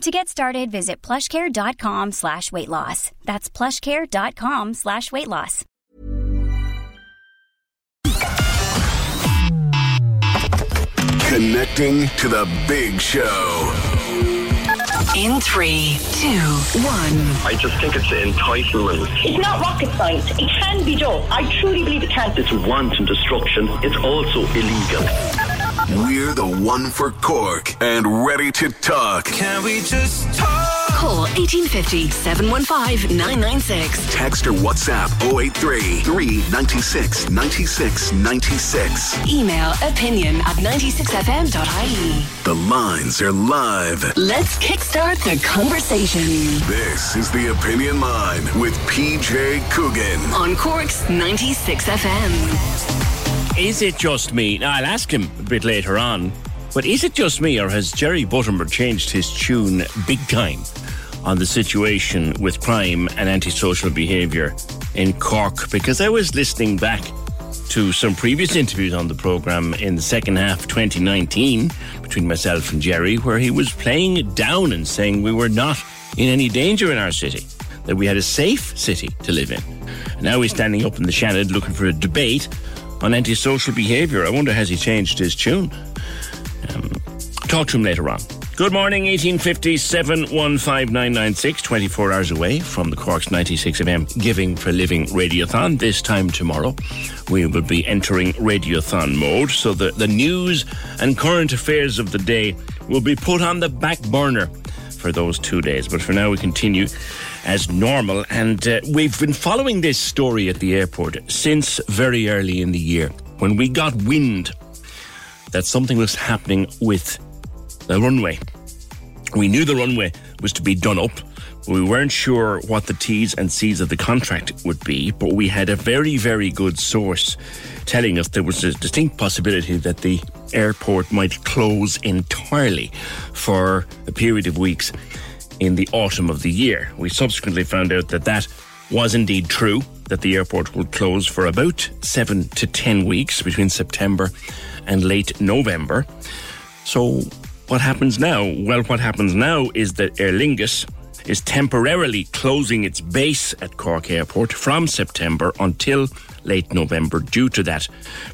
To get started, visit plushcare.com slash weight loss. That's plushcare.com slash weight loss. Connecting to the big show. In three, two, one. I just think it's entitlement. It's not rocket science. It can be done. I truly believe it can. It's wanton destruction. It's also illegal. We're the one for Cork and ready to talk. Can we just talk? Call 1850 715 996. Text or WhatsApp 083 396 96 96. Email opinion at 96fm.ie. The lines are live. Let's kickstart the conversation This is the Opinion Line with PJ Coogan. on Cork's 96FM. Is it just me? Now, I'll ask him a bit later on. But is it just me, or has Jerry Buttimer changed his tune big time on the situation with crime and antisocial behaviour in Cork? Because I was listening back to some previous interviews on the programme in the second half of 2019 between myself and Jerry, where he was playing it down and saying we were not in any danger in our city, that we had a safe city to live in. And now he's standing up in the Seanad looking for a debate on antisocial behaviour. I wonder, has he changed his tune? Um, talk to him later on. Good morning, 1850 715996, 24 hours away from the Cork's 96 FM Giving for Living Radiothon. This time tomorrow, we will be entering Radiothon mode, so the, the news and current affairs of the day will be put on the back burner for those two days. But for now, we continue as normal. And uh, we've been following this story at the airport since very early in the year when we got wind that something was happening with the runway. We knew the runway was to be done up. We weren't sure what the T's and C's of the contract would be, but we had a very, very good source telling us there was a distinct possibility that the airport might close entirely for a period of weeks in the autumn of the year. We subsequently found out that that was indeed true, that the airport will close for about seven to ten weeks between September and late November. So, what happens now? Well, what happens now is that Aer Lingus is temporarily closing its base at Cork Airport from September until late November due to that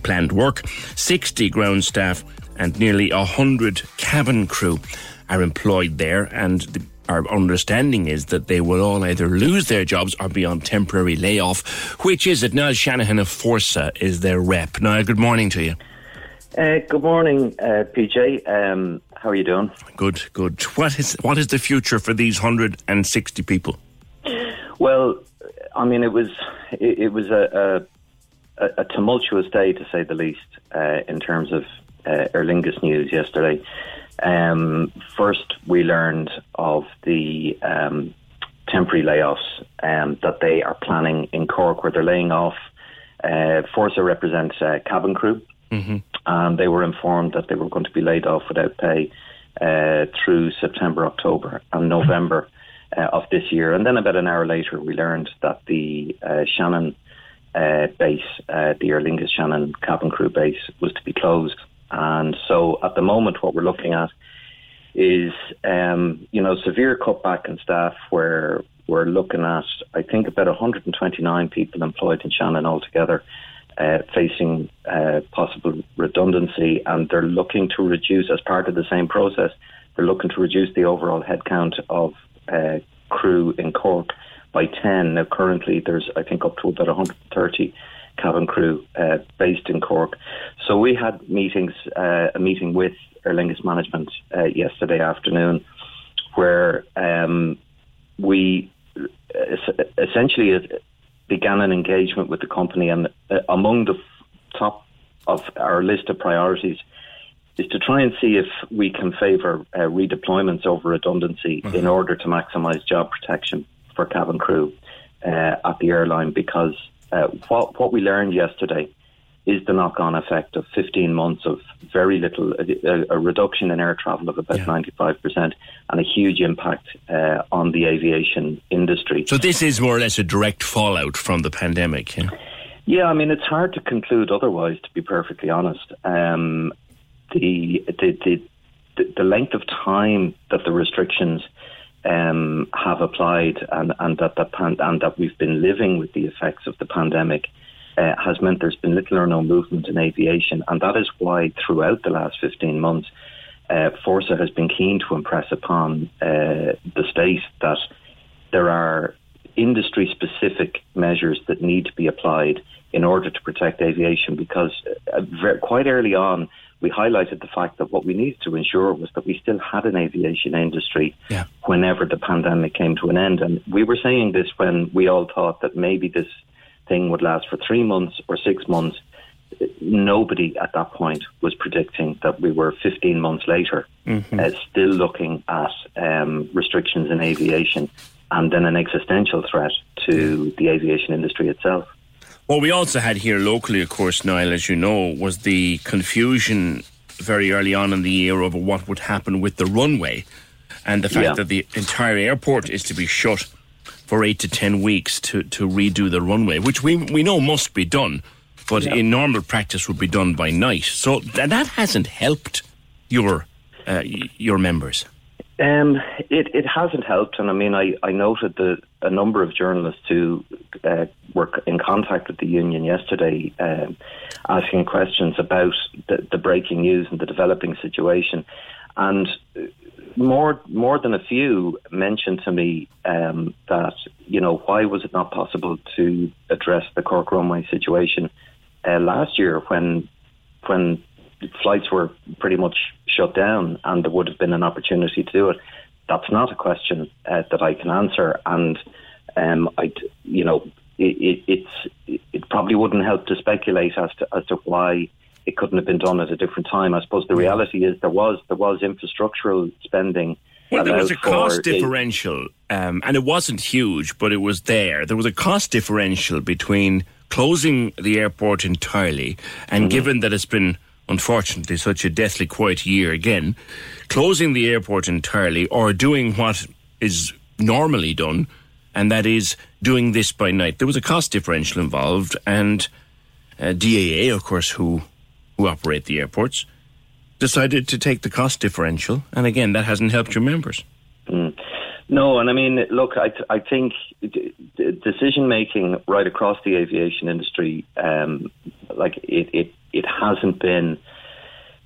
planned work. 60 ground staff and nearly 100 cabin crew are employed there, and the, our understanding is that they will all either lose their jobs or be on temporary layoff. Which is it? Niall Shanahan of Fórsa is their rep. Niall, good morning to you. Uh, good morning, uh, PJ. Um, how are you doing? Good, good. What is what is the future for these 160 people? Well, I mean, it was it, it was a, a, a tumultuous day to say the least uh, in terms of uh, Aer Lingus news yesterday. Um, first, we learned of the um, temporary layoffs um, that they are planning in Cork, where they're laying off. Uh, Fórsa represents uh, cabin crew, Mm-hmm. and they were informed that they were going to be laid off without pay uh, through September, October, and November uh, of this year. And then about an hour later, we learned that the uh, Shannon uh, base, uh, the Aer Lingus Shannon cabin crew base, was to be closed. And so, at the moment, what we're looking at is, um, you know, severe cutback in staff where we're looking at, I think, about 129 people employed in Shannon altogether uh, facing uh, possible redundancy, and they're looking to reduce, as part of the same process, they're looking to reduce the overall headcount of uh, crew in Cork by 10. Now, currently, there's, I think, up to about 130 cabin crew uh, based in Cork. So we had meetings, uh, a meeting with Aer Lingus management uh, yesterday afternoon, where um, we essentially began an engagement with the company, and uh, among the top of our list of priorities is to try and see if we can favour uh, redeployments over redundancy mm-hmm. in order to maximise job protection for cabin crew uh, at the airline. Because uh, what what we learned yesterday is the knock-on effect of 15 months of very little, a, a reduction in air travel of about yeah. 95%, and a huge impact uh, on the aviation industry. So this is more or less a direct fallout from the pandemic. Yeah? Yeah, I mean, it's hard to conclude otherwise, to be perfectly honest. Um, the, the, the, the length of time that the restrictions um, have applied and, and that the pan- and that we've been living with the effects of the pandemic uh, has meant there's been little or no movement in aviation, and that is why throughout the last 15 months, uh, Fórsa has been keen to impress upon uh, the state that there are industry specific measures that need to be applied in order to protect aviation because uh, very, quite early on we highlighted the fact that what we needed to ensure was that we still had an aviation industry yeah. whenever the pandemic came to an end. And we were saying this when we all thought that maybe this thing would last for three months or six months. Nobody at that point was predicting that we were 15 months later, mm-hmm. uh, still looking at um, restrictions in aviation and then an existential threat to the aviation industry itself. What we also had here locally, of course, Niall, as you know, was the confusion very early on in the year over what would happen with the runway and the fact yeah. that the entire airport is to be shut for eight to ten weeks to, to redo the runway, which we, we know must be done, but yeah. in normal practice would be done by night. So th- that hasn't helped your uh, your members. Um, it, it hasn't helped, and I mean, I, I noted that a number of journalists who uh, were in contact with the union yesterday, um, asking questions about the, the breaking news and the developing situation, and more more than a few mentioned to me um, that you know why was it not possible to address the Cork runway situation uh, last year when when flights were pretty much shut down and there would have been an opportunity to do it. That's not a question uh, that I can answer, and um, I, you know, it, it, it's it probably wouldn't help to speculate as to as to why it couldn't have been done at a different time. I suppose the reality is there was there was infrastructural spending. Well, there was a cost differential, um, and it wasn't huge, but it was there. There was a cost differential between closing the airport entirely, and mm-hmm. given that it's been unfortunately, such a deathly quiet year again, closing the airport entirely or doing what is normally done, and that is doing this by night. There was a cost differential involved, and uh, DAA, of course, who who operate the airports, decided to take the cost differential, and again, that hasn't helped your members. Mm. No, and I mean, look, I, I think decision making right across the aviation industry, um, like it, it, it hasn't been.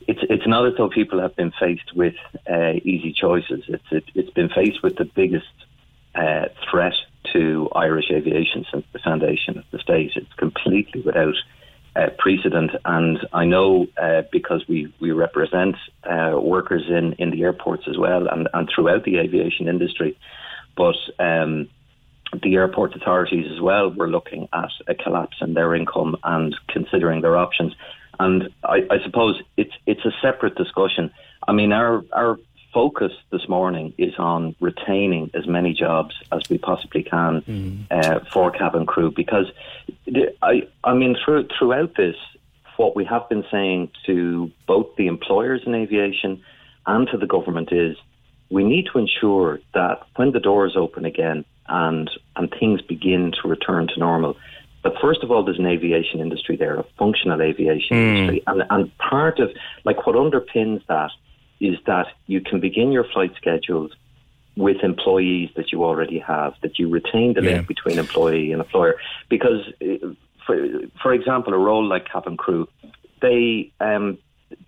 It's it's not as though people have been faced with uh, easy choices. It's it, has been faced with the biggest uh, threat to Irish aviation since the foundation of the state. It's completely without uh, precedent. And I know uh, because we, we represent uh, workers in, in the airports as well and, and throughout the aviation industry. But um, the airport authorities as well were looking at a collapse in their income and considering their options. And I, I suppose it's it's a separate discussion. I mean, our our focus this morning is on retaining as many jobs as we possibly can mm. uh, for cabin crew because I, I mean through, throughout this what we have been saying to both the employers in aviation and to the government is we need to ensure that when the doors open again and and things begin to return to normal but first of all, there's an aviation industry there, a functional aviation mm. industry, and and part of like what underpins that is that you can begin your flight schedules with employees that you already have, that you retain the yeah. link between employee and employer. Because, uh, for, for example, a role like cabin crew, they um,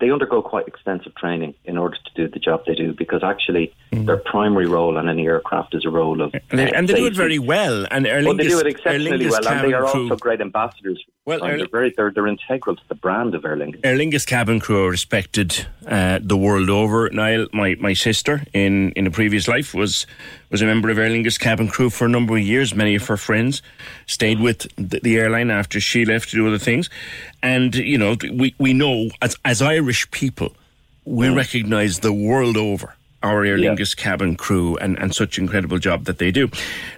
they undergo quite extensive training in order to do the job they do because actually mm. their primary role on any aircraft is a role of and they, and they do it very well and Aer Lingus, well, they do it exceptionally well and they are crew. also great ambassadors well, they're very they're, they're integral to the brand of Aer Lingus. Aer Lingus cabin crew are respected uh, the world over. Niall, my, my sister in, in a previous life was was a member of Aer Lingus cabin crew for a number of years. Many of her friends stayed with the, the airline after she left to do other things, and you know we we know as as Irish people we mm. recognise the world over our Aer Lingus yeah. cabin crew and and such incredible job that they do.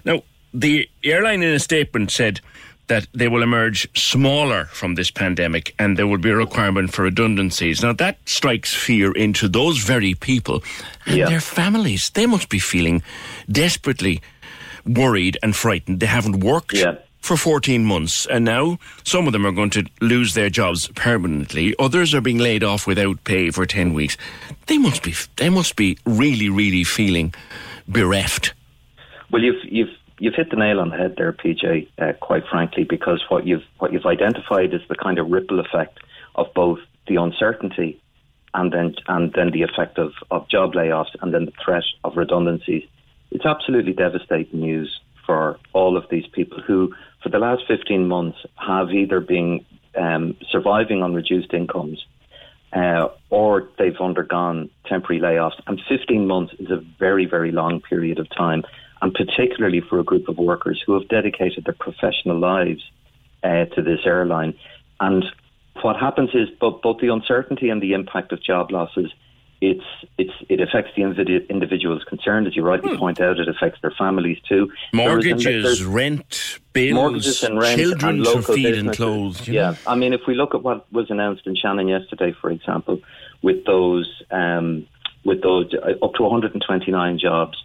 Now the airline in a statement said that they will emerge smaller from this pandemic and there will be a requirement for redundancies. Now, that strikes fear into those very people and yeah. their families. They must be feeling desperately worried and frightened. They haven't worked. Yeah. For 14 months, and now some of them are going to lose their jobs permanently. Others are being laid off without pay for 10 weeks. They must be, they must be really, really feeling bereft. Well, you've, you've you've hit the nail on the head there, PJ. Uh, quite frankly, because what you've what you've identified is the kind of ripple effect of both the uncertainty and then and then the effect of, of job layoffs and then the threat of redundancies. It's absolutely devastating news for all of these people who, for the last 15 months, have either been um, surviving on reduced incomes uh, or they've undergone temporary layoffs. And 15 months is a very, very long period of time and particularly for a group of workers who have dedicated their professional lives uh, to this airline. And what happens is both, both the uncertainty and the impact of job losses. It's it's it affects the individuals concerned, as you rightly hmm. point out. It affects their families too. Mortgages, rent, bills, mortgages and rent, children and to feed and clothe. Yeah, know? I mean, if we look at what was announced in Shannon yesterday, for example, with those um, with those uh, up to 129 jobs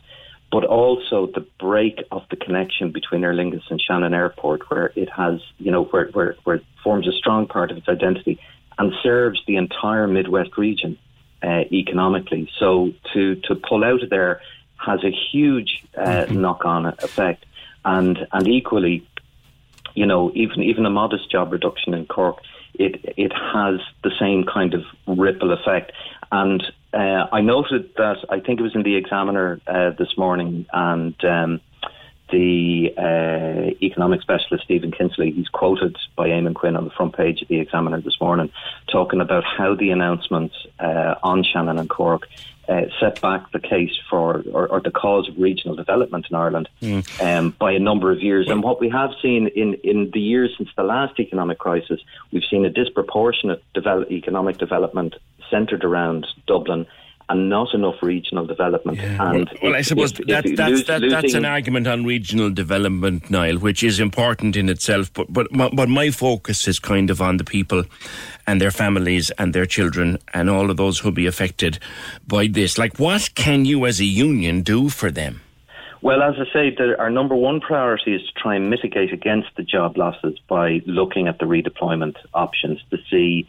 but also the break of the connection between Aer Lingus and Shannon Airport, where it has, you know, where, where, where it forms a strong part of its identity and serves the entire Midwest region uh, economically. So to, to pull out of there has a huge uh, mm-hmm. knock-on effect, and and equally, you know, even even a modest job reduction in Cork, it it has the same kind of ripple effect. And uh, I noted that I think it was in the Examiner uh, this morning, and um, the uh, economic specialist Stephen Kinsella, he's quoted by Eamon Quinn on the front page of the Examiner this morning, talking about how the announcements uh, on Shannon and Cork uh, set back the case for or, or, the cause of regional development in Ireland mm. um, by a number of years. And what we have seen in, in the years since the last economic crisis, we've seen a disproportionate develop, economic development centred around Dublin and not enough regional development. Yeah. And well, well I suppose if, that, if that's, lose, that, that's an argument on regional development, Niall, which is important in itself. But but my, but my focus is kind of on the people and their families and their children and all of those who'll be affected by this. Like, what can you as a union do for them? Well, as I say, the, our number one priority is to try and mitigate against the job losses by looking at the redeployment options to see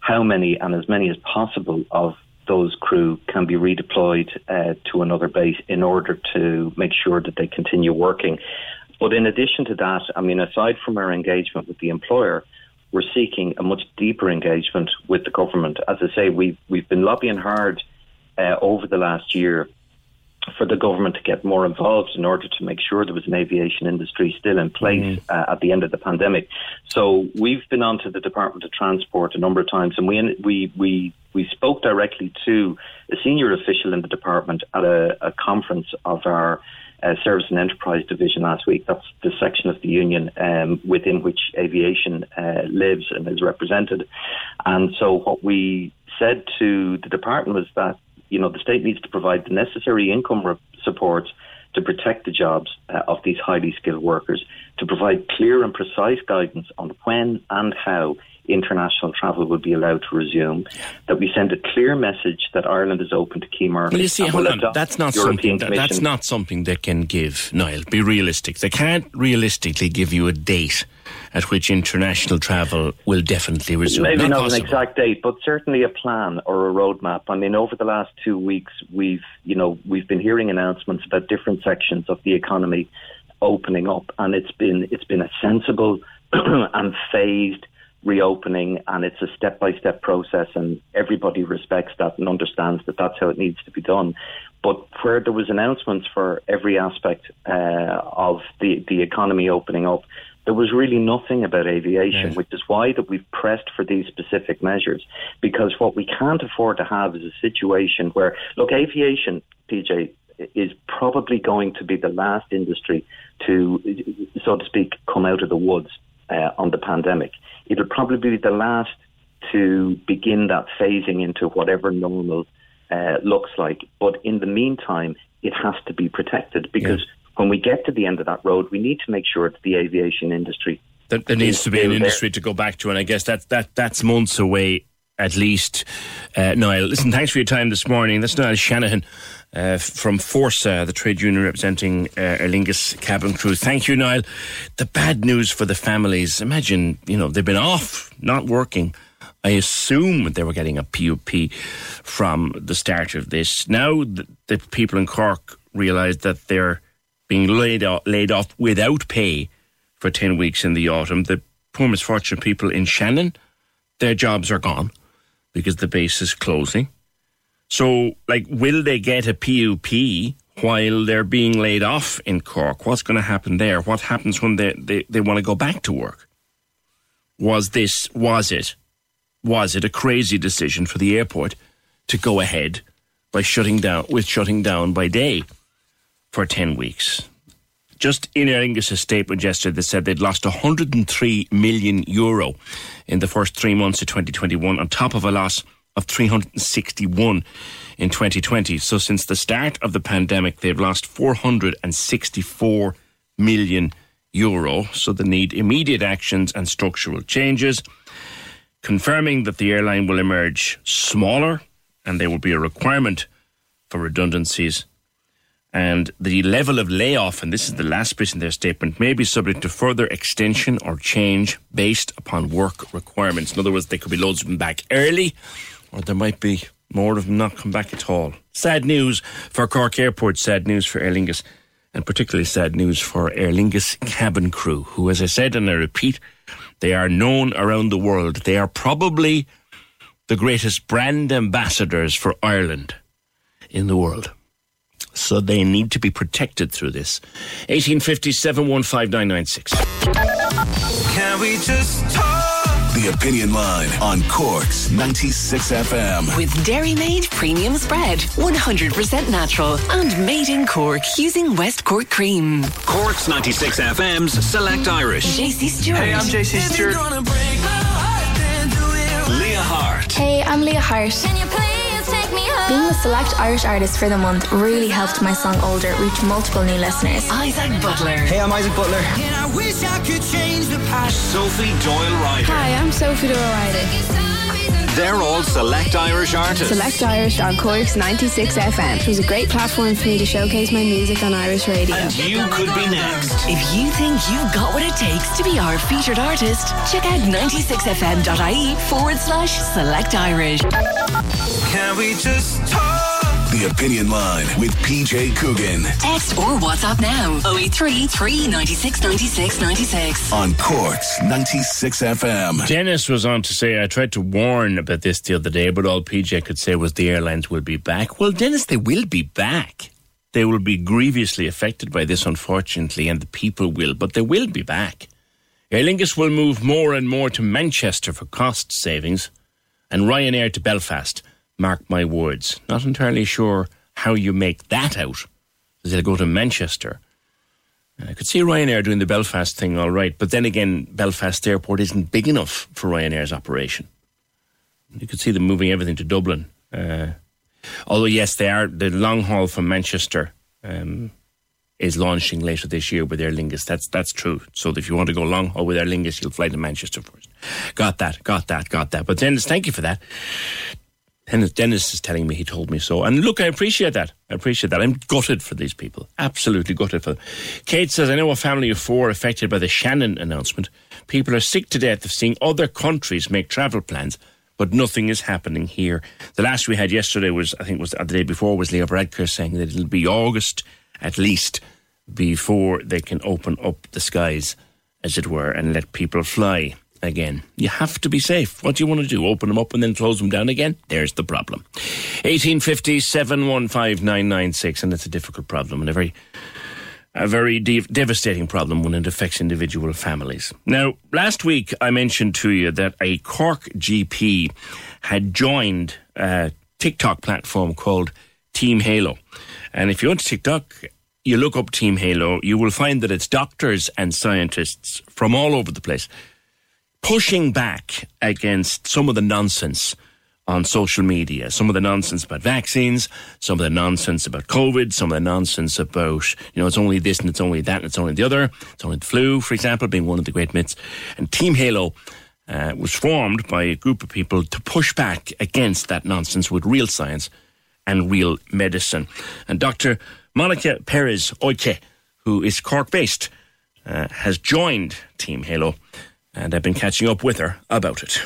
how many and as many as possible of those crew can be redeployed uh, to another base in order to make sure that they continue working. But in addition to that, I mean, aside from our engagement with the employer, we're seeking a much deeper engagement with the government. As I say, we've we've been lobbying hard uh, over the last year for the government to get more involved in order to make sure there was an aviation industry still in place mm. uh, at the end of the pandemic. So we've been on to the Department of Transport a number of times, and we we we we spoke directly to a senior official in the department at a, a conference of our uh, Service and Enterprise Division last week. That's the section of the union um, within which aviation uh, lives and is represented. And so what we said to the department was that you know, the state needs to provide the necessary income re- supports to protect the jobs uh, of these highly skilled workers, to provide clear and precise guidance on when and how international travel will be allowed to resume, that we send a clear message that Ireland is open to key markets. Well, you see, hold on, that's not something that, that's not something they can give, Niall. Be realistic. They can't realistically give you a date at which international travel will definitely resume. Maybe not, not an exact date, but certainly a plan or a roadmap. I mean, over the last two weeks, we've you know we've been hearing announcements about different sections of the economy opening up, and it's been it's been a sensible and phased reopening, and it's a step by step process, and everybody respects that and understands that that's how it needs to be done. But where there was announcements for every aspect uh, of the the economy opening up, there was really nothing about aviation, Yes. which is why that we've pressed for these specific measures. Because what we can't afford to have is a situation where, look, aviation, PJ, is probably going to be the last industry to, so to speak, come out of the woods uh, on the pandemic. It'll probably be the last to begin that phasing into whatever normal uh, looks like. But in the meantime, it has to be protected because when we get to the end of that road, we need to make sure that the aviation industry There, there needs to be an still there. industry to go back to, and I guess that that that's months away at least. Uh, Niall, listen, thanks for your time this morning. That's Niall Shanahan uh, from Fórsa, the trade union representing uh, cabin crew. Thank you, Niall. The bad news for the families. Imagine, you know, they've been off, not working. I assume they were getting a PUP from the start of this. Now the, the people in Cork realise that they're being laid off, laid off without pay for 10 weeks in the autumn. The poor misfortunate people in Shannon, their jobs are gone because the base is closing. So, like, will they get a PUP while they're being laid off in Cork? What's going to happen there? What happens when they, they, they want to go back to work? Was this, was it, was it a crazy decision for the airport to go ahead by shutting down, with shutting down by day for 10 weeks? just in Aer Lingus' statement yesterday, they said they'd lost 103 million euro in the first three months of 2021, on top of a loss of 361 in 2020. So since the start of the pandemic, they've lost 464 million euro. So they need immediate actions and structural changes, confirming that the airline will emerge smaller and there will be a requirement for redundancies and the level of layoff, and this is the last bit in their statement, may be subject to further extension or change based upon work requirements. In other words, there could be loads of them back early, or there might be more of them not come back at all. Sad news for Cork Airport, sad news for Aer Lingus, and particularly sad news for Aer Lingus cabin crew, who, as I said and I repeat, they are known around the world. They are probably the greatest brand ambassadors for Ireland in the world. So they need to be protected through this. 1857 15996. Can we just talk? The Opinion Line on Cork's 96 FM. With Dairy Made Premium Spread, 100% natural and made in Cork using West Cork cream. Cork's 96 FM's Select Irish. JC Stewart. Hey, I'm JC Stewart. Leah Hart. Hey, I'm Leah Hart. Being a select Irish artist for the month really helped my song Older reach multiple new listeners. Isaac Butler. Hey, I'm Isaac Butler. And I wish I could change the past. Sophie Doyle Ryder. Hi, I'm Sophie Doyle Ryder. They're all Select Irish artists. Select Irish on Cork's 96 FM. It was a great platform for me to showcase my music on Irish radio. And you could be next. If you think you've got what it takes to be our featured artist, check out 96fm.ie forward slash select Irish. Can we just talk? The Opinion Line with PJ Coogan Text or WhatsApp now 083 396 96 96. on Cork's 96 FM. Dennis was on to say, I tried to warn about this the other day, but all PJ could say was the airlines will be back. Well, Dennis, they will be back. They will be grievously affected by this, unfortunately, and the people will, but they will be back. Aer Lingus will move more and more to Manchester for cost savings and Ryanair to Belfast. Mark my words. Not entirely sure how you make that out. They'll go to Manchester. I could see Ryanair doing the Belfast thing all right, but then again, Belfast Airport isn't big enough for Ryanair's operation. You could see them moving everything to Dublin. Uh, although, yes, they are. The long haul from Manchester um, is launching later this year with Aer Lingus. That's that's true. So if you want to go long haul with Aer Lingus, you'll fly to Manchester first. Got that, got that, got that. But Dennis, thank you for that. Dennis, Dennis is telling me he told me so. And look, I appreciate that. I appreciate that. I'm gutted for these people. Absolutely gutted for them. Kate says, I know a family of four affected by the Shannon announcement. People are sick to death of seeing other countries make travel plans, but nothing is happening here. The last we had yesterday was, I think was the day before, was Leo Varadkar saying that it'll be August at least before they can open up the skies, as it were, and let people fly again. You have to be safe. What do you want to do? Open them up and then close them down again? There's the problem. 1850 715 and it's a difficult problem and a very a very de- devastating problem when it affects individual families. Now, last week I mentioned to you that a Cork GP had joined a TikTok platform called Team Halo. And if you want to TikTok, you look up Team Halo, you will find that it's doctors and scientists from all over the place pushing back against some of the nonsense on social media. Some of the nonsense about vaccines, some of the nonsense about COVID, some of the nonsense about, you know, it's only this and it's only that and it's only the other. It's only the flu, for example, being one of the great myths. And Team Halo uh, was formed by a group of people to push back against that nonsense with real science and real medicine. And Dr. Monica Perez Oike, who is Cork based, uh, has joined Team Halo, and I've been catching up with her about it.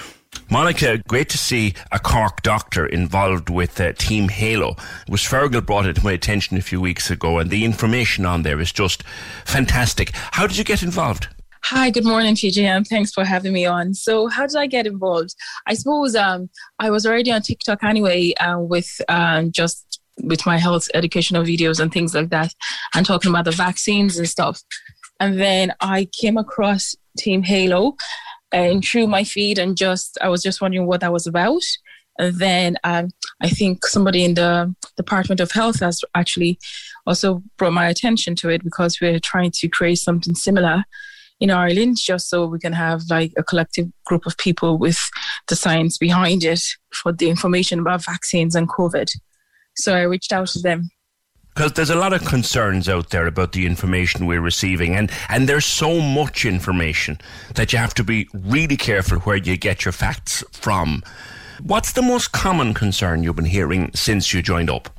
Monica, great to see a Cork doctor involved with uh, Team Halo. It was Fergal brought it to my attention a few weeks ago, and the information on there is just fantastic. How did you get involved? Hi, good morning, PJ, and thanks for having me on. So, how did I get involved? I suppose um, I was already on TikTok anyway, uh, with um, just with my health educational videos and things like that, and talking about the vaccines and stuff. And then I came across Team Halo, and through my feed and just I was just wondering what that was about. And then um, I think somebody in the Department of Health has actually also brought my attention to it because we're trying to create something similar in Ireland just so we can have like a collective group of people with the science behind it for the information about vaccines and COVID. So I reached out to them because there's a lot of concerns out there about the information we're receiving and and there's so much information that you have to be really careful where you get your facts from. What's the most common concern you've been hearing since you joined up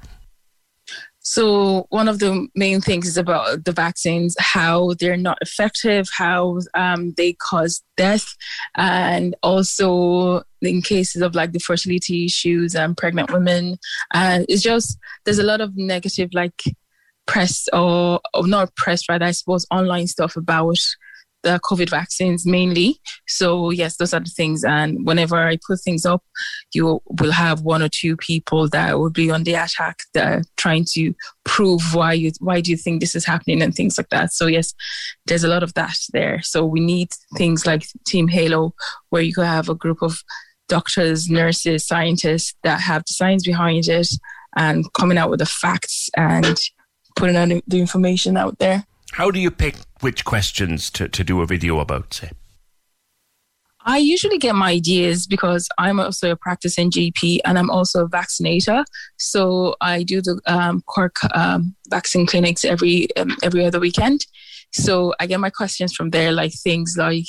so one of the main things is about the vaccines, how they're not effective, how um, they cause death, and also in cases of like the fertility issues and pregnant women. And it's just there's a lot of negative like press or, or not press, right? I suppose online stuff about the COVID vaccines mainly. So yes, those are the things. And whenever I put things up, you will have one or two people that will be on the attack trying to prove why you why do you think this is happening and things like that. So yes, there's a lot of that there. So we need things like Team Halo, where you could have a group of doctors, nurses, scientists that have the science behind it and coming out with the facts and putting out the information out there. How do you pick which questions to, to do a video about, say? I usually get my ideas because I'm also a practicing GP and I'm also a vaccinator. So I do the um, Cork um, vaccine clinics every um, every other weekend. So I get my questions from there, like things like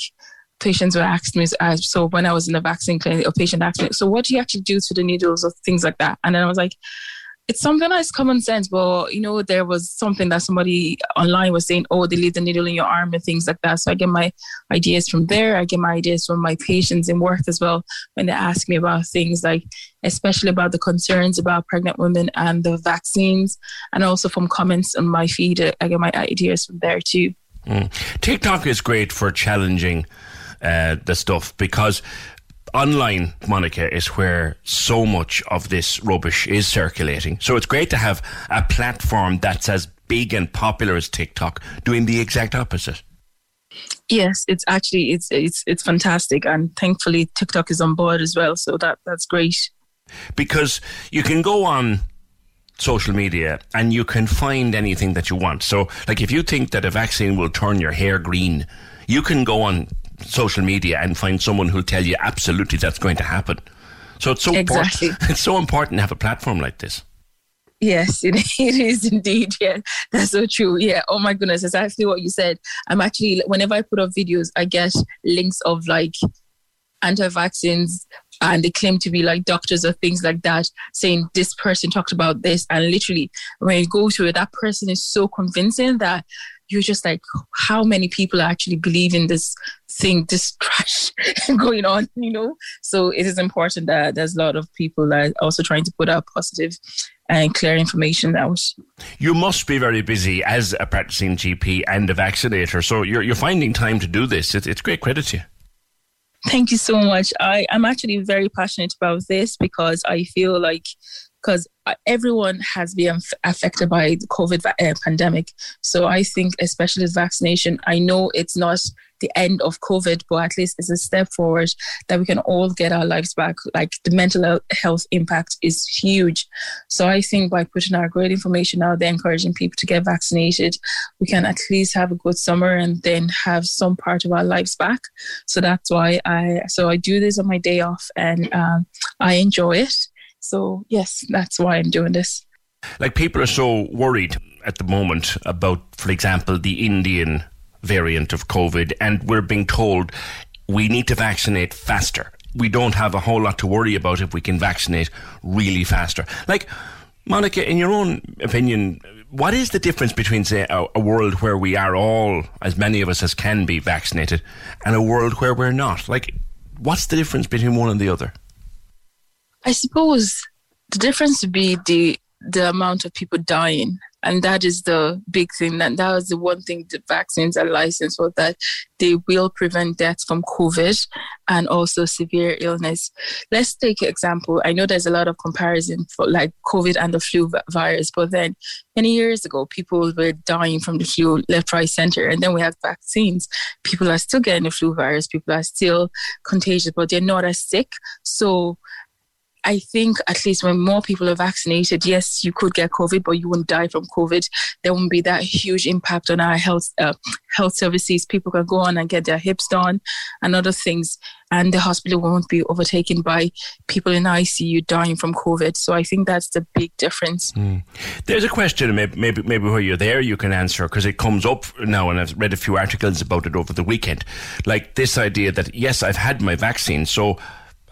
patients would ask me. Uh, so when I was in the vaccine clinic, a patient asked me, "So what do you actually do to the needles or things like that?" And then I was like, it's something that's common sense, but you know, there was something that somebody online was saying, oh, they leave the needle in your arm and things like that. So I get my ideas from there. I get my ideas from my patients in work as well when they ask me about things like, especially about the concerns about pregnant women and the vaccines, and also from comments on my feed. I get my ideas from there too. Mm. TikTok is great for challenging uh, the stuff because online, Monica, is where so much of this rubbish is circulating. So it's great to have a platform that's as big and popular as TikTok doing the exact opposite. Yes, it's actually it's it's it's fantastic, and thankfully TikTok is on board as well. So that that's great. Because you can go on social media and you can find anything that you want. So, like if you think that a vaccine will turn your hair green, you can go on social media and find someone who'll tell you absolutely that's going to happen. So it's so exactly. important. It's so important to have a platform like this. Yes, it, it is indeed. Yeah, that's so true. Yeah. Oh my goodness, that's actually what you said. I'm actually whenever I put up videos, I get links of like anti-vaccines and they claim to be like doctors or things like that saying this person talked about this and literally when you go to it that person is so convincing that you're just like, how many people actually believe in this thing, this trash going on, you know? So it is important that there's a lot of people that are also trying to put out positive and clear information out. You must be very busy as a practicing GP and a vaccinator, so you're, you're finding time to do this. It's, it's great credit to you. Thank you so much. I, I'm actually very passionate about this because I feel like because everyone has been affected by the COVID uh, pandemic. So I think, especially with vaccination, I know it's not the end of COVID, but at least it's a step forward that we can all get our lives back. Like the mental health impact is huge. So I think by putting our great information out there, encouraging people to get vaccinated, we can at least have a good summer and then have some part of our lives back. So that's why I so I do this on my day off and um, I enjoy it. So yes, that's why I'm doing this. Like people are so worried at the moment about, for example, the Indian variant of COVID, and we're being told we need to vaccinate faster. We don't have a whole lot to worry about if we can vaccinate really faster. Like, Monica, in your own opinion, what is the difference between, say, a, a, world where we are all, as many of us as can be vaccinated, and a world where we're not? Like, what's the difference between one and the other? I suppose the difference would be the the amount of people dying. And that is the big thing. That that was the one thing the vaccines are licensed for that they will prevent deaths from covid and also severe illness. Let's take an example. I know there's a lot of comparison for like covid and the flu virus but then many years ago people were dying from the flu left right center and then we have vaccines. People are still getting the flu virus. People are still contagious but they're not as sick. So I think at least when more people are vaccinated, yes, you could get COVID, but you wouldn't die from COVID. There won't be that huge impact on our health uh, health services. People can go on and get their hips done and other things, and the hospital won't be overtaken by people in ICU dying from COVID. So I think that's the big difference. Mm. There's a question, maybe, maybe maybe where you're there, you can answer because it comes up now, and I've read a few articles about it over the weekend. Like this idea that yes, I've had my vaccine, so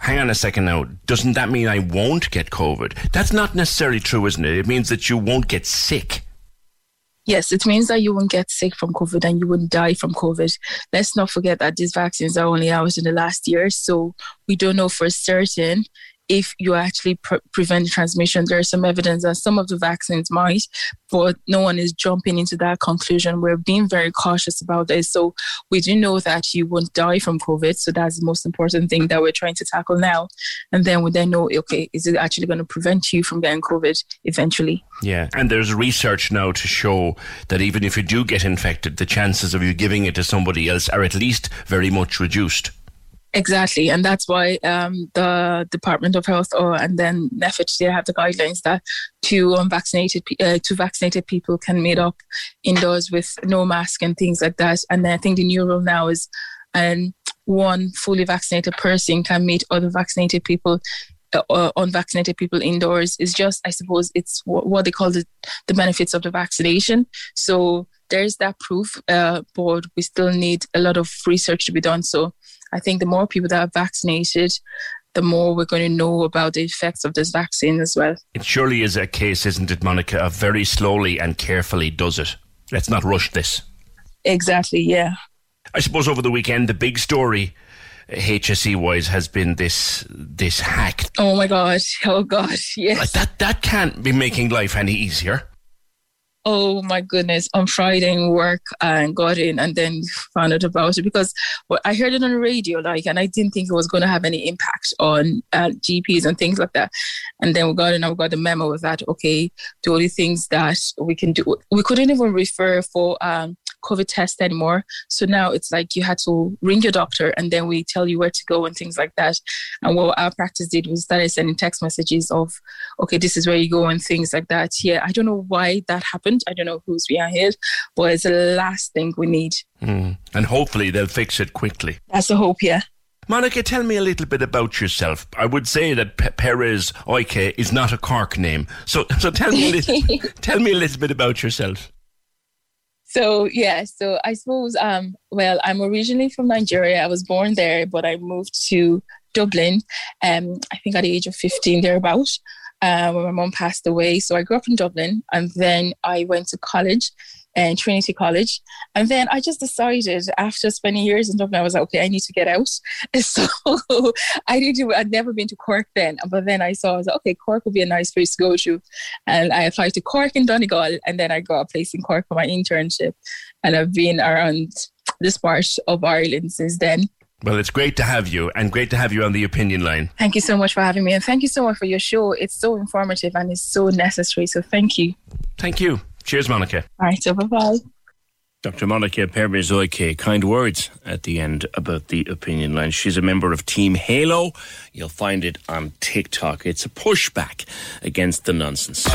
hang on a second now, doesn't that mean I won't get COVID? That's not necessarily true, isn't it? It means that you won't get sick. Yes, it means that you won't get sick from COVID and you won't die from COVID. Let's not forget that these vaccines are only out in the last year, so we don't know for certain if you actually pre- prevent transmission. There is some evidence that some of the vaccines might, but no one is jumping into that conclusion. We're being very cautious about this. So we do know that you won't die from COVID. So that's the most important thing that we're trying to tackle now. And then we then know, okay, is it actually going to prevent you from getting COVID eventually? Yeah. And there's research now to show that even if you do get infected, the chances of you giving it to somebody else are at least very much reduced. Exactly, and that's why um, the Department of Health or and then NPHET they have the guidelines that two unvaccinated uh, two vaccinated people can meet up indoors with no mask and things like that. And I think the new rule now is, and um, one fully vaccinated person can meet other vaccinated people uh, unvaccinated people indoors. Is just i suppose it's what, what they call the, the benefits of the vaccination. So there's that proof uh, but we still need a lot of research to be done. So I think the more people that are vaccinated, the more we're going to know about the effects of this vaccine as well. It surely is a case, isn't it, Monica, of very slowly and carefully does it. Let's not rush this. Exactly, yeah. I suppose over the weekend, the big story HSE wise has been this this hack. Oh my gosh! Oh gosh! Yes. Like that that can't be making life any easier oh my goodness, on Friday in work and got in and then found out about it because well, I heard it on the radio, like, and I didn't think it was going to have any impact on uh, GPs and things like that. And then we got in and we got the memo with that, okay, Do all the things that we can do, we couldn't even refer for um, COVID test anymore. So now it's like you had to ring your doctor and then we tell you where to go and things like that. And what our practice did was started sending text messages of, okay, this is where you go and things like that. Yeah, I don't know why that happened. I don't know who's behind it, but it's the last thing we need. Mm. And hopefully they'll fix it quickly. That's the hope, yeah. Monica, tell me a little bit about yourself. I would say that P- Perez Oike is not a Cork name. So, so tell me, a little, tell me a little bit about yourself. So yeah, so I suppose um well, I'm originally from Nigeria. I was born there, but I moved to Dublin um I think at the age of 15 thereabout. Uh, when my mom passed away. So I grew up in Dublin and then I went to college and Trinity College. And then I just decided after spending years in Dublin, I was like, okay, I need to get out. So I did do, I'd never been to Cork then, but then I saw, I was like, okay, Cork would be a nice place to go to. And I applied to Cork and Donegal, and then I got a place in Cork for my internship. And I've been around this part of Ireland since then. Well, it's great to have you and great to have you on the opinion line. Thank you so much for having me. And thank you so much for your show. It's so informative and it's so necessary. So thank you. Thank you. Cheers, Monica. All right. So bye bye. Dr. Monica Permizoike, kind words at the end about the opinion line. She's a member of Team Halo. You'll find it on TikTok. It's a pushback against the nonsense.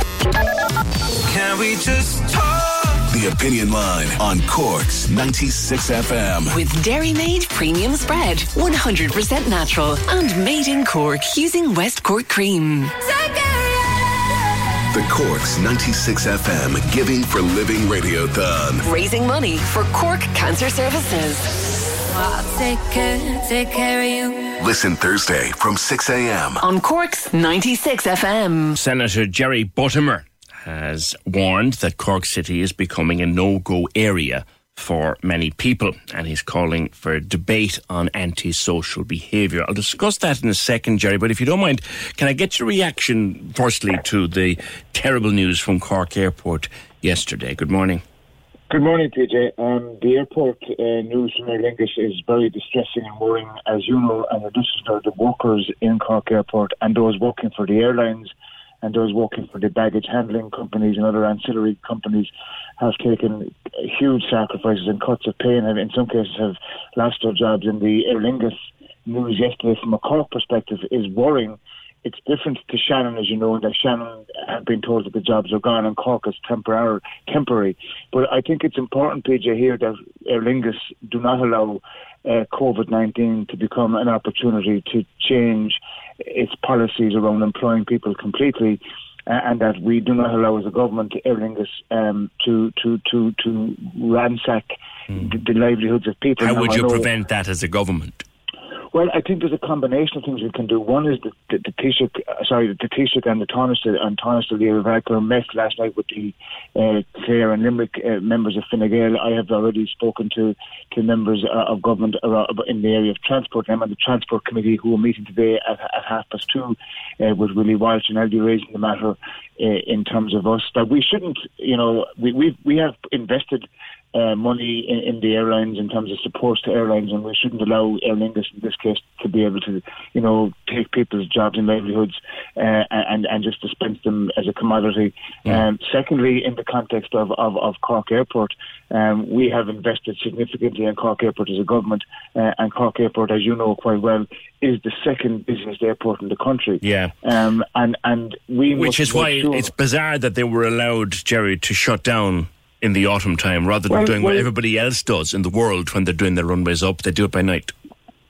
Can we just talk? The Opinion Line on Cork's 96 FM. With Dairy Made Premium Spread, 100% natural and made in Cork using West Cork cream. The Cork's 96 FM Giving for Living Radiothon. Raising money for Cork Cancer Services. I'll take care, take care of you. Listen Thursday from 6 a.m. On Cork's 96 FM. Senator Jerry Buttimer has warned that Cork City is becoming a no go area for many people, and he's calling for a debate on antisocial behaviour. I'll discuss that in a second, Jerry, but if you don't mind, can I get your reaction firstly to the terrible news from Cork Airport yesterday? Good morning. Good morning, PJ. Um, the airport uh, news from Lingus is very distressing and worrying. As you know, and the listeners, the workers in Cork Airport and those working for the airlines and those working for the baggage handling companies and other ancillary companies have taken huge sacrifices and cuts of pay and in some cases have lost their jobs. And the Aer Lingus news yesterday from a Cork perspective is worrying. It's different to Shannon, as you know, that Shannon had been told that the jobs are gone and Cork is temporary. temporary. But I think it's important, PJ, here that Aer Lingus do not allow uh, COVID 19 to become an opportunity to change its policies around employing people completely. Uh, and that we do not allow as a government Aer Lingus um, to to to to ransack mm. the, the, livelihoods of people. How now, would you prevent that as a government? Well, I think there's a combination of things we can do. One is the, the, the Taoiseach, uh, sorry, the Taoiseach and the Tánaiste and Tánaiste Leo Varadkar met last night with the uh, Clare and Limerick uh, members of Fine Gael. I have already spoken to, to members uh, of government in the area of transport. I'm on the Transport Committee who are meeting today at, at half past two uh, with Willie Walsh and I'll be raising the matter uh, in terms of us. That we shouldn't, you know, we, we we have invested uh, money in, in, the airlines in terms of support to airlines, and we shouldn't allow Aer Lingus in this case to be able to, you know, take people's jobs and livelihoods uh, and and just dispense them as a commodity. Yeah. Um, secondly, in the context of, of, of Cork Airport, um, we have invested significantly in Cork Airport as a government, uh, and Cork Airport, as you know quite well, is the second busiest airport in the country. Yeah, um, and and we which is why sure. it's bizarre that they were allowed, Jerry, to shut down in the autumn time rather than well, doing well, what everybody else does in the world when they're doing their runways up. They do it by night.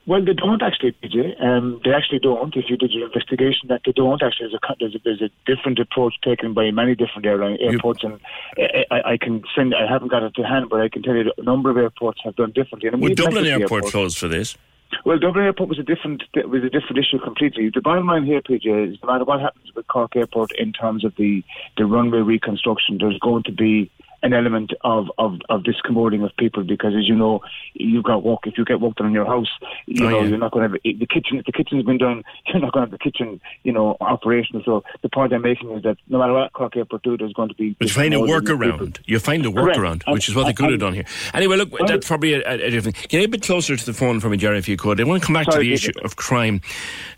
Well, they don't actually, PJ. Um, they actually don't. If you did your investigation, that they don't actually. There's a, there's a, there's a different approach taken by many different airline airports, you, and I, I, can send. I haven't got it to hand, but I can tell you a number of airports have done differently. And Would Dublin Airport, airport close for this? Well, Dublin Airport was a different was a different issue completely. The bottom line here, PJ, is no matter what happens with Cork Airport in terms of the the runway reconstruction, there's going to be an element of, of, of discommoding of people because, as you know, you've got work. If you get work done in your house, you oh, know yeah. you're not going to have the kitchen. If the kitchen's been done, you're not going to have the kitchen, you know, operational. So the point I'm making is that no matter what Cork Airport do, there's going to be. But you find a workaround. You find a workaround, which is what they could have done here. Anyway, look, well, that's probably a, a, different. Get a bit closer to the phone for me, Jerry, if you could. I want to come back sorry, to the issue of crime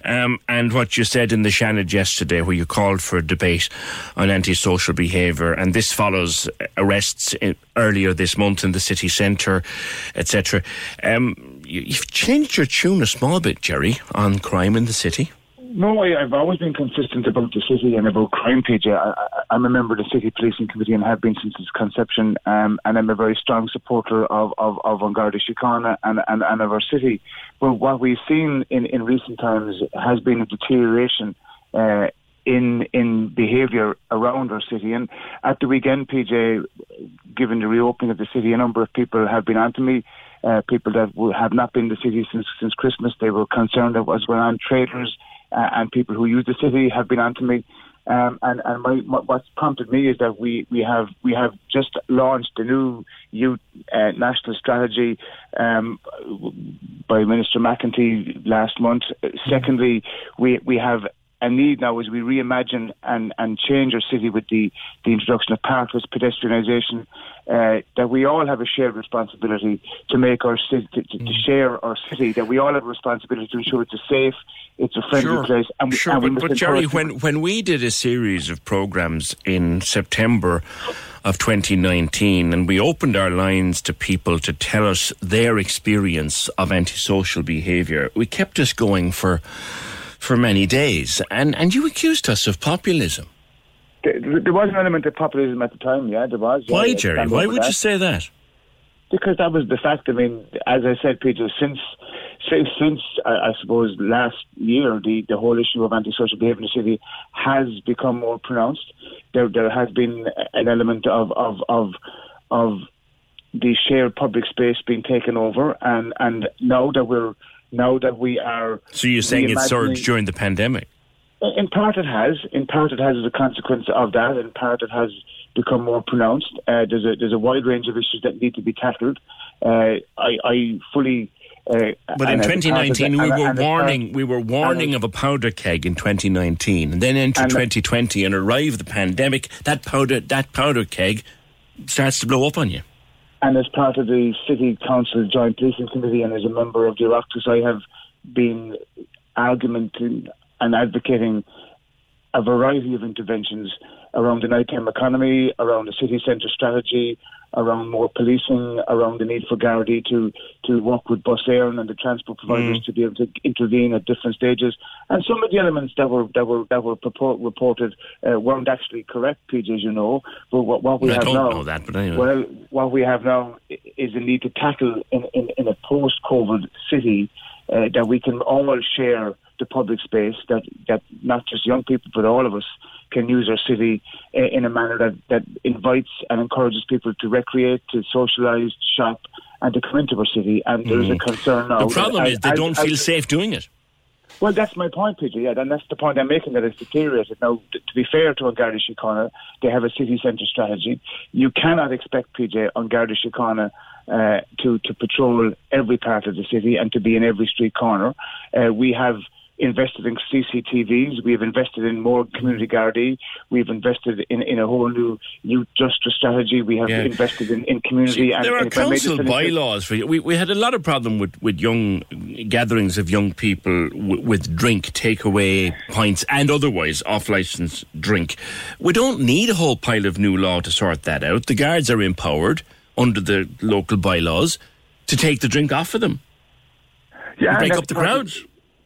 um, and what you said in the Seanad yesterday, where you called for a debate on antisocial behaviour, and this follows arrests. Earlier this month in the city centre, etc. Um, you, have changed your tune a small bit, Jerry, on crime in the city. No, I, have always been consistent about the city and about crime, PJ. I, am a member of the City Policing Committee and have been since its conception, um, and I'm a very strong supporter of, of, of and, and, and of our city. But what we've seen in, in recent times has been a deterioration uh, in in behaviour around our city. And at the weekend, PJ, given the reopening of the city, a number of people have been onto me. Uh, people that have not been in the city since since Christmas. They were concerned that what's going on. Traders uh, and people who use the city have been onto me. Um, and and my, my, what's prompted me is that we, we have we have just launched a new youth uh, national strategy um, by Minister McEntee last month. Secondly, we we have a need now as we reimagine and, and change our city with the, the introduction of parkless pedestrianisation, uh, that we all have a shared responsibility to make our city, to, to, Mm. share our city, that we all have a responsibility to ensure it's a safe, it's a friendly Sure. place. And we, sure, and we but, but Jerry, when, when we did a series of programs in September of 2019 and we opened our lines to people to tell us their experience of antisocial behaviour, we kept us going for for many days. And, and you accused us of populism. There, there was an element of populism at the time, yeah, there was. Why, yeah, Jerry? Why would that. you say that? Because that was the fact. I mean, as I said, Peter, since since, since I, I suppose last year, the, the whole issue of antisocial behaviour in the city has become more pronounced. There there has been an element of of of, of the shared public space being taken over, and and now that we're now that we are. So you're saying it surged during the pandemic? in part, it has. In part, it has as a consequence of that. In part, it has become more pronounced. Uh, there's a there's a wide range of issues that need to be tackled. Uh, I, I fully. Uh, But in and as a part of 2019, we and- were and as part- warning. We were warning of a powder keg in 2019, and then enter 2020 and arrive the pandemic. That powder, that powder keg, starts to blow up on you. And as part of the City Council Joint Policing Committee and as a member of the Oireachtas, I have been argumenting and advocating a variety of interventions around the nighttime economy, around the city centre strategy, around more policing, around the need for Gardaí to, to work with Bus Éireann and the transport providers Mm. to be able to intervene at different stages. And some of the elements that were that were that were purport, reported uh, weren't actually correct, PJ, as you know. But what, what we I have don't now, know that, but anyway. well, what we have now is a need to tackle in, in, in a post-COVID city uh, that we can all share the public space, that, that not just young people, but all of us can use our city uh, in a manner that, that invites and encourages people to recreate, to socialise, to shop, and to come into our city. And there is a Mm. concern now. The problem is they as- don't as- feel safe doing it. well, that's my point, Peter. Yeah, and that's the point I'm making that it's deteriorated. Now, t- to be fair to Garda Síochána, they have a city centre strategy. You cannot expect PJ on Garda Síochána uh, to to patrol every part of the city and to be in every street corner. Uh, we have invested in CCTVs. We have invested in more community Gardaí. We've invested in, in a whole new youth justice strategy. We have Yeah. invested in, in community. See, and there are if I may just council bylaws for you. We, we had a lot of problem with, with young gatherings of young people w- with drink, takeaway pints, and otherwise off license drink. We don't need a whole pile of new law to sort that out. The guards are empowered under the local bylaws to take the drink off of them. Yeah, break up the crowds.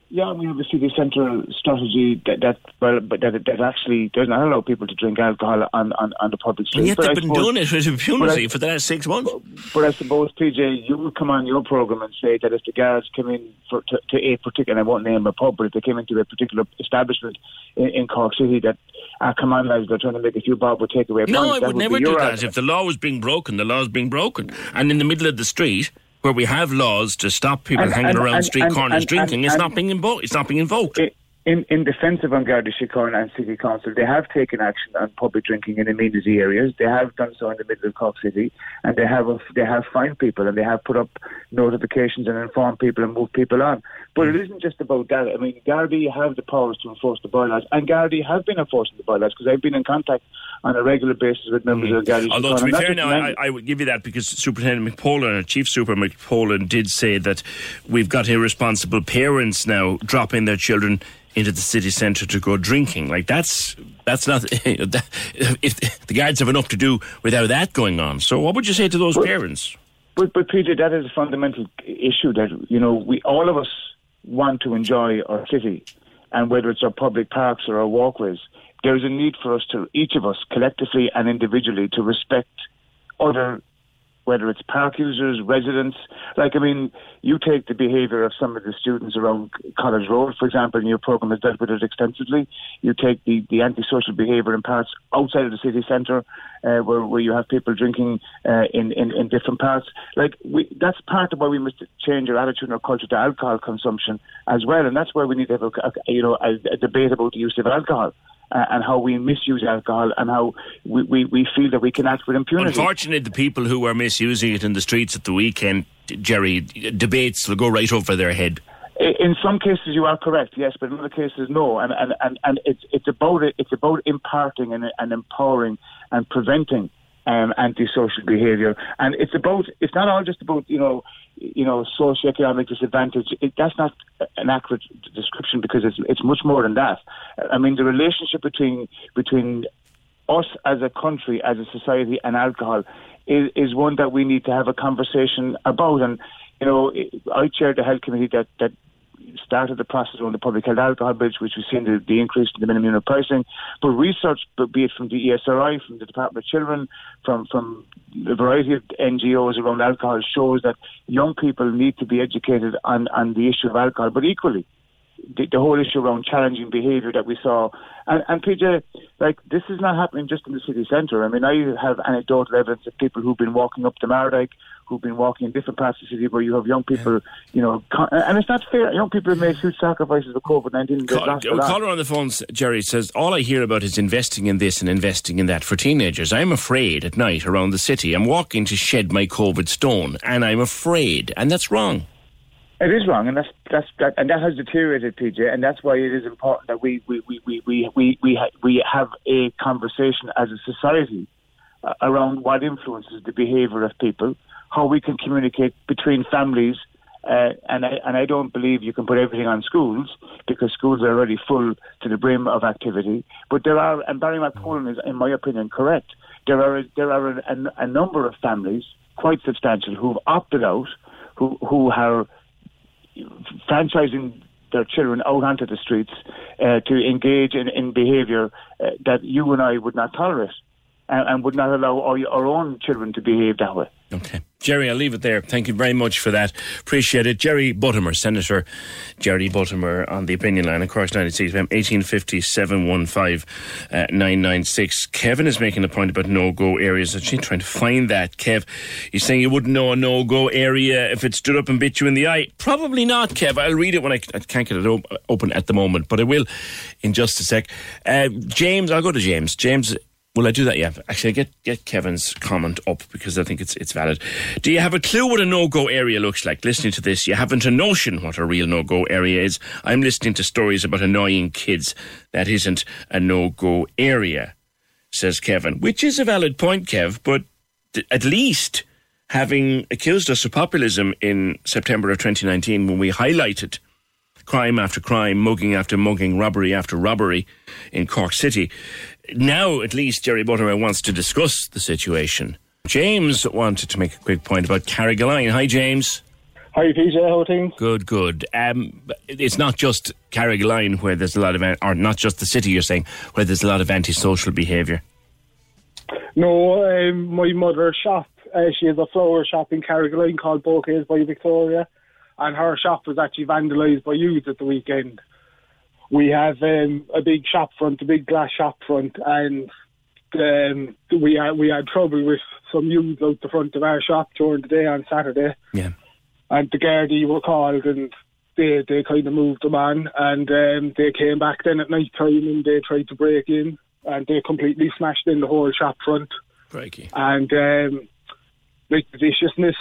Yeah, we have a city centre strategy that, that well, but that, that actually does not allow people to drink alcohol on, on, on the public street. And yet But they've been suppose- doing it with impunity I- for the last six months. But I suppose, PJ, you would come on your programme and say that if the guards come in for, to, to a particular, and I won't name a pub, but if they came into a particular establishment in, in Cork City, that, ah, come on, lads, they're trying to make a few bob with takeaway No, points, I would be never do that. If the law was being broken, the law is being broken. And in the middle of the street, where we have laws to stop people And- hanging and- around street corners drinking, and- not being invoked. It's not being invoked. in, in defence of Garda Síochána and City Council, they have taken action on public drinking in amenity areas. They have done so in the middle of Cork City, and they have they have fined people and they have put up notifications and informed people and moved people on. But it isn't just about that. I mean, Gardaí have the powers to enforce the bylaws, and Gardaí have been enforcing the bylaws because I've been in contact on a regular basis with members of Garda Mm. Although, to be fair now, I, I would give you that because Superintendent McPolin, Chief Super McPolin, did say that we've got irresponsible parents now dropping their children into the city centre to go drinking. Like, that's that's not. that, if the guards have enough to do without that going on. So, what would you say to those parents? But, but Peter, that is a fundamental issue that you know we all of us want to enjoy our city, and whether it's our public parks or our walkways, there is a need for us to each of us collectively and individually to respect other. Whether it's park users, residents, like I mean, you take the behaviour of some of the students around College Road, for example, and your programme has dealt with it extensively. You take the, the antisocial behaviour in parts outside of the city centre, uh, where, where you have people drinking uh, in, in, in different parts. Like we, that's part of why we must change our attitude and our culture to alcohol consumption as well, and that's why we need to have a, a you know a, a debate about the use of alcohol. Uh, and how we misuse alcohol, and how we, we, we feel that we can act with impunity. Unfortunately, the people who are misusing it in the streets at the weekend, Jerry, debates will go right over their head. In some cases, you are correct, yes, but in other cases, no. And and, and, and it's it's about it, it's about imparting and, and empowering and preventing um, antisocial behaviour. And it's about it's not all just about you know you know socioeconomic disadvantage. It, that's not an accurate description because it's it's much more than that. I mean, the relationship between between us as a country, as a society, and alcohol is, is one that we need to have a conversation about. And you know, I chaired the health committee that that started the process on the public health alcohol bridge, which we've seen the, the increase in the minimum unit pricing. But research, be it from the ESRI, from the Department of Children, from from a variety of NGOs around alcohol, shows that young people need to be educated on on the issue of alcohol. But equally, the, the whole issue around challenging behaviour that we saw. And, and PJ, like this is not happening just in the city centre. I mean, I have anecdotal evidence of people who've been walking up the Mardyke, who've been walking in different parts of the city where you have young people, yeah. you know, con- and it's not fair. Young people have made huge sacrifices with COVID 19. Call, caller on the phone, Jerry, says, All I hear about is investing in this and investing in that for teenagers. I'm afraid at night around the city. I'm walking to shed my COVID stone, and I'm afraid, and that's wrong. It is wrong, and that's that's that, and that has deteriorated, PJ, and that's why it is important that we we we we we we, we, ha- we have a conversation as a society uh, around what influences the behaviour of people, how we can communicate between families, uh, and I and I don't believe you can put everything on schools because schools are already full to the brim of activity. But there are, and Barry McPolin is, in my opinion, correct. There are there are a, a, a number of families, quite substantial, who've opted out, who who are franchising their children out onto the streets uh, to engage in, in behaviour uh, that you and I would not tolerate and, and would not allow our, our own children to behave that way. Okay. Jerry, I'll leave it there. Thank you very much for that. Appreciate it. Jerry Buttimer, Senator Jerry Buttimer on the opinion line, of course, 96 FM, 1850 715 uh, 996. Kevin is making a point about no go areas. I'm trying to find that. Kev, he's saying you wouldn't know a no go area if it stood up and bit you in the eye. Probably not, Kev. I'll read it when I, I can't get it op- open at the moment, but I will in just a sec. Uh, James, I'll go to James. James Will I do that? Yeah. Actually, I get get Kevin's comment up because I think it's it's valid. Do you have a clue what a no go area looks like? Listening to this, you haven't a notion what a real no go area is. I'm listening to stories about annoying kids. That isn't a no go area, says Kevin, which is a valid point, Kev. But th- at least having accused us of populism in September of 2019 when we highlighted crime after crime, mugging after mugging, robbery after robbery in Cork City. Now, at least, Jerry Buttimer wants to discuss the situation. James wanted to make a quick point about Carrigaline. Hi, James. Hi, PJ. How are things? Good, good. Um, it's not just Carrigaline where there's a lot of, or not just the city, you're saying, where there's a lot of antisocial behaviour. No, um, my mother's shop, uh, she has a flower shop in Carrigaline called Bouquets by Victoria and her shop was actually vandalised by youths at the weekend. We have um, a big shop front, a big glass shop front, and um, we had we had trouble with some youths out the front of our shop during the day on Saturday. Yeah, and the Gardaí were called and. They, they kind of moved them on and um, they came back then at night time and they tried to break in and they completely smashed in the whole shop front. Breaky. And um, like the viciousness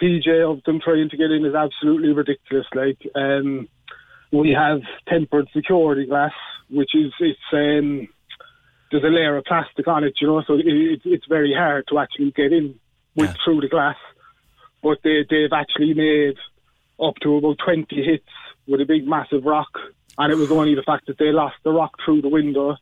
PJ of them trying to get in is absolutely ridiculous. Like, um, we have tempered security glass, which is it's um, there's a layer of plastic on it, you know, so it, it's very hard to actually get in with yeah. through the glass. But they they've actually made up to about 20 hits with a big massive rock, and it was only the fact that they lost the rock through the window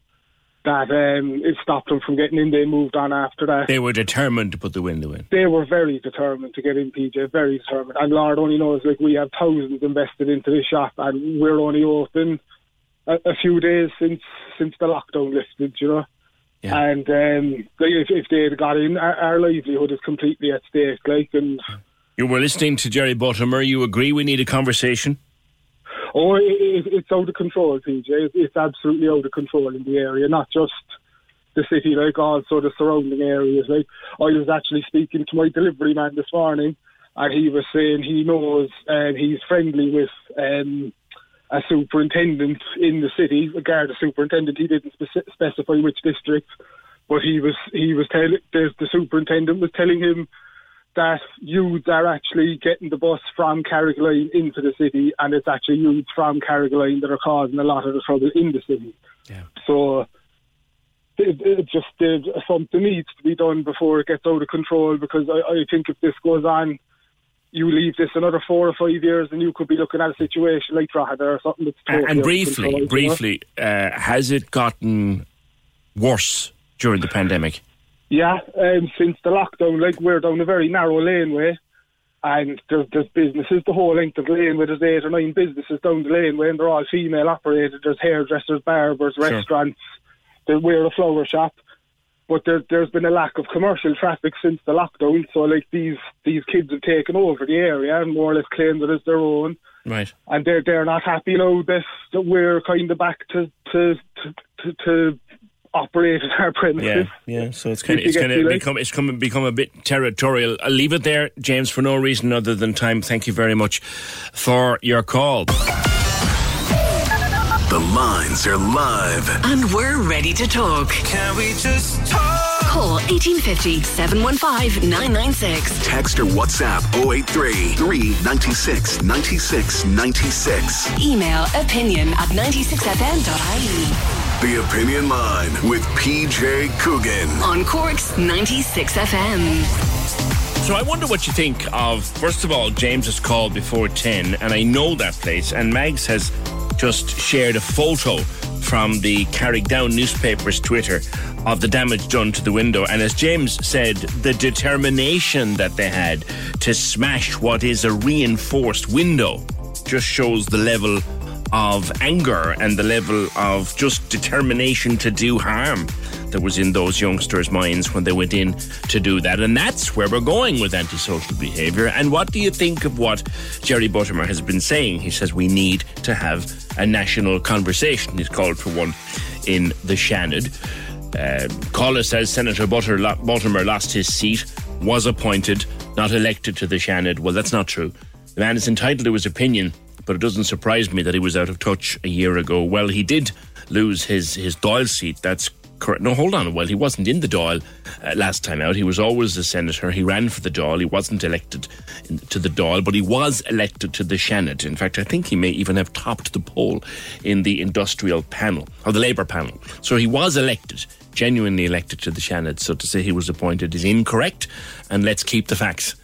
that um, it stopped them from getting in. They moved on after that. They were determined to put the window in. They were very determined to get in, PJ, very determined. And Lord only knows, like, we have thousands invested into this shop, and we're only open a, a few days since since the lockdown lifted, you know. Yeah. And um, like, if, if they had got in, our, our livelihood is completely at stake. Like, and you were listening to Jerry Buttimer. You agree we need a conversation? Oh, it, it's out of control, PJ. It's absolutely out of control in the area, not just the city, like also the surrounding areas. Like I was actually speaking to my delivery man this morning, and he was saying he knows and he's friendly with um, a superintendent in the city, a Garda superintendent. He didn't spec- specify which district, but he was he was telling the, the superintendent was telling him that youths are actually getting the bus from Carrigaline into the city, and it's actually youths from Carrigaline that are causing a lot of the trouble in the city. Yeah. So it, it just it, something needs to be done before it gets out of control. Because I, I think if this goes on, you leave this another four or five years, and you could be looking at a situation like Drogheda or something that's totally and out of briefly, control, you know? briefly, uh, has it gotten worse during the pandemic? Yeah, um, since the lockdown, like we're down a very narrow laneway, and there's, there's businesses the whole length of the laneway. There's eight or nine businesses down the laneway, and they're all female operated. There's hairdressers, barbers, Sure. restaurants. There, we're a flower shop, but there, there's been a lack of commercial traffic since the lockdown. So like these these kids have taken over the area and more or less claimed it as their own. Right. And they're they're not happy now that, that we're kind of back to to to, to, to operate at our premises. Yeah, yeah. So it's kind of it's you kind of become it's come become a bit territorial. I'll leave it there, James, for no reason other than time. Thank you very much for your call. The lines are live. And we're ready to talk. Can we just talk? Call 1850 715 996. Text or WhatsApp 083 396 96 96. Email opinion at 96fm.ie. The Opinion Line with PJ Coogan. On Cork's 96 FM. So I wonder what you think of. First of all, James has called before ten, and I know that place. And Mags has just shared a photo from the Carrigdhoun newspaper's Twitter of the damage done to the window. And as James said, the determination that they had to smash what is a reinforced window just shows the level of anger and the level of just determination to do harm that was in those youngsters' minds when they went in to do that. And that's where we're going with antisocial behaviour. And what do you think of what Jerry Buttimer has been saying? He says we need to have a national conversation. He's called for one in the Seanad. Uh, says Senator Butter, Buttimer lost his seat, was appointed, not elected to the Seanad. Well, that's not true. The man is entitled to his opinion, but it doesn't surprise me that he was out of touch a year ago. Well, he did lose his, his Dáil seat. That's correct. No, hold on. Well, he wasn't in the Dáil uh, last time out. He was always a senator. He ran for the Dáil. He wasn't elected in, to the Dáil, but he was elected to the Seanad. In fact, I think he may even have topped the poll in the industrial panel, or the Labour panel. So he was elected, genuinely elected to the Seanad. So to say he was appointed is incorrect, and let's keep the facts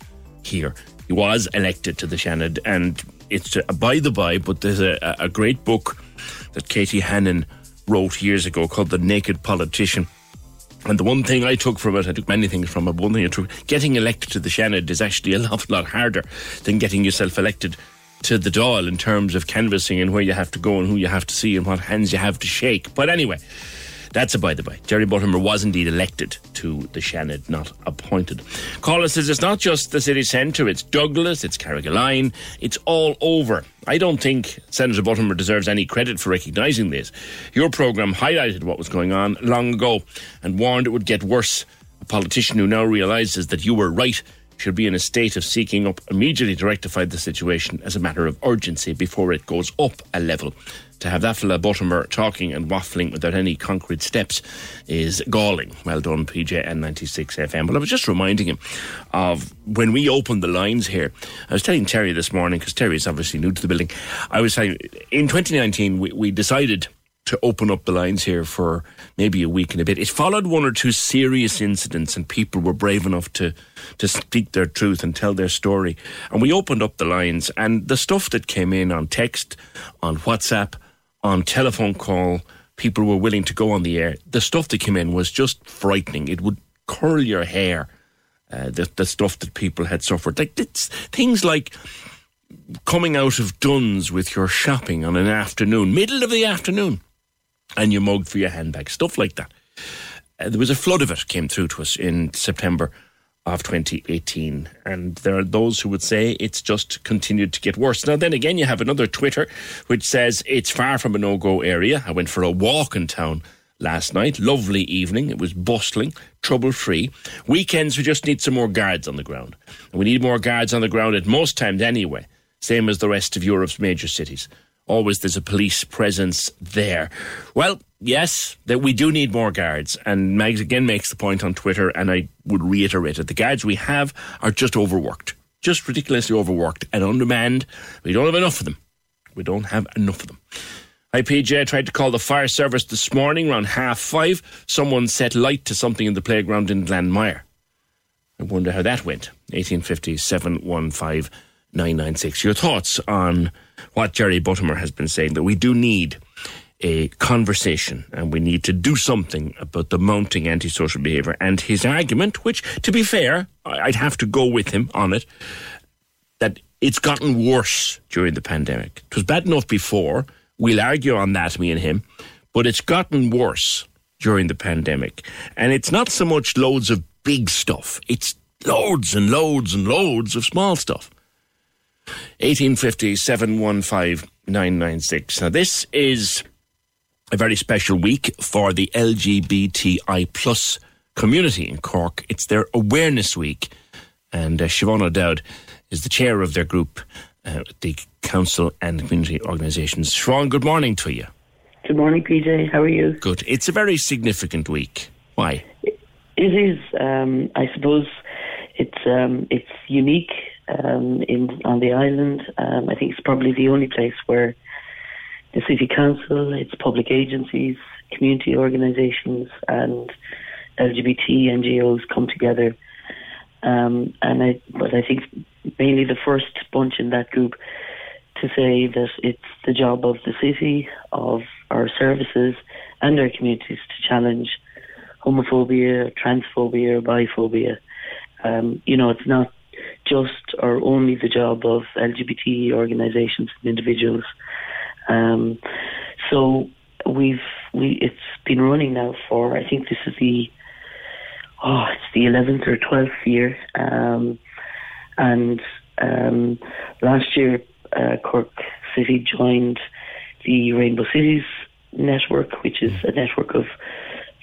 here. He was elected to the Seanad, and it's a by the by, but there's a, a great book that Katie Hannon wrote years ago called The Naked Politician. And the one thing I took from it, I took many things from it, one thing I took, getting elected to the Seanad is actually a lot, lot harder than getting yourself elected to the Dáil in terms of canvassing and where you have to go and who you have to see and what hands you have to shake. But anyway, that's a by the by. Jerry Buttimer was indeed elected to the Seanad, not appointed. Caller says it's not just the city centre, it's Douglas, it's Carrigaline, it's all over. I don't think Senator Buttimer deserves any credit for recognising this. Your programme highlighted what was going on long ago and warned it would get worse. A politician who now realises that you were right should be in a state of seeking up immediately to rectify the situation as a matter of urgency before it goes up a level. To have that fella Buttimer talking and waffling without any concrete steps is galling. Well done, PJ and 96 FM. But I was just reminding him of when we opened the lines here. I was telling Terry this morning, because Terry is obviously new to the building. I was saying, in 2019, we, we decided to open up the lines here for maybe a week and a bit. It followed one or two serious incidents, and people were brave enough to to speak their truth and tell their story. And we opened up the lines, and the stuff that came in on text, on WhatsApp, on telephone call, people were willing to go on the air. The stuff that came in was just frightening. It would curl your hair. Uh, the the stuff that people had suffered, like it's things like coming out of Dunnes with your shopping on an afternoon, middle of the afternoon, and you mugged for your handbag, stuff like that. Uh, there was a flood of it came through to us in September of 2018, and there are those who would say it's just continued to get worse. Now, then again, you have another Twitter which says it's far from a no-go area. I went for a walk in town last night. Lovely evening. It was bustling, trouble free. Weekends, we just need some more guards on the ground. And we need more guards on the ground at most times anyway, same as the rest of Europe's major cities. Always there's a police presence there. Well, yes, that we do need more guards. And Mags again makes the point on Twitter, and I would reiterate it. The guards we have are just overworked, just ridiculously overworked and undermanned. We don't have enough of them. We don't have enough of them. IPJ tried to call the fire service this morning around half five. Someone set light to something in the playground in Glanmire. I wonder how that went. 1850 715 996. Your thoughts on what Jerry Buttimer has been saying that we do need a conversation and we need to do something about the mounting antisocial behaviour. And his argument, which, to be fair, I'd have to go with him on it, that it's gotten worse during the pandemic. It was bad enough before. We'll argue on that, me and him, but it's gotten worse during the pandemic. And it's not so much loads of big stuff, it's loads and loads and loads of small stuff. 1850 715 996. Now, this is a very special week for the LGBTI plus community in Cork. It's their awareness week, and uh, Siobhan O'Dowd is the chair of their group, uh, the council and community organisations. Siobhan, good morning to you. Good morning, PJ. How are you? Good. It's a very significant week. Why? It is. Um, I suppose it's um, it's unique um, in on the island. Um, I think it's probably the only place where the city council, its public agencies, community organisations, and LGBT NGOs come together. Um, and I, but I think mainly the first bunch in that group to say that it's the job of the city, of our services, and our communities to challenge homophobia, transphobia, biphobia. Um, you know, it's not just or only the job of LGBT organisations and individuals. Um, so we've we it's been running now for I think this is the oh it's the eleventh or twelfth year, um, and um, last year uh, Cork City joined the Rainbow Cities network, which is a network of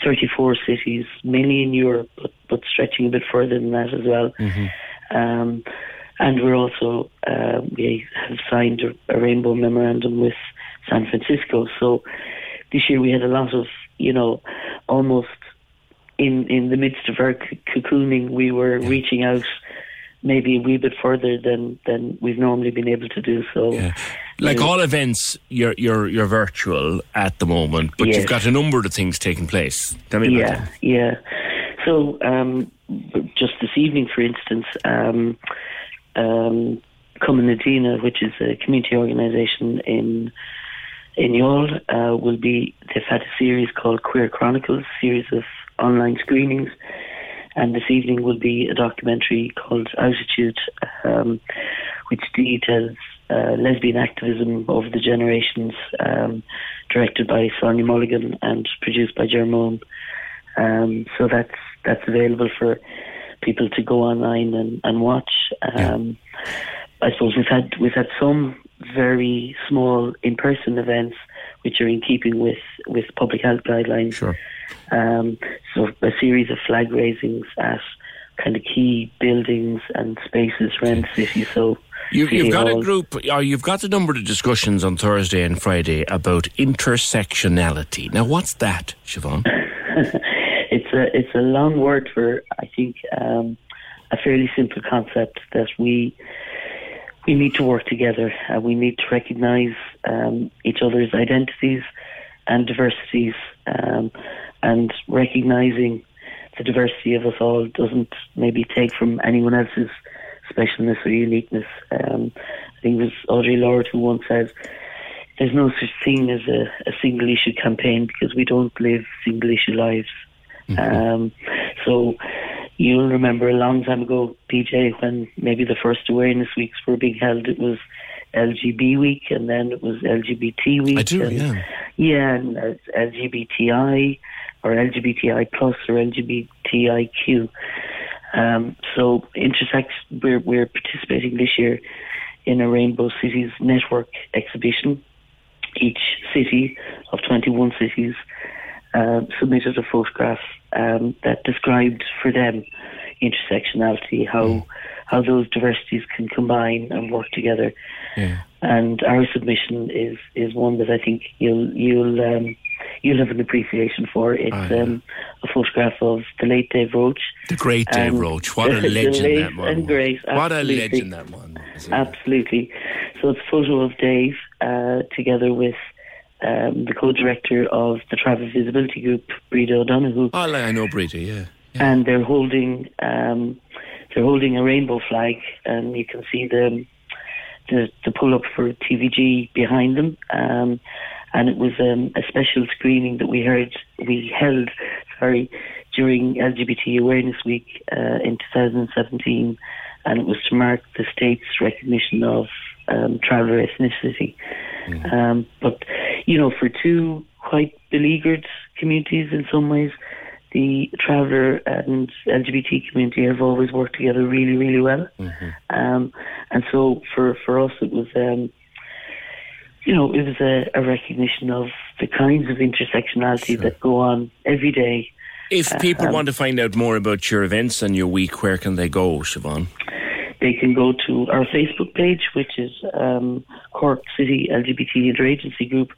34 cities, mainly in Europe, but, but stretching a bit further than that as well. Mm-hmm. Um, and we're also uh, we have signed a, a, rainbow memorandum with San Francisco. So this year we had a lot of you know almost in in the midst of our c- cocooning, we were reaching out maybe a wee bit further than than we've normally been able to do. So. Yeah. Like all events, you're you're you're virtual at the moment, but Yes. you've got a number of things taking place. Tell me yeah, yeah. So um, just this evening, for instance, um, um, Cumann na Daoine, which is a community organisation in in Youghal, uh, will be. They've had a series called Queer Chronicles, series of online screenings, and this evening will be a documentary called Altitude, um, which details uh, lesbian activism over the generations, um, directed by Sonia Mulligan and produced by Jermone. Um, so that's that's available for people to go online and, and watch. Um, I suppose we've had we've had some very small in person events which are in keeping with, with public health guidelines. Sure. Um, so a series of flag raisings at kind of key buildings and spaces around the city. So You, City you've got a group, or you've got a number of discussions on Thursday and Friday about intersectionality. Now, what's that, Siobhan? it's a it's a long word for I think um, a fairly simple concept that we we need to work together. Uh, we need to recognise um, each other's identities and diversities, um, and recognising the diversity of us all doesn't maybe take from anyone else's specialness or uniqueness. Um, I think it was Audre Lorde who once said, "There's no such thing as a, a single issue campaign because we don't live single issue lives." Um, so you'll remember a long time ago, PJ, when maybe the first awareness weeks were being held, it was LGB week and then it was LGBT week. I do, and, yeah. Yeah, and uh, LGBTI or LGBTI plus or LGBTIQ. Um, so intersex, we're, we're participating this year in a Rainbow Cities Network exhibition. Each city of 21 cities uh, submitted a photograph um, that described for them intersectionality, how how those diversities can combine and work together. Yeah. And our submission is is one that I think you'll you'll um, you'll have an appreciation for. It's um, a photograph of the late Dave Roche. The great Dave Roche. What a legend that one. and great, What a legend that one. Absolutely. So it's a photo of Dave uh, together with um, the co-director of the Travel Visibility Group, Breda O'Donoghue, Oh, I know Breda, yeah. and they're holding um, they're holding a rainbow flag, and you can see the the, the pull up for TVG behind them. Um, and it was um, a special screening that we heard we held sorry during LGBT Awareness Week uh, in 2017, and it was to mark the state's recognition of um, traveller ethnicity. Um, but you know, for two quite beleaguered communities in some ways, the traveller and LGBT community have always worked together really, really well. Um, and so for, for us, it was, um, you know, it was a, a recognition of the kinds of intersectionality that go on every day. If people Um, want to find out more about your events and your week, where can they go, Siobhan? They can go to our Facebook page, which is um, Cork City LGBT Interagency Group,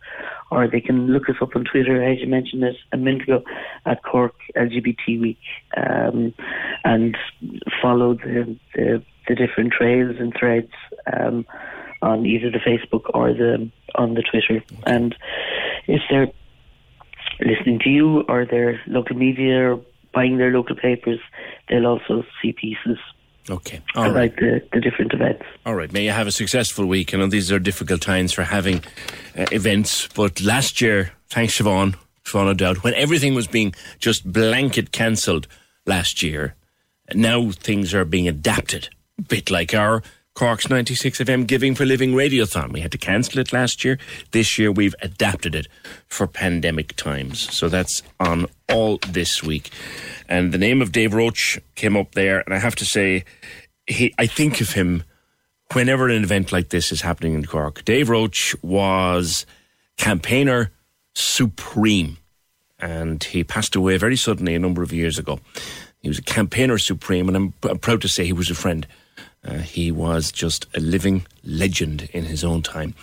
or they can look us up on Twitter, as you mentioned it a minute ago, at Cork LGBT Week, um, and follow the, the, the different trails and threads um, on either the Facebook or the on the Twitter. And if they're listening to you or their local media or buying their local papers, they'll also see pieces Okay. All about right. the, the different events. All right. May you have a successful week. I know these are difficult times for having uh, events, but last year, thanks Siobhan, Siobhan O'Dowd, when everything was being just blanket cancelled last year, now things are being adapted. A bit like our Cork's 96 FM Giving for Living Radiothon. We had to cancel it last year. This year we've adapted it for pandemic times. So that's on all this week. And the name of Dave Roche came up there, and I have to say, he, I think of him whenever an event like this is happening in Cork. Dave Roche was campaigner supreme, and he passed away very suddenly a number of years ago. He was a campaigner supreme, and I'm, I'm proud to say he was a friend. Uh, he was just a living legend in his own time.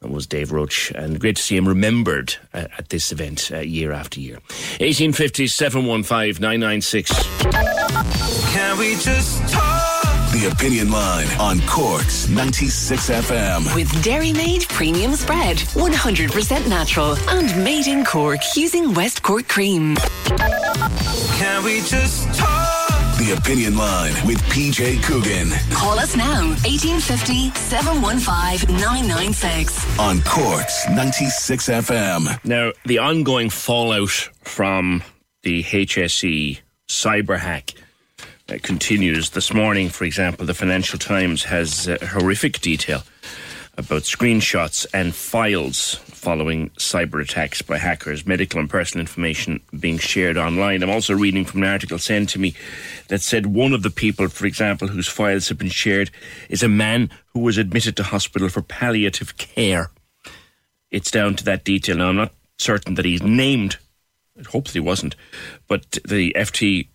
That was Dave Roche, and great to see him remembered uh, at this event uh, year after year. 1850 715 996. Can we just talk? The Opinion Line on Cork's 96 FM. With Dairy Made Premium Spread, 100% natural and made in Cork using West Cork cream. Can we just talk? The Opinion Line with PJ Coogan Call us now, 1850 715 996. on Cork's 96 FM. Now, the ongoing fallout from the HSE cyber hack uh, continues. This morning, for example, the Financial Times has uh, horrific detail about screenshots and files following cyber attacks by hackers, medical and personal information being shared online. I'm also reading from an article sent to me that said one of the people, for example, whose files have been shared is a man who was admitted to hospital for palliative care. It's down to that detail. Now, I'm not certain that he's named, hopefully wasn't, but the FT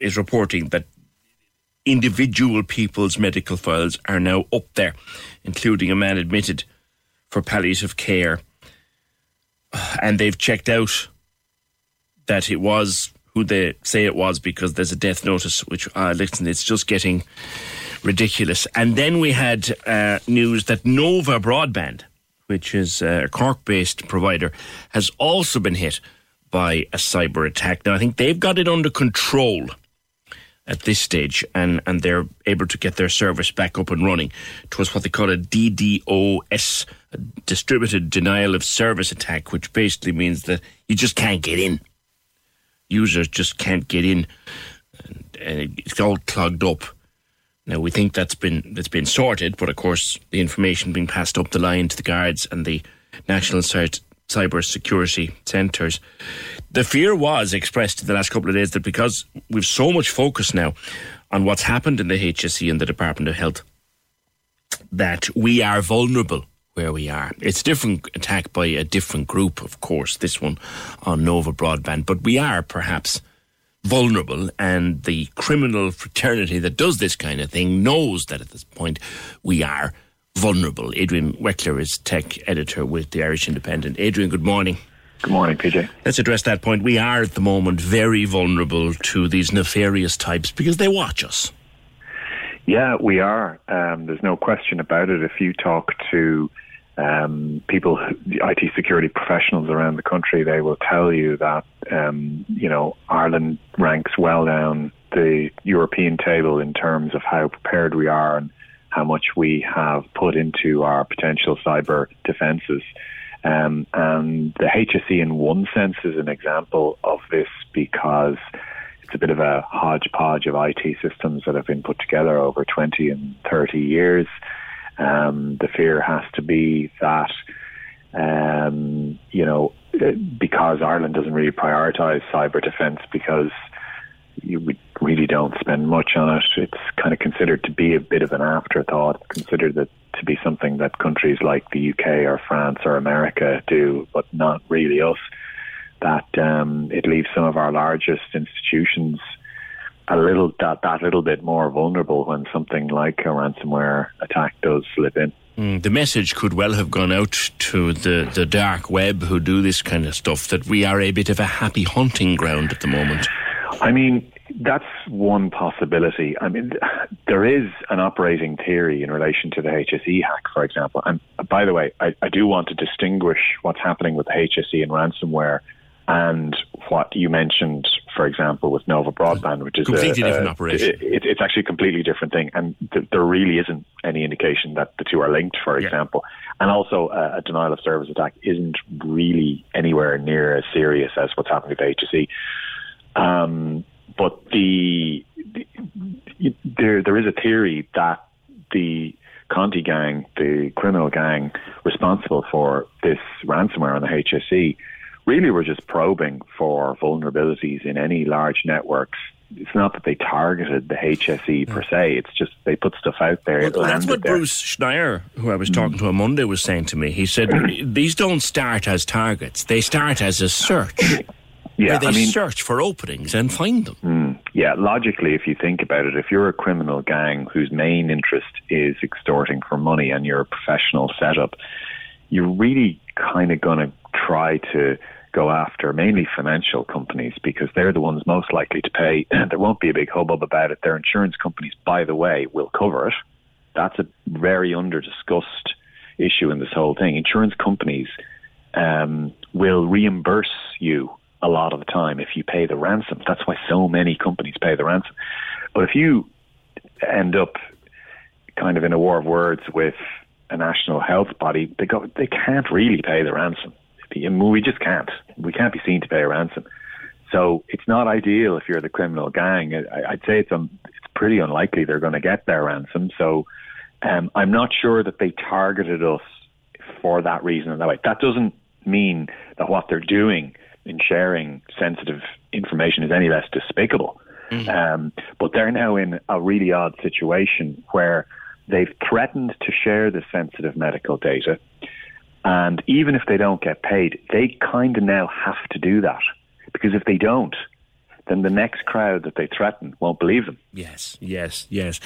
is reporting that individual people's medical files are now up there, including a man admitted for palliative care. And they've checked out that it was who they say it was because there's a death notice, which, uh, listen, it's just getting ridiculous. And then we had uh, news that Nova Broadband, which is a Cork based provider, has also been hit by a cyber attack. Now, I think they've got it under control at this stage and, and they're able to get their service back up and running. It was what they call a DDoS, a distributed denial of service attack, which basically means that you just can't get in. Users just can't get in and, and it's all clogged up. Now we think that's been that's been sorted, but of course the information being passed up the line to the guards and the national cyber security centres. The fear was expressed in the last couple of days that because we've so much focus now on what's happened in the HSE and the Department of Health, that we are vulnerable where we are. It's a different attack by a different group, of course, this one on Nova Broadband, but we are perhaps vulnerable and the criminal fraternity that does this kind of thing knows that at this point we are vulnerable. Adrian Weckler is tech editor with the Irish Independent. Adrian, good morning. Good morning, PJ. Let's address that point. We are at the moment very vulnerable to these nefarious types because they watch us. Yeah, we are. Um, there's no question about it. If you talk to um, people, IT security professionals around the country, they will tell you that um, you know Ireland ranks well down the European table in terms of how prepared we are and how much we have put into our potential cyber defences. Um, and the HSE, in one sense, is an example of this because it's a bit of a hodgepodge of IT systems that have been put together over 20 and 30 years. Um, the fear has to be that, um, you know, because Ireland doesn't really prioritise cyber defence because you, we really don't spend much on it. It's kind of considered to be a bit of an afterthought, considered that to be something that countries like the UK or France or America do, but not really us. That um, it leaves some of our largest institutions a little that that little bit more vulnerable when something like a ransomware attack does slip in. Mm, the message could well have gone out to the, the dark web who do this kind of stuff that we are a bit of a happy hunting ground at the moment. I mean, that's one possibility. I mean, there is an operating theory in relation to the HSE hack, for example. And by the way, I, I do want to distinguish what's happening with the HSE and ransomware and what you mentioned, for example, with Nova Broadband, which is completely a, different a, operation. It, it's actually a completely different thing, and th- there really isn't any indication that the two are linked, for example. And also, uh, a denial of service attack isn't really anywhere near as serious as what's happening with HSE. Um, but the, the, there there is a theory that the Conti gang, the criminal gang responsible for this ransomware on the HSE, really were just probing for vulnerabilities in any large networks. It's not that they targeted the HSE per se. It's just they put stuff out there. Well, that's what there. Bruce Schneier, who I was mm-hmm. talking to on Monday, was saying to me. He said these don't start as targets; they start as a search. Yeah, where they I mean, search for openings and find them. Mm, yeah, logically, if you think about it, if you're a criminal gang whose main interest is extorting for money and you're a professional setup, you're really kind of going to try to go after mainly financial companies because they're the ones most likely to pay. there won't be a big hubbub about it. Their insurance companies, by the way, will cover it. That's a very under discussed issue in this whole thing. Insurance companies um, will reimburse you a lot of the time if you pay the ransom. That's why so many companies pay the ransom. But if you end up kind of in a war of words with a national health body, they go they can't really pay the ransom. We just can't. We can't be seen to pay a ransom. So it's not ideal if you're the criminal gang. I'd say it's um, it's pretty unlikely they're going to get their ransom. So um, I'm not sure that they targeted us for that reason and that way. That doesn't mean that what they're doing in sharing sensitive information is any less despicable. Mm-hmm. Um, but they're now in a really odd situation where they've threatened to share the sensitive medical data. And even if they don't get paid, they kind of now have to do that. Because if they don't, then the next crowd that they threaten won't believe them. Yes, yes, yes.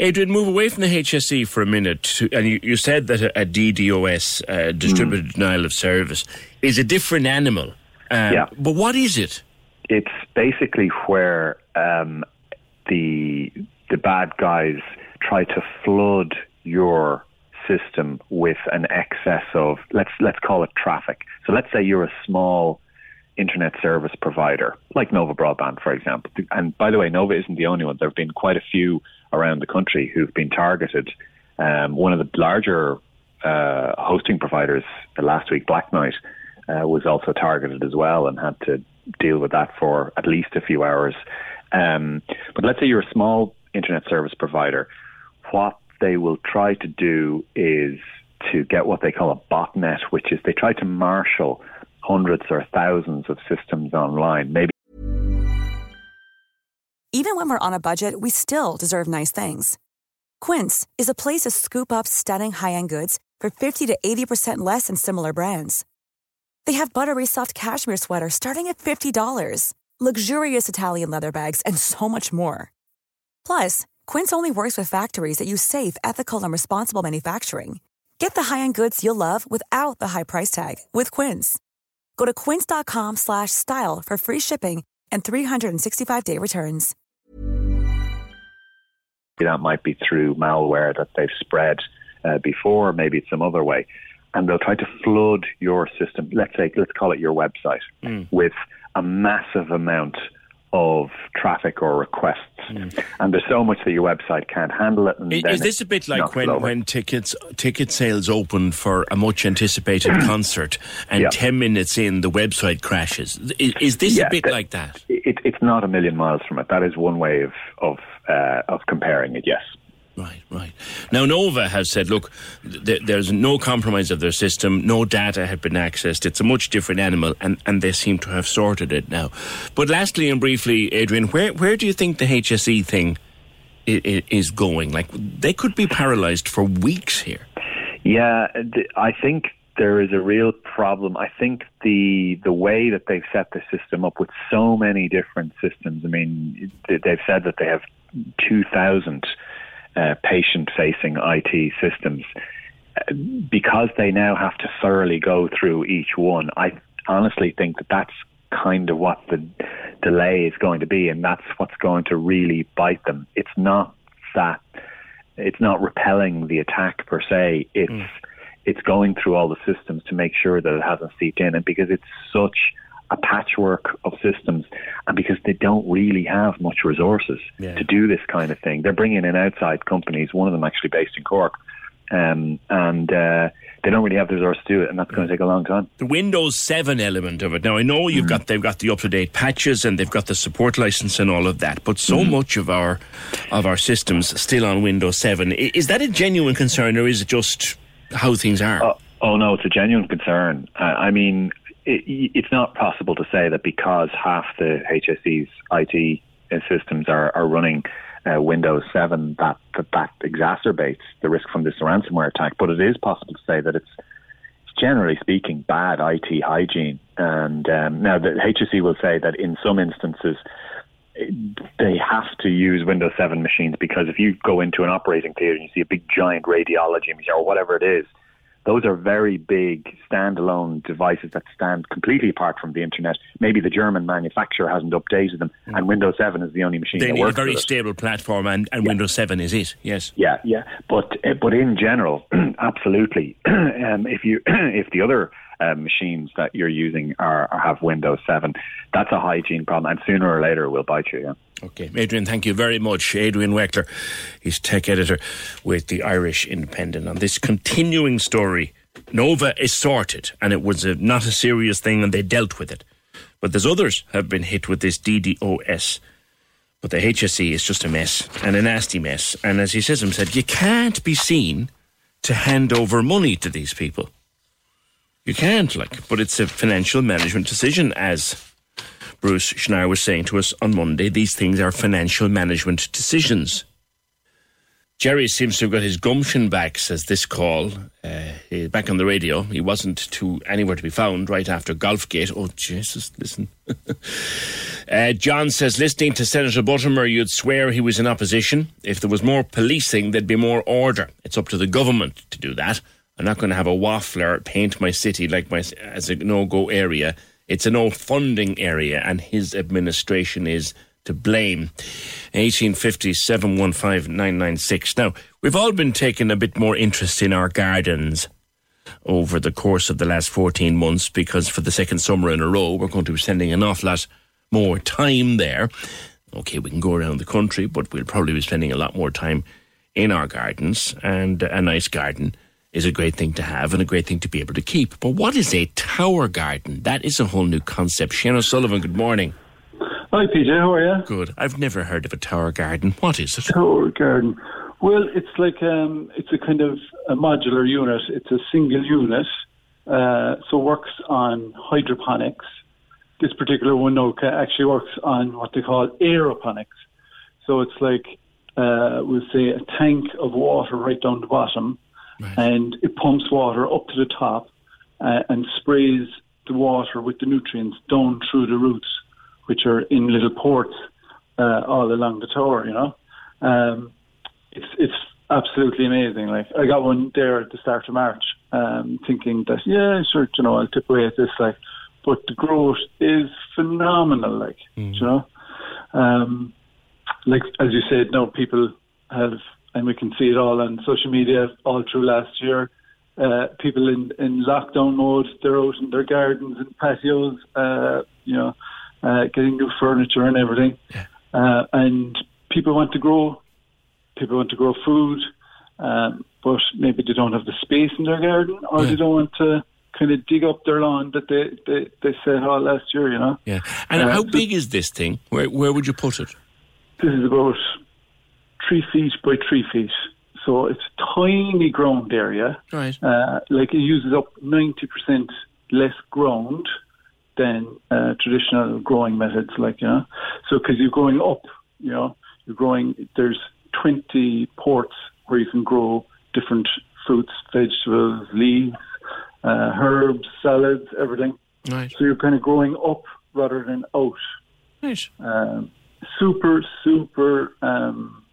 Adrian, move away from the HSE for a minute. To, and you, you, said that a, a DDoS, uh, distributed mm. denial of service, is a different animal. Um, yeah. But what is it? It's basically where um, the the bad guys try to flood your system with an excess of let's let's call it traffic. So let's say you're a small internet service provider, like Nova Broadband, for example. And by the way, Nova isn't the only one. There have been quite a few around the country who've been targeted. Um, one of the larger uh, hosting providers last week, Blacknight, uh, was also targeted as well and had to deal with that for at least a few hours. Um, but let's say you're a small internet service provider. What they will try to do is to get what they call a botnet, which is they try to marshal hundreds or thousands of systems online. Maybe. Even when we're on a budget, we still deserve nice things. Quince is a place to scoop up stunning high end goods for 50 to 80% less than similar brands. They have buttery soft cashmere sweaters starting at $50, luxurious Italian leather bags, and so much more. Plus, Quince only works with factories that use safe, ethical, and responsible manufacturing. Get the high-end goods you'll love without the high price tag with Quince. Go to quince.com slash style for free shipping and 365-day returns. That might be through malware that they've spread uh, before, maybe it's some other way. And they'll try to flood your system, let's say, let's call it your website, Mm. with a massive amount of traffic or requests. And there's so much that your website can't handle it. And I- Is this a bit like when, over. when tickets ticket sales open for a much anticipated concert and Yeah. 10 minutes in the website crashes? Is, is this Yeah, a bit that- like that? It, it's not a million miles from it. That is one way of of, uh, of comparing it. Yes. Right, right. Now, Nova has said, look, th- there's no compromise of their system. No data had been accessed. It's a much different animal, and, and they seem to have sorted it now. But lastly and briefly, Adrian, where, where do you think the HSE thing i- i- is going? Like, they could be paralysed for weeks here. Yeah, I think there is a real problem. I think the the way that they've set the system up with so many different systems. I mean, th- they've said that they have two thousand uh, patient-facing IT systems. Uh, Because they now have to thoroughly go through each one, I honestly think that that's kind of what the delay is going to be, and that's what's going to really bite them. It's not that it's not repelling the attack per se. It's it's going through all the systems to make sure that it hasn't seeped in, and because it's such a patchwork of systems, and because they don't really have much resources Yeah. to do this kind of thing, they're bringing in outside companies. One of them actually based in Cork, um, and uh, they don't really have the resources to do it, and that's going to take a long time. the Windows 7 element of it. Now I know you've got they've got the up to date patches and they've got the support license and all of that, but so much of our of our systems still on Windows 7. Is that a genuine concern or is it just how things are? Oh, oh no, it's a genuine concern. Uh, I mean, it, it's not possible to say that because half the HSE's IT systems are, are running uh, Windows 7 that, that that exacerbates the risk from this ransomware attack. But it is possible to say that it's generally speaking, bad IT hygiene. And um, now the HSE will say that in some instances, they have to use Windows 7 machines because if you go into an operating theatre and you see a big giant radiology machine or whatever it is, those are very big standalone devices that stand completely apart from the internet. Maybe the German manufacturer hasn't updated them, and Windows 7 is the only machine They that need a very stable platform, and, and Windows 7 is it, yes. Yeah, yeah, but uh, but in general, absolutely. um, if you if the other uh, machines that you're using are, are have Windows Seven, that's a hygiene problem, and sooner or later it will bite you. Yeah. Okay, Adrian, thank you very much. Adrian Weckler, he's tech editor with the Irish Independent on this continuing story. Nova is sorted, and it was a, not a serious thing, and they dealt with it. But there's others have been hit with this DDoS. But the HSE is just a mess and a nasty mess. And as he says himself, you can't be seen to hand over money to these people. You can't, like, but it's a financial management decision, as Bruce Schneier was saying to us on Monday. These things are financial management decisions. Jerry seems to have got his gumption back, says this call. Uh, back on the radio. He wasn't to anywhere to be found right after Golfgate. Oh, Jesus, listen. uh, John says, listening to Senator Buttimer, you'd swear he was in opposition. If there was more policing, there'd be more order. It's up to the government to do that. I'm not going to have a waffler paint my city like my as a no-go area. It's an no funding area, and his administration is to blame. 1850 715 996. Now, we've all been taking a bit more interest in our gardens over the course of the last 14 months because for the second summer in a row, we're going to be spending an awful lot more time there. Okay, we can go around the country, but we'll probably be spending a lot more time in our gardens, and a nice garden is a great thing to have and a great thing to be able to keep. But what is a tower garden? That is a whole new concept. Shane O'Sullivan, good morning. Hi, PJ. How are you? Good. I've never heard of a tower garden. What is it? Tower garden. Well, it's like um, it's a kind of a modular unit. It's a single unit, uh, so works on hydroponics. This particular one actually works on what they call aeroponics. So it's like uh, we'll say a tank of water right down the bottom, and it pumps water up to the top uh, and sprays the water with the nutrients down through the roots, which are in little ports uh, all along the tower. You know, um, it's it's absolutely amazing. Like I got one there at the start of March, um, thinking that yeah, sure, you know, I'll tip away at this. Like, but the growth is phenomenal. Like you know, um, like as you said, now people have, and we can see it all on social media all through last year. Uh, people in, in lockdown mode, they're out in their gardens and patios, uh, you know, uh, getting new furniture and everything. Uh, and people want to grow, people want to grow food, um, but maybe they don't have the space in their garden or they don't want to kind of dig up their lawn that they, they, they set out last year, you know. Yeah. And Uh, how big is this thing? Where where would you put it? This is about three feet by three feet. So it's a tiny ground area. Right. Uh, like it uses up 90% less ground than uh, traditional growing methods, like, you know. So, because you're growing up, you know, you're growing, there's 20 ports where you can grow different fruits, vegetables, leaves, uh, herbs, salads, everything. Right. So you're kind of growing up rather than out. Right. Um, super, super um,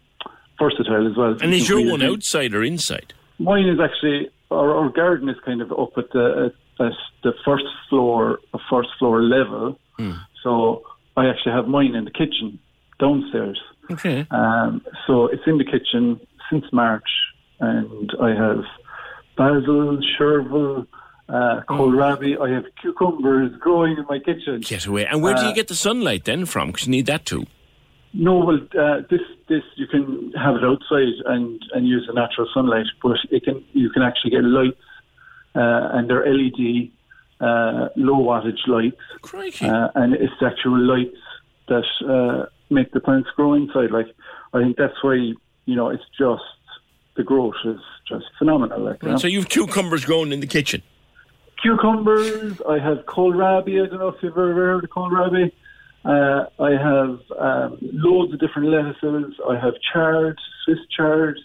versatile as well. And is your one outside or inside? Mine is actually our, our garden is kind of up at the at, at the first floor, a first floor level. Hmm. So I actually have mine in the kitchen downstairs. Okay. Um, so it's in the kitchen since March, and I have basil, chervil, uh, kohlrabi. I have cucumbers growing in my kitchen. Get away. And where do Uh, you get the sunlight then from? Because you need that too. No, well, uh, this this you can have it outside and and use the natural sunlight, but it can you can actually get lights, uh, and they're LED uh, low wattage lights, uh, and it's actual lights that uh, make the plants grow inside. Like I think that's why you know it's just the growth is just phenomenal. Like you know. So you've cucumbers growing in the kitchen. cucumbers. I have kohlrabi. I don't know if you've ever heard of kohlrabi. Uh, I have um, loads of different lettuces. I have chard, Swiss chard,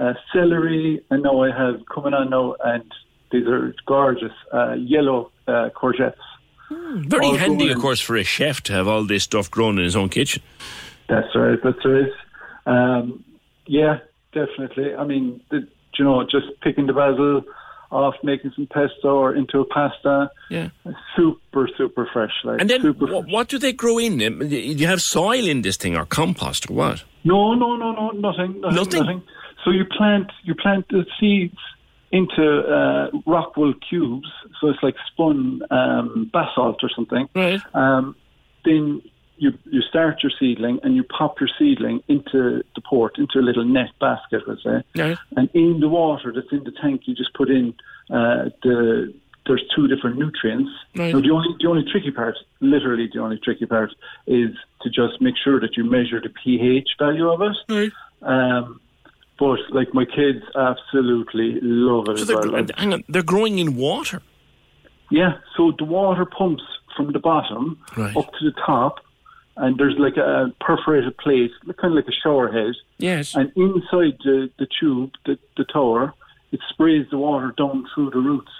uh, celery, and now I have coming on now, and these are gorgeous uh, yellow uh, courgettes. Very All handy, of course, for a chef to have all this stuff grown in his own kitchen. That's right. That's right. Um, yeah, definitely. I mean, the, you know, just picking the basil off, making some pesto or into a pasta. Yeah. Super, super fresh. Like And then super what, what do they grow in? Do you have soil in this thing or compost or what? No, no, no, no, nothing, nothing, nothing. So you plant you plant the seeds into uh, rockwool cubes, so it's like spun um, basalt or something. Right. Um, then you you start your seedling and you pop your seedling into the port, into a little net basket, let's say. And in the water that's in the tank, you just put in uh, the. There's two different nutrients. Right. Now, the only the only tricky part, literally the only tricky part, is to just make sure that you measure the pH value of it. Right. Um, but like my kids absolutely love it So as well. Like, hang on, they're growing in water. yeah, so the water pumps from the bottom Right. up to the top, and there's like a perforated plate, kind of like a shower head. Yes. And inside the, the tube, the, the tower, it sprays the water down through the roots.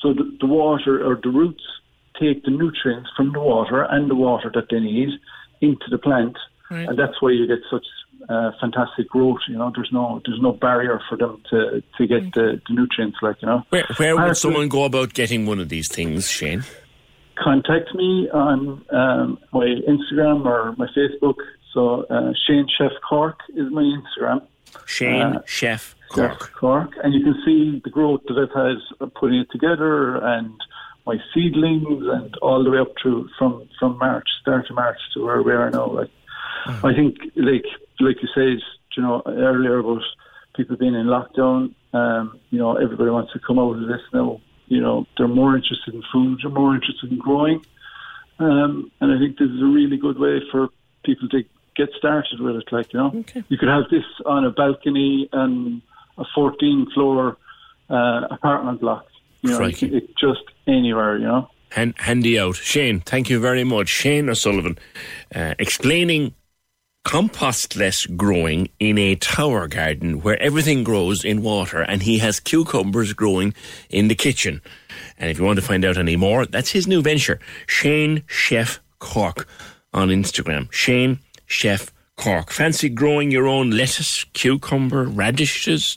So the, the water or the roots take the nutrients from the water and the water that they need into the plant, Right. and that's why you get such uh, fantastic growth. You know, there's no there's no barrier for them to to get the, the nutrients. Like you know, Where, where would someone go about getting one of these things, Shane? Contact me on um, my Instagram or my Facebook. So uh, Shane Chef Cork is my Instagram. Shane Uh, Chef Cork. Cork, and you can see the growth that I've had putting it together and my seedlings and all the way up to from from March, start of March to where we are now. Like I think, like like you said, you know earlier about people being in lockdown. Um, you know, everybody wants to come out of this now. You know, they're more interested in food, they're more interested in growing, um, and I think this is a really good way for people to get started with it. Like you know, you could have this on a balcony and a 14 floor uh, apartment block. You know, Crikey. it, just anywhere. You know. Han- handy out. Shane, thank you very much. Shane O'Sullivan uh, explaining compostless growing in a tower garden where everything grows in water and he has cucumbers growing in the kitchen. And if you want to find out any more, that's his new venture, Shane Chef Cork on Instagram. Shane Chef Cork. Fancy growing your own lettuce, cucumber, radishes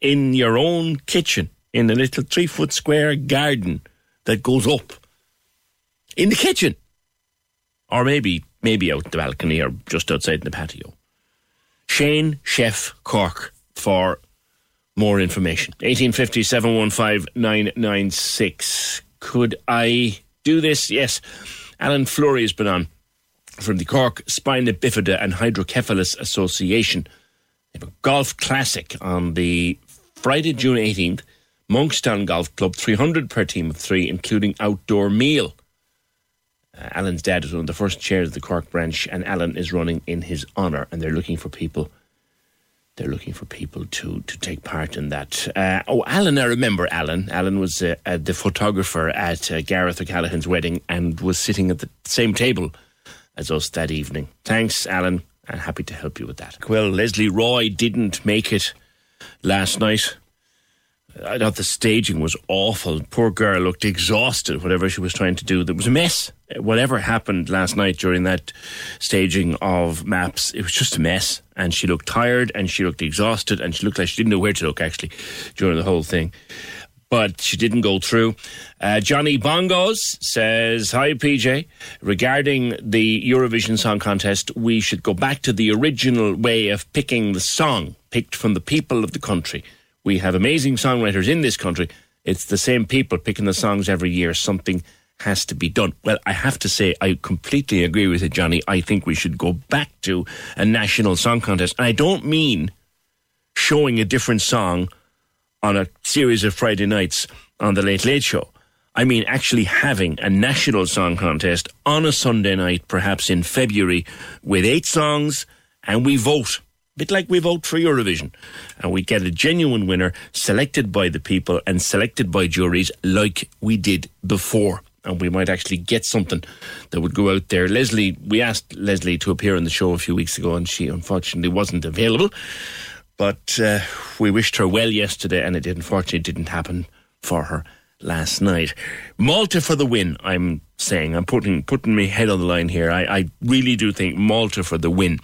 in your own kitchen in a little three foot square garden that goes up. in the kitchen, or maybe maybe out the balcony or just outside in the patio. Shane Chef Cork for more information. 1850 715 996. Could I do this? Yes. Alan Fleury has been on from the Cork Spina Bifida and Hydrocephalus Association. They have a golf classic on the Friday, June 18th. Monkstown Golf Club, 300 per team of three, including outdoor meal. Uh, Alan's dad is one of the first chairs of the Cork branch, and Alan is running in his honour, and they're looking for people. They're looking for people to, to take part in that. Uh, oh, Alan, I remember Alan. Alan was uh, uh, the photographer at uh, Gareth O'Callaghan's wedding and was sitting at the same table as us that evening. Thanks, Alan. I'm happy to help you with that. Well, Leslie Roy didn't make it last night. I thought the staging was awful. Poor girl looked exhausted, whatever she was trying to do. There was a mess. Whatever happened last night during that staging of maps, it was just a mess. And she looked tired and she looked exhausted and she looked like she didn't know where to look actually during the whole thing. But she didn't go through. Uh, Johnny Bongos says, Hi, PJ. Regarding the Eurovision Song Contest, we should go back to the original way of picking the song, picked from the people of the country. We have amazing songwriters in this country. It's the same people picking the songs every year. Something has to be done. Well, I have to say, I completely agree with it, Johnny. I think we should go back to a national song contest. And I don't mean showing a different song on a series of Friday nights on the Late Late Show. I mean actually having a national song contest on a Sunday night, perhaps in February, with eight songs, and we vote bit like we vote for Eurovision. And we get a genuine winner selected by the people and selected by juries like we did before. And we might actually get something that would go out there. Lesley, we asked Lesley to appear on the show a few weeks ago, and she unfortunately wasn't available. But uh, we wished her well yesterday, and it unfortunately didn't happen for her last night. Malta for the win, I'm saying. I'm putting putting my head on the line here. I, I really do think Malta for the win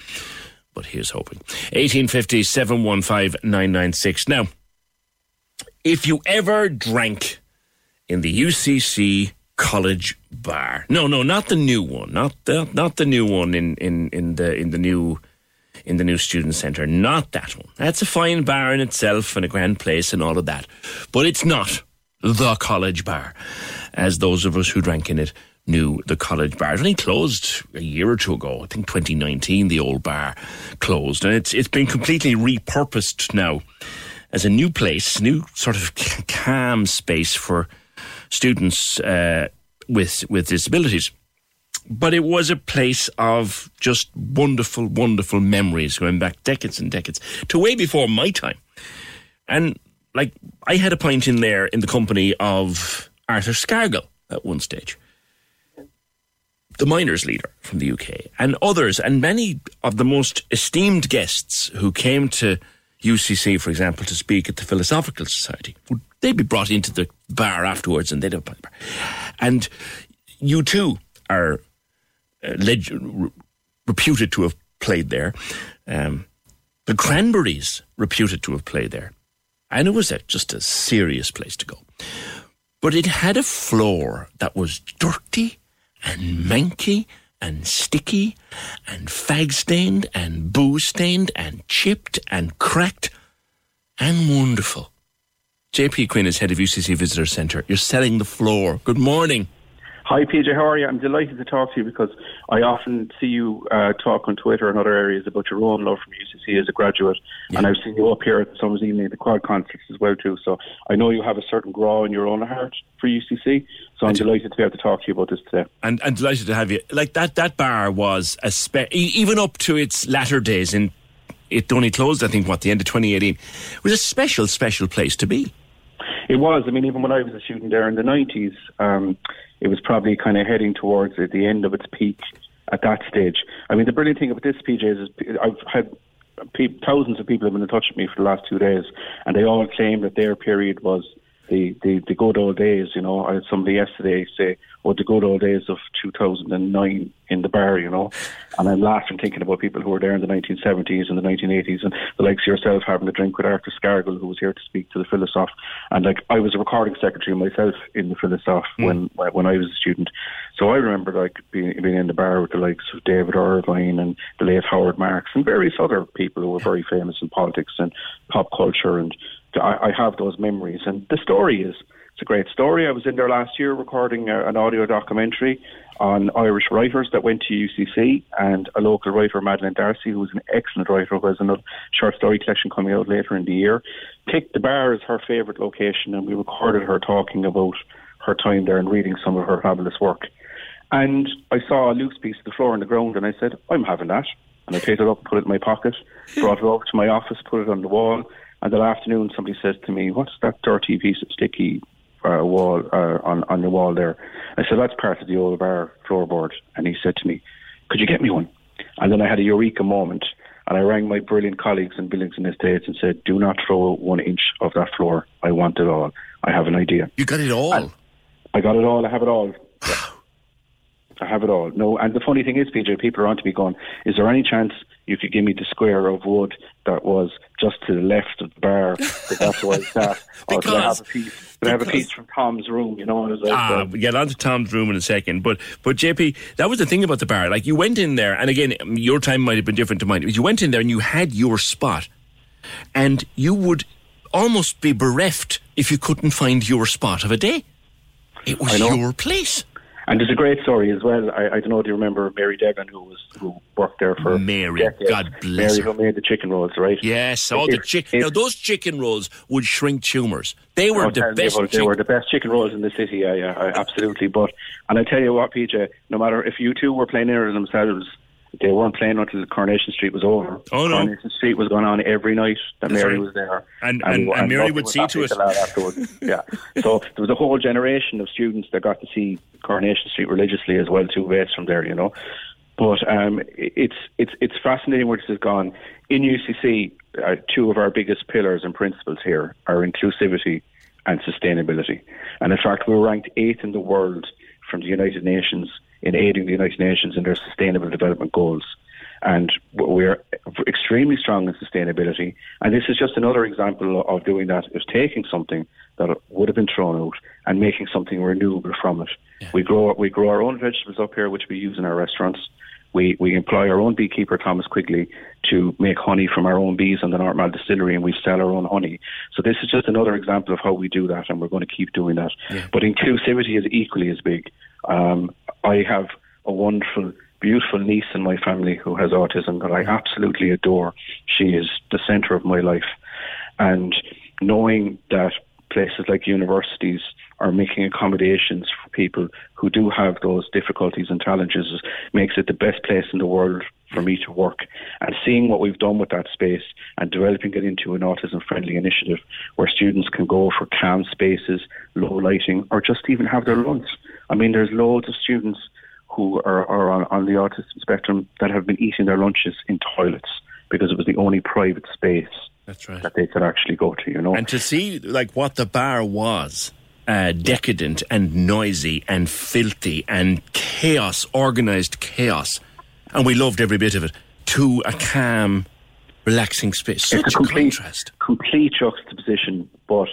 but here's hoping. 1850 715 996. Now, if you ever drank in the UCC College Bar, no, no, not the new one, not the not the new one in in in the in the new in the new student centre, not that one. That's a fine bar in itself and a grand place and all of that, but it's not the College Bar, as those of us who drank in it knew the college bar. It only closed a year or two ago. I think 2019, the old bar closed, and it's it's been completely repurposed now as a new place, new sort of calm space for students uh, with with disabilities. But it was a place of just wonderful, wonderful memories going back decades and decades to way before my time. And like I had a pint in there in the company of Arthur Scargill at one stage the miners' leader from the UK, and others, and many of the most esteemed guests who came to UCC, for example, to speak at the Philosophical Society, would they'd be brought into the bar afterwards, and they'd have. And U2 are uh, leg- reputed to have played there. Um, the Cranberries reputed to have played there, and it was a, just a serious place to go. But it had a floor that was dirty and manky and sticky and fag stained and booze stained and chipped and cracked and wonderful. JP Quinn is head of UCC Visitor Centre. You're selling the floor. Good morning. Hi, PJ. How are you? I'm delighted to talk to you because I often see you uh, talk on Twitter and other areas about your own love from UCC as a graduate, yeah. and I've seen you up here at the Summer's Evening, the Quad concerts as well too. So I know you have a certain grow in your own heart for UCC. So I'm delighted to be able to talk to you about this today. And, and delighted to have you. Like that, that bar was a spe- even up to its latter days in. It only closed, I think, what the end of 2018. It was a special, special place to be. It was. I mean, even when I was a student there in the 90s, um, it was probably kind of heading towards the end of its peak at that stage. I mean, the brilliant thing about this, PJ, is I've had pe- thousands of people have been in touch with me for the last two days, and they all claim that their period was the, the, the good old days. You know, I had somebody yesterday say, "Well, the good old days of 2009 in the bar, you know. And I'm laughing thinking about people who were there in the 1970s and the 1980s and the likes of yourself having a drink with Arthur Scargill, who was here to speak to the Philosoph. And like, I was a recording secretary myself in the Philosoph Mm. when, when I was a student. So I remember like being, being in the bar with the likes of David Irvine and the late Howard Marks and various other people who were very famous in politics and pop culture. And I, I have those memories. And the story is, it's a great story. I was in there last year recording a, an audio documentary on Irish writers that went to UCC, and a local writer, Madeleine D'Arcy, who was an excellent writer, who has another short story collection coming out later in the year, picked the bar as her favourite location, and we recorded her talking about her time there and reading some of her fabulous work. And I saw a loose piece of the floor on the ground, and I said, I'm having that. And I picked it up, put it in my pocket, brought it over to my office, put it on the wall. And that afternoon, somebody says to me, "What's that dirty piece of sticky uh, wall uh, on on the wall there?" I said, "That's part of the old bar floorboard." And he said to me, "Could you get me one?" And then I had a eureka moment, and I rang my brilliant colleagues in Buildings and Estates and said, "Do not throw one inch of that floor. I want it all. I have an idea." You got it all. I got it all. I have it all. I have it all. No, and the funny thing is, PJ, people are on to me going, is there any chance you could give me the square of wood that was just to the left of the bar? that's where it's at. Or could I have a piece? Could I have a piece from Tom's room? You know, and like, Ah, uh, we get on to Tom's room in a second, but but JP, that was the thing about the bar. Like you went in there, and again, your time might have been different to mine. But you went in there and you had your spot, and you would almost be bereft if you couldn't find your spot of a day. It was your place. And there's a great story as well. I, I don't know. Do you remember Mary Degan, who was who worked there for Mary, decades? God bless Mary, her. who made the chicken rolls, right? Yes, all the chicken. it- Now those chicken rolls would shrink tumours. They were Oh, the best. about it. They were the best chicken rolls in the city. Yeah, yeah, I- absolutely. But and I tell you what, PJ, no matter if U2 were playing in themselves, they weren't playing until the Coronation Street was over. Oh, no. Coronation Street was going on every night that That's Mary right. was there, And- and- and Mary would see to happening it. till that afterwards. yeah. So there was a whole generation of students that got to see Coronation Street religiously as well, two ways from there. You know. But um, it's it's it's fascinating where this has gone. In UCC, uh, two of our biggest pillars and principles here are inclusivity and sustainability. And in fact, we were ranked eighth in the world from the United Nations in aiding the United Nations in their sustainable development goals. And we're extremely strong in sustainability. And this is just another example of doing that, is taking something that would have been thrown out and making something renewable from it. We grow we grow our own vegetables up here, which we use in our restaurants. We we employ our own beekeeper Thomas Quigley to make honey from our own bees in the Normal Distillery, and we sell our own honey. So this is just another example of how we do that, and we're going to keep doing that. But inclusivity is equally as big. Um, I have a wonderful, beautiful niece in my family who has autism that I absolutely adore. She is the centre of my life, and knowing that places like universities are making accommodations for people who do have those difficulties and challenges makes it the best place in the world for me to work. And seeing what we've done with that space and developing it into an autism friendly initiative where students can go for calm spaces, low lighting, or just even have their lunch. I mean, there's loads of students who are, are on, on the autism spectrum that have been eating their lunches in toilets because it was the only private space That's right. that they could actually go to, you know. And to see like what the bar was. Uh, decadent and noisy and filthy and chaos, organized chaos, and we loved every bit of it. To a calm, relaxing space. Such it's a complete, contrast. complete juxtaposition, but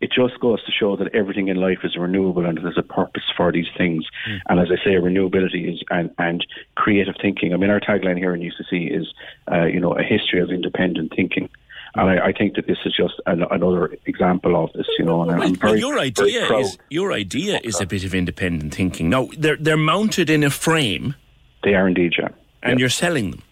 it just goes to show that everything in life is renewable and there's a purpose for these things. Hmm. And as I say, renewability is and, and creative thinking. I mean, our tagline here in UCC is, uh, you know, a history of independent thinking. And I, I think that this is just an, another example of this, you know. And I'm Well, very, your idea is your idea is a bit of independent thinking. Now they're they're mounted in a frame. They are indeed, yeah. And you're selling them.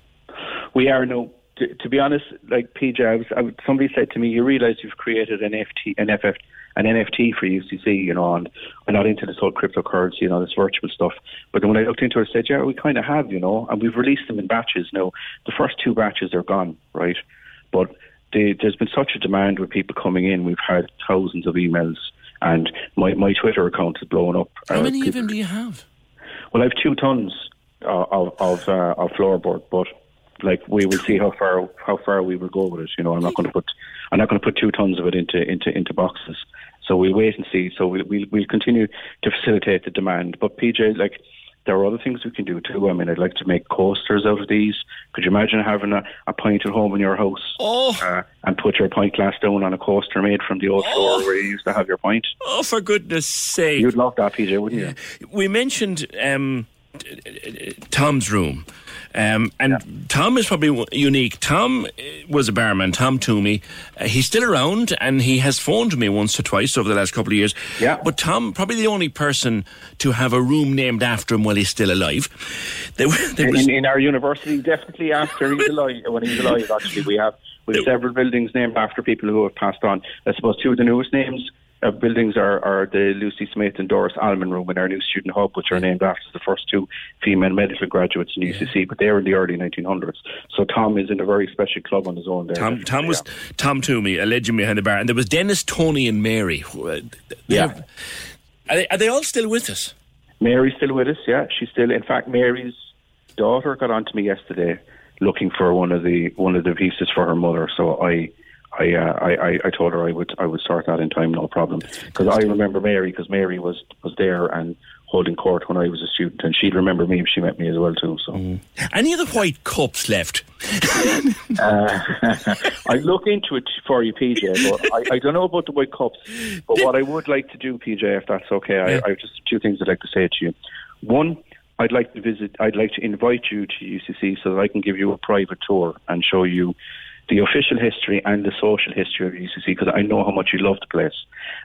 We are no. To, to be honest, like PJ, I was, I was, somebody said to me, "You realise you've created an FT, an FF, an NFT for UCC, you know." And I'm not into this whole cryptocurrency, and all this virtual stuff. But then when I looked into it, I said, "Yeah, we kind of have, you know." And we've released them in batches. Now, the first two batches are gone, right? But the, there's been such a demand with people coming in. We've had thousands of emails, and my my Twitter account is blowing up. How Uh, many of people- them do you have? well, I have two tons of of, uh, of floorboard, but like we will see how far how far we will go with it. You know, I'm not going to put I'm not going to put two tons of it into into into boxes. So we'll wait and see. So we'll we'll, we'll continue to facilitate the demand. But PJ, like there are other things we can do too. I mean, I'd like to make coasters out of these. Could you imagine having a, a pint at home in your house oh. uh, and put your pint glass down on a coaster made from the old floor where you used to have your pint? Oh, for goodness sake. You'd love that, PJ, wouldn't you? We mentioned um, Tom's room. Um, and Tom is probably unique. Tom uh, was a barman, Tom Toomey. Uh, he's still around and he has phoned me once or twice over the last couple of years. Yeah. But Tom, probably the only person to have a room named after him while he's still alive. There, there was, in, in our university, definitely after he's alive, when he's alive, actually, we have we have several buildings named after people who have passed on. I suppose two of the newest names of buildings are, are the Lucy Smith and Doris Allman Room in our new student hub, which are named after the first two female medical graduates in UCC, but they were in the early 1900s. So Tom is in a very special club on his own there. Tom, Tom was Tom Toomey, a legend behind the bar, and there was Dennis, Tony, and Mary. who, uh, Yeah. they're- Are they, are they all still with us? Mary's still with us, yeah. She's still, in fact, Mary's daughter got on to me yesterday looking for one of the one of the pieces for her mother. So I, I, uh, I, I, I told her I would I would start that in time, no problem. Because I remember Mary, because Mary was was there and holding court when I was a student, and she'd remember me if she met me as well too. So Any other white cups left? uh, I look into it for you, PJ. But I, I don't know about the white cups. But what I would like to do, PJ, if that's okay, I, I have just two things I'd like to say to you. One, I'd like to visit. I'd like to invite you to UCC so that I can give you a private tour and show you the official history and the social history of UCC because I know how much you love the place.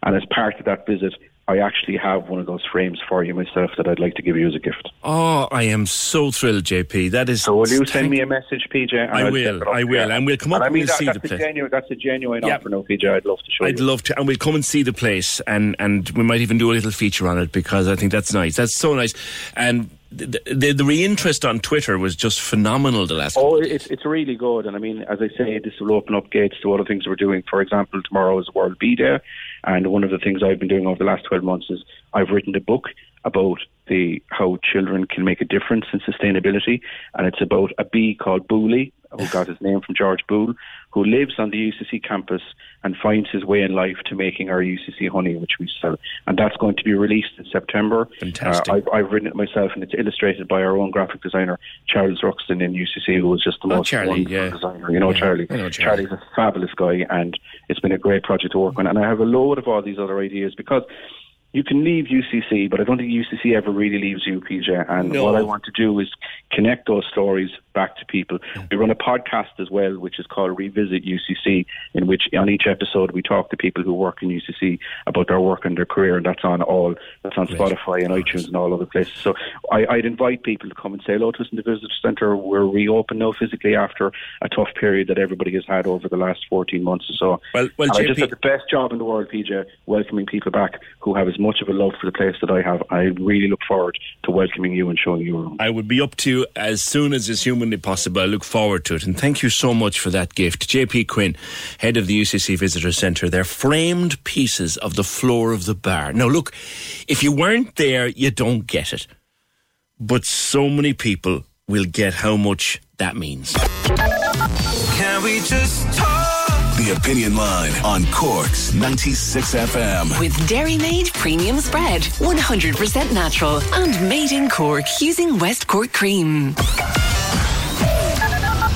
And as part of that visit, I actually have one of those frames for you myself that I'd like to give you as a gift. Oh, I am so thrilled, JP. That is. So will you send me a message, PJ? I I'll will, set it up I will, and we'll come up I and mean, we'll that- see the that's a place. genuine, that's a genuine Yeah. offer, no, PJ. I'd love to show you. I'd you. love to, and we'll come and see the place, and and we might even do a little feature on it because I think that's nice. That's so nice, and the the, the reinterest on Twitter was just phenomenal the last. Oh, it's it's really good, and I mean, as I say, this will open up gates to other things we're doing. For example, tomorrow is World Bee Day, and one of the things I've been doing over the last twelve months is I've written a book about the how children can make a difference in sustainability, and it's about a bee called Booley, who got his name from George Boole, who lives on the UCC campus and finds his way in life to making our UCC honey, which we sell, and that's going to be released in September. Fantastic. Uh, I've, I've written it myself, and it's illustrated by our own graphic designer Charles Ruxton in UCC, who was just the Oh, most Charlie, wonderful yeah. designer. You know, Yeah, Charlie. I know Charlie. Charlie's a fabulous guy, and it's been a great project to work on. And I have a load of all these other ideas because. You can leave UCC, but I don't think UCC ever really leaves you, PJ. And No. what I want to do is connect those stories back to people. We run a podcast as well, which is called Revisit UCC, in which on each episode we talk to people who work in UCC about their work and their career, and that's on all that's on Spotify and iTunes and all other places. So I, I'd invite people to come and say hello to us in the visitor centre. We're reopened now physically after a tough period that everybody has had over the last 14 months or so. Well, well, And I just had the best job in the world, PJ, welcoming people back who have as much of a love for the place that I have. I really look forward to welcoming you and showing you around. I would be up to you as soon as is humanly possible. I look forward to it. And thank you so much for that gift. JP Quinn, head of the UCC Visitor Centre. They're framed pieces of the floor of the bar. Now, look, if you weren't there, you don't get it. But so many people will get how much that means. Can we just talk? The Opinion Line on Cork's 96 FM. With Dairy Made Premium Spread, 100% natural and made in Cork using West Cork cream.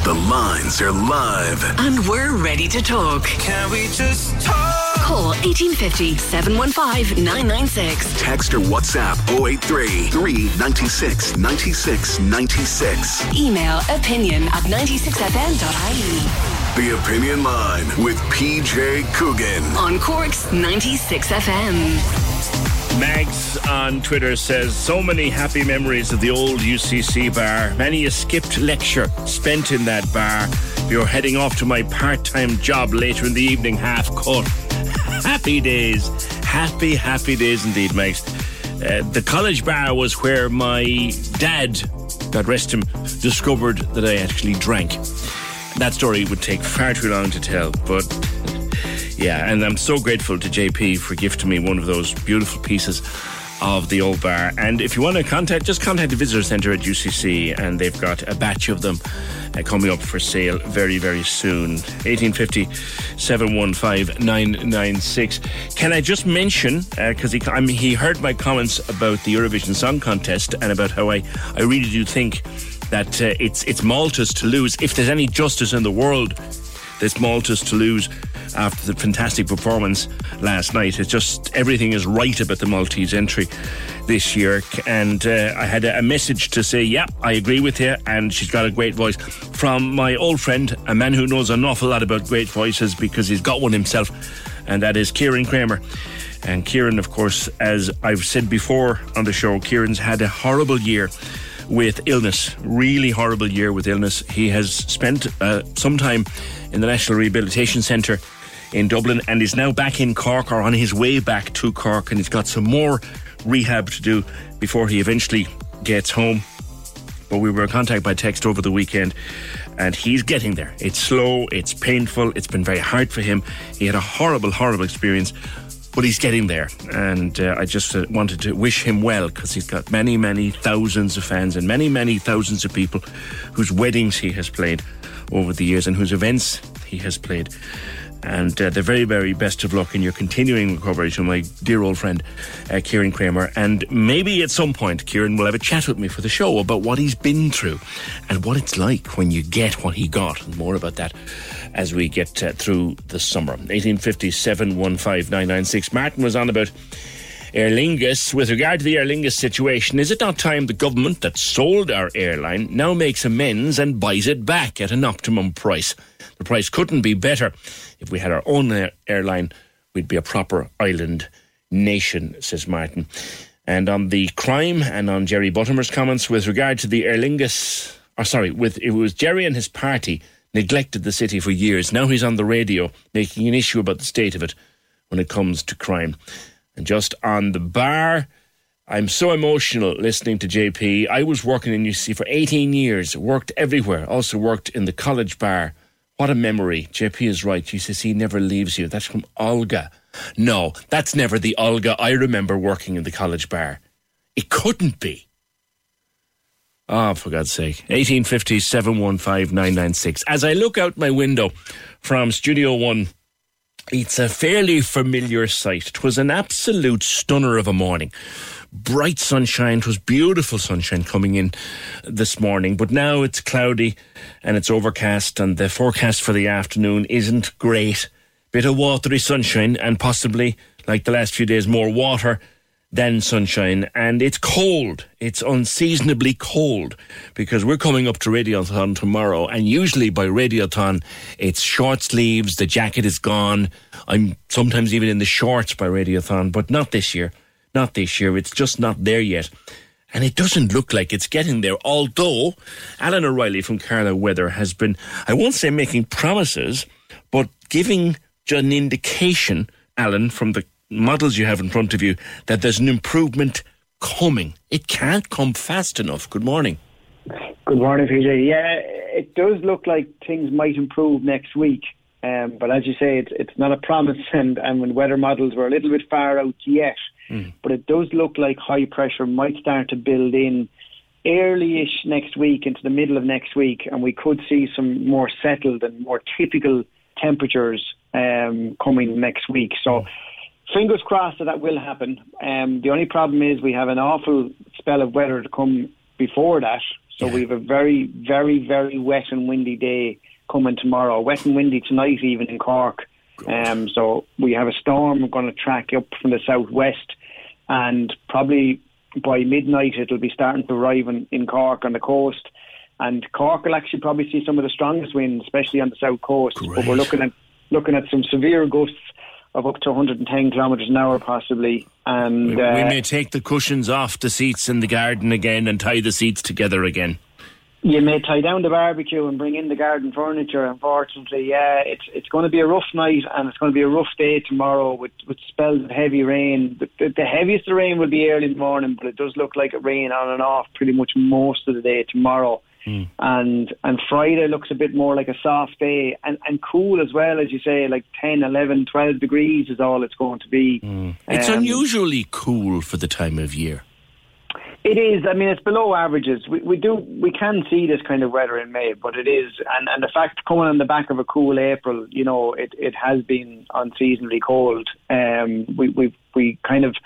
The lines are live. And we're ready to talk. Can we just talk? Call 1850 715 996. Text or WhatsApp 083 396 96 96. Email opinion at 96fm.ie. The Opinion Line with PJ Coogan. On Cork's 96 FM. Mags on Twitter says, so many happy memories of the old UCC bar. Many a skipped lecture spent in that bar. You're heading off to my part time job later in the evening, half cut. Happy days. Happy, happy days indeed, Mags. Uh, the college bar was where my dad, God rest him, discovered that I actually drank. That story would take far too long to tell, but yeah, and I'm so grateful to JP for gifting me one of those beautiful pieces of the old bar. And if you want to contact, just contact the visitor centre at UCC, and they've got a batch of them uh, coming up for sale very, very soon. 1850 715 996. Can I just mention, because uh, he, he heard my comments about the Eurovision Song Contest and about how I, I really do think that uh, it's, it's Malta's to lose. If there's any justice in the world, it's Malta's to lose after the fantastic performance last night. It's just everything is right about the Maltese entry this year. And uh, I had a, message to say, yeah, I agree with you. And she's got a great voice from my old friend, a man who knows an awful lot about great voices because he's got one himself. And that is Kieran Kramer. And Kieran, of course, as I've said before on the show, Kieran's had a horrible year with illness, really horrible year with illness. He has spent uh, some time in the National Rehabilitation Centre in Dublin and is now back in Cork or on his way back to Cork and he's got some more rehab to do before he eventually gets home. But we were in contact by text over the weekend and he's getting there. It's slow, it's painful, it's been very hard for him. He had a horrible, horrible experience, but he's getting there. And uh, I just uh, wanted to wish him well because he's got many, many thousands of fans and many, many thousands of people whose weddings he has played over the years and whose events he has played and uh, the very, very best of luck in your continuing recovery to my dear old friend, uh, Kieran Kramer. And maybe at some point, Kieran will have a chat with me for the show about what he's been through and what it's like when you get what he got. And more about that as we get uh, through the summer. 1857 15996. Martin was on about. Aer Lingus. With regard to the Aer Lingus situation, is it not time the government that sold our airline now makes amends and buys it back at an optimum price? The price couldn't be better. If we had our own air- airline, we'd be a proper island nation, says Martin. And on the crime and on Jerry Buttimer's comments with regard to the Aer Lingus, or sorry, with it was Jerry and his party neglected the city for years. Now he's on the radio making an issue about the state of it when it comes to crime. And just on the bar, I'm so emotional listening to JP. I was working in UC for 18 years, worked everywhere, also worked in the college bar what a memory. JP is right. GCC never leaves you. That's from Olga. No, that's never the Olga I remember working in the college bar. It couldn't be. Oh, for God's sake. 1850 715 996. As I look out my window from Studio One, it's a fairly familiar sight. It was an absolute stunner of a morning bright sunshine. It was beautiful sunshine coming in this morning, but now it's cloudy and it's overcast, and the forecast for the afternoon isn't great. Bit of watery sunshine, and possibly, like the last few days, more water than sunshine. And it's cold. It's unseasonably cold because we're coming up to Radiothon tomorrow. And usually by Radiothon, it's short sleeves, the jacket is gone. I'm sometimes even in the shorts by Radiothon, but not this year. Not this year. It's just not there yet. And it doesn't look like it's getting there. Although Alan O'Reilly from Carlow Weather has been, I won't say making promises, but giving an indication, Alan, from the models you have in front of you, that there's an improvement coming. It can't come fast enough. Good morning. Good morning, PJ. Yeah, it does look like things might improve next week. Um, but as you say, it's, it's not a promise, and, and when weather models were a little bit far out yet. Mm. But it does look like high pressure might start to build in early-ish next week into the middle of next week, and we could see some more settled and more typical temperatures um, coming next week. So. Fingers crossed that that will happen. Um, the only problem is we have an awful spell of weather to come before that. So yeah. we have a very, very, very wet and windy day coming tomorrow. Wet and windy tonight, even in Cork. Um, so we have a storm going to track up from the southwest, and probably by midnight it'll be starting to arrive in, in Cork on the coast. And Cork will actually probably see some of the strongest winds, especially on the south coast. Great. But we're looking at looking at some severe gusts of up to 110 kilometres an hour, possibly. And we, uh, we may take the cushions off the seats in the garden again and tie the seats together again you may tie down the barbecue and bring in the garden furniture. Unfortunately, yeah, it's it's going to be a rough night and it's going to be a rough day tomorrow with with spells of heavy rain. The, the, the heaviest rain will be early in the morning, but it does look like it rain on and off pretty much most of the day tomorrow. Hmm. and and Friday looks a bit more like a soft day and and cool as well as you say, like 10, 11, 12 degrees is all it's going to be. It's Um, unusually cool for the time of year. It is. I mean, it's below averages. We, we do we can see this kind of weather in May, but it is, and, and the fact coming on the back of a cool April, you know, it, it has been unseasonably cold. Um, we we we kind of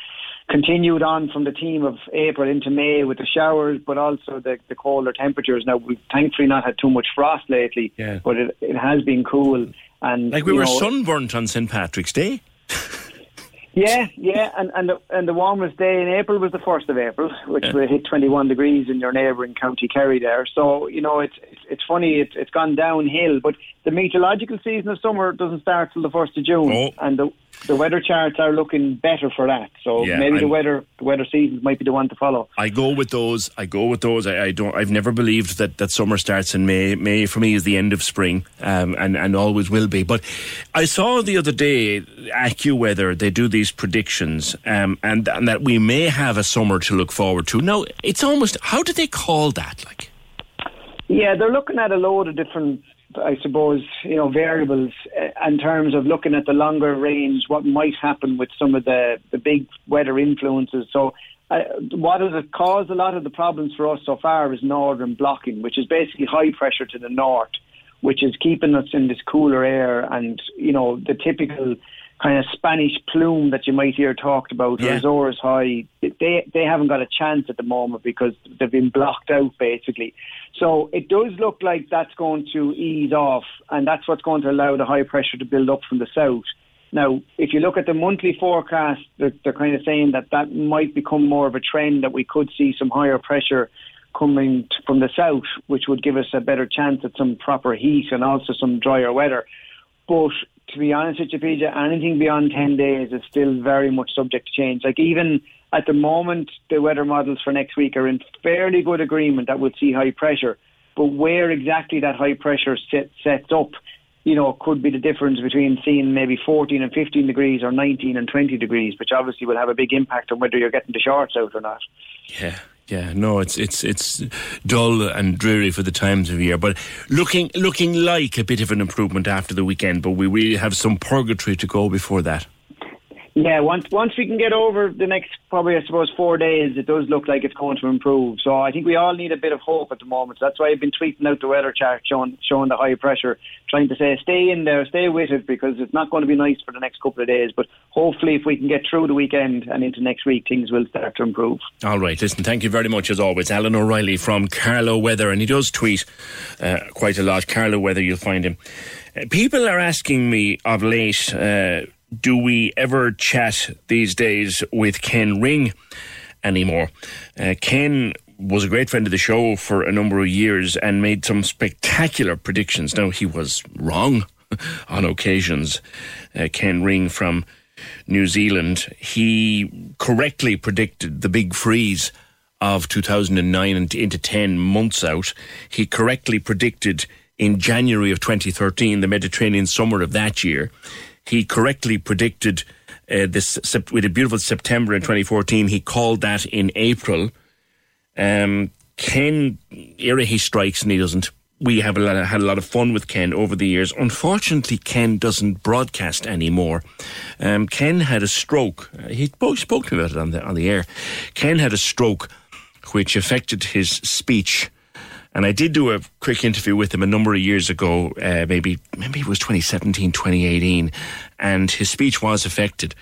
continued on from the team of April into May with the showers, but also the, the colder temperatures. Now we've thankfully not had too much frost lately, Yeah. but it, it has been cool. And Like we were know, sunburnt on St Patrick's Day. yeah, yeah, and and the, and the warmest day in April was the first of April, which Yeah. we hit 21 degrees in your neighbouring county Kerry there. So you know, it's it's, it's funny, it's it's gone downhill, but the meteorological season of summer doesn't start till the first of June, Oh. and the the weather charts are looking better for that. So Yeah, maybe the I'm- weather the weather seasons might be the one to follow. I go with those. I go with those. I, I don't. I've never believed that, that summer starts in May. May for me is the end of spring, um, and and always will be. But I saw the other day AccuWeather. They do these predictions, um, and and that we may have a summer to look forward to. Now it's almost. How do they call that? Like Yeah, they're looking at a load of different, I suppose, you know, variables uh, in terms of looking at the longer range, what might happen with some of the, the big weather influences. So, uh, what has caused a lot of the problems for us so far is northern blocking, which is basically high pressure to the north, which is keeping us in this cooler air and, you know, the typical kind of Spanish plume that you might hear talked about, Yeah. Azores High, they they haven't got a chance at the moment because they've been blocked out basically. So it does look like that's going to ease off, and that's what's going to allow the high pressure to build up from the south. Now, if you look at the monthly forecast, they're, they're kind of saying that that might become more of a trend that we could see some higher pressure coming t- from the south, which would give us a better chance at some proper heat and also some drier weather. But to be honest with you, PJ, anything beyond 10 days is still very much subject to change. Like even at the moment, the weather models for next week are in fairly good agreement that we'll see high pressure. But where exactly that high pressure set, sets up, you know, could be the difference between seeing maybe 14 and 15 degrees or 19 and 20 degrees, which obviously will have a big impact on whether you're getting the shorts out or not. Yeah, yeah, no, it's it's it's dull and dreary for the times of year, but looking looking like a bit of an improvement after the weekend. But we really have some purgatory to go before that. Yeah, once once we can get over the next probably I suppose four days, it does look like it's going to improve. So I think we all need a bit of hope at the moment. That's why I've been tweeting out the weather chart showing showing the high pressure, trying to say stay in there, stay with it because it's not going to be nice for the next couple of days. But hopefully, if we can get through the weekend and into next week, things will start to improve. All right, listen, thank you very much as always. Alan O'Reilly from Carlow Weather, and he does tweet uh, quite a lot. Carlow Weather, you'll find him. Uh, people are asking me of late, uh, do we ever chat these days with Ken Ring anymore? Uh, Ken was a great friend of the show for a number of years and made some spectacular predictions. Now, he was wrong on occasions. Uh, Ken Ring from New Zealand, he correctly predicted the big freeze of 2009 and into 10 months out. He correctly predicted in January of 2013 the Mediterranean summer of that year. He correctly predicted uh, this with a beautiful September in 2014. He called that in April. Um, Ken, era he strikes and he doesn't. We have a lot of, had a lot of fun with Ken over the years. Unfortunately, Ken doesn't broadcast anymore. Um, Ken had a stroke. Uh, he spoke, spoke to me about it on the on the air. Ken had a stroke, which affected his speech. And I did do a quick interview with him a number of years ago, uh, maybe maybe it was 2017, 2018, and his speech was affected.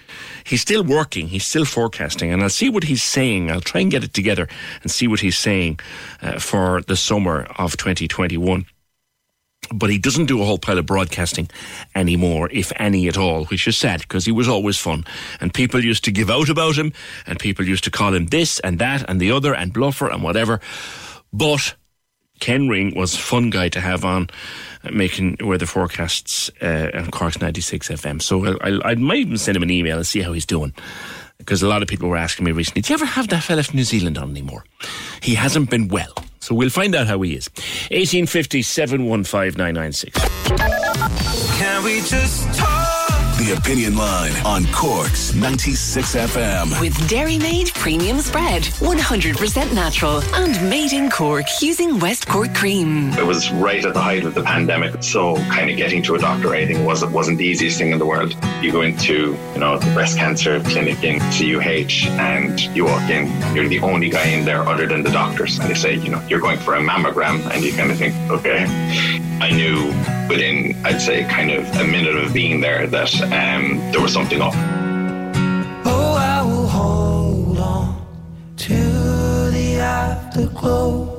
He's still working, he's still forecasting, and I'll see what he's saying. I'll try and get it together and see what he's saying uh, for the summer of 2021 but he doesn't do a whole pile of broadcasting anymore, if any at all, which is sad because he was always fun. And people used to give out about him, and people used to call him this and that and the other and bluffer and whatever. But Ken Ring was a fun guy to have on, uh, making weather forecasts uh, on Cork's 96 FM. So I, I, I might even send him an email and see how he's doing. Because a lot of people were asking me recently, do you ever have that fella from New Zealand on anymore? He hasn't been well. So we'll find out how he is. 1850 715 996. Can we just talk? The Opinion Line on Cork's 96 FM. With Dairymaid Premium Spread, 100% natural and made in Cork using West Cork cream. It was right at the height of the pandemic, so kind of getting to a doctor or anything wasn't wasn't the easiest thing in the world. You go into, you know, the breast cancer clinic in CUH and you walk in, you're the only guy in there other than the doctors, and they say, you know, you're going for a mammogram, and you kind of think, okay. I knew within, I'd say, kind of a minute of being there that um, there was something up. Oh, I will hold on to the afterglow.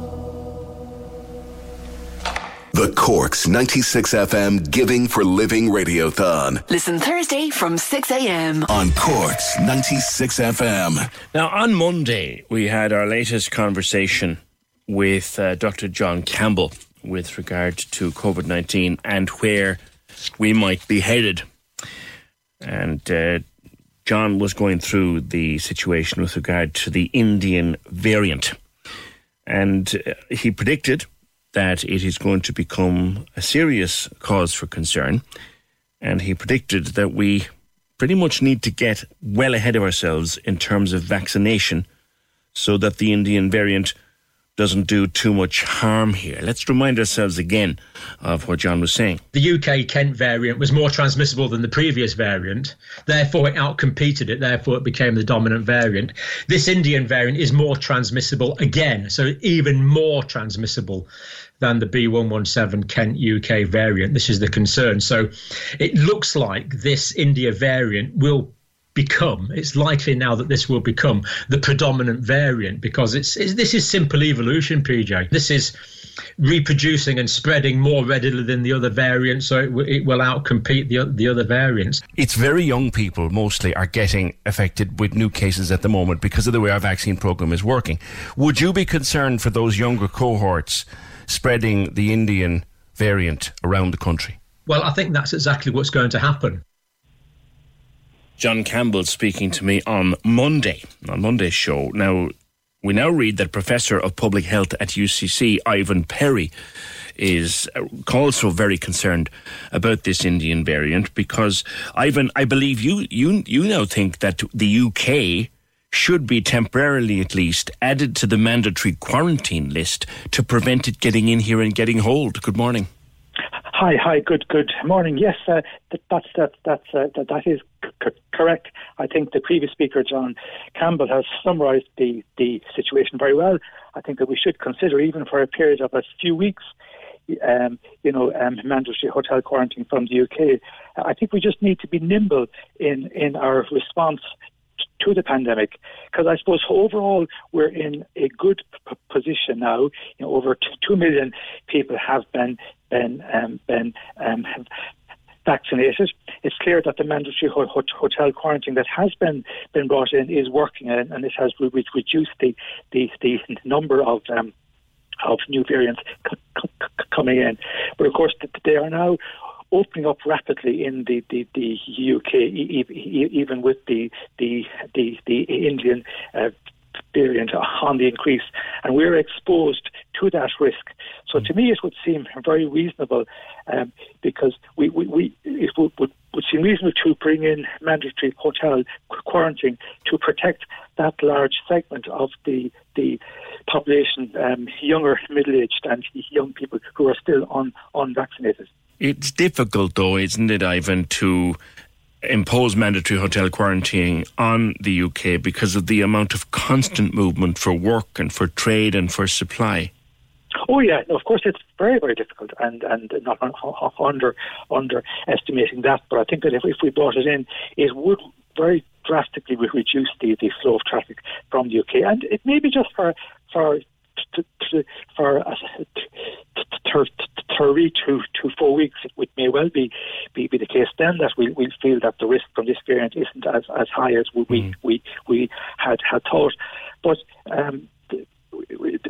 The Cork's 96 FM Giving for Living Radiothon Listen Thursday from 6 a.m. on Cork's 96 FM. Now, on Monday, we had our latest conversation with uh, Dr. John Campbell with regard to COVID 19 and where we might be headed. And uh, John was going through the situation with regard to the Indian variant. And uh, he predicted that it is going to become a serious cause for concern. And he predicted that we pretty much need to get well ahead of ourselves in terms of vaccination so that the Indian variant doesn't do too much harm here. Let's remind ourselves again of what John was saying. The UK Kent variant was more transmissible than the previous variant, therefore it outcompeted it, therefore it became the dominant variant. This Indian variant is more transmissible again, so even more transmissible than the B117 Kent UK variant. This is the concern. So it looks like this India variant will become it's likely now that this will become the predominant variant because it's, it's, this is simple evolution pj this is reproducing and spreading more readily than the other variants so it, w- it will outcompete the, the other variants It's very young people mostly are getting affected with new cases at the moment because of the way our vaccine program is working. Would you be concerned for those younger cohorts spreading the Indian variant around the country? well i think that's exactly what's going to happen John Campbell speaking to me on Monday, on Monday's show. Now, we now read that Professor of Public Health at UCC, Ivan Perry, is uh, also very concerned about this Indian variant because, Ivan, I believe you, you, you now think that the UK should be temporarily at least added to the mandatory quarantine list to prevent it getting in here and getting hold. Good morning. Hi, hi, good, good morning. Yes, uh, that, that's that, that's uh, that, that is c- correct. I think the previous speaker, John Campbell, has summarised the the situation very well. I think that we should consider, even for a period of a few weeks, um, you know, um, mandatory hotel quarantine from the UK. I think we just need to be nimble in in our response to the pandemic because I suppose overall we're in a good p- position now. You know, over t- two million people have been been um, been um, vaccinated. It's clear that the mandatory ho- ho- hotel quarantine that has been been brought in is working, and, and it has re- re- reduced the the, the number of um, of new variants coming in. But of course, th- they are now opening up rapidly in the, the, the UK, even with the the the, the Indian uh, variant on the increase, and we're exposed to that risk. So to me, it would seem very reasonable um, because we, we, we it would, would, would seem reasonable to bring in mandatory hotel qu- quarantine to protect that large segment of the the population, um, younger, middle-aged, and young people who are still un, unvaccinated. It's difficult, though, isn't it, Ivan, to impose mandatory hotel quarantine on the UK because of the amount of constant movement for work and for trade and for supply? Oh yeah, no, of course it's very very difficult, and and not un- un- under underestimating that. But I think that if, if we brought it in, it would very drastically reduce the, the flow of traffic from the UK, and it may be just for for for uh, three to to four weeks. It may well be be, be the case then that we we feel that the risk from this variant isn't as, as high as we we, we we had had thought, but. Um,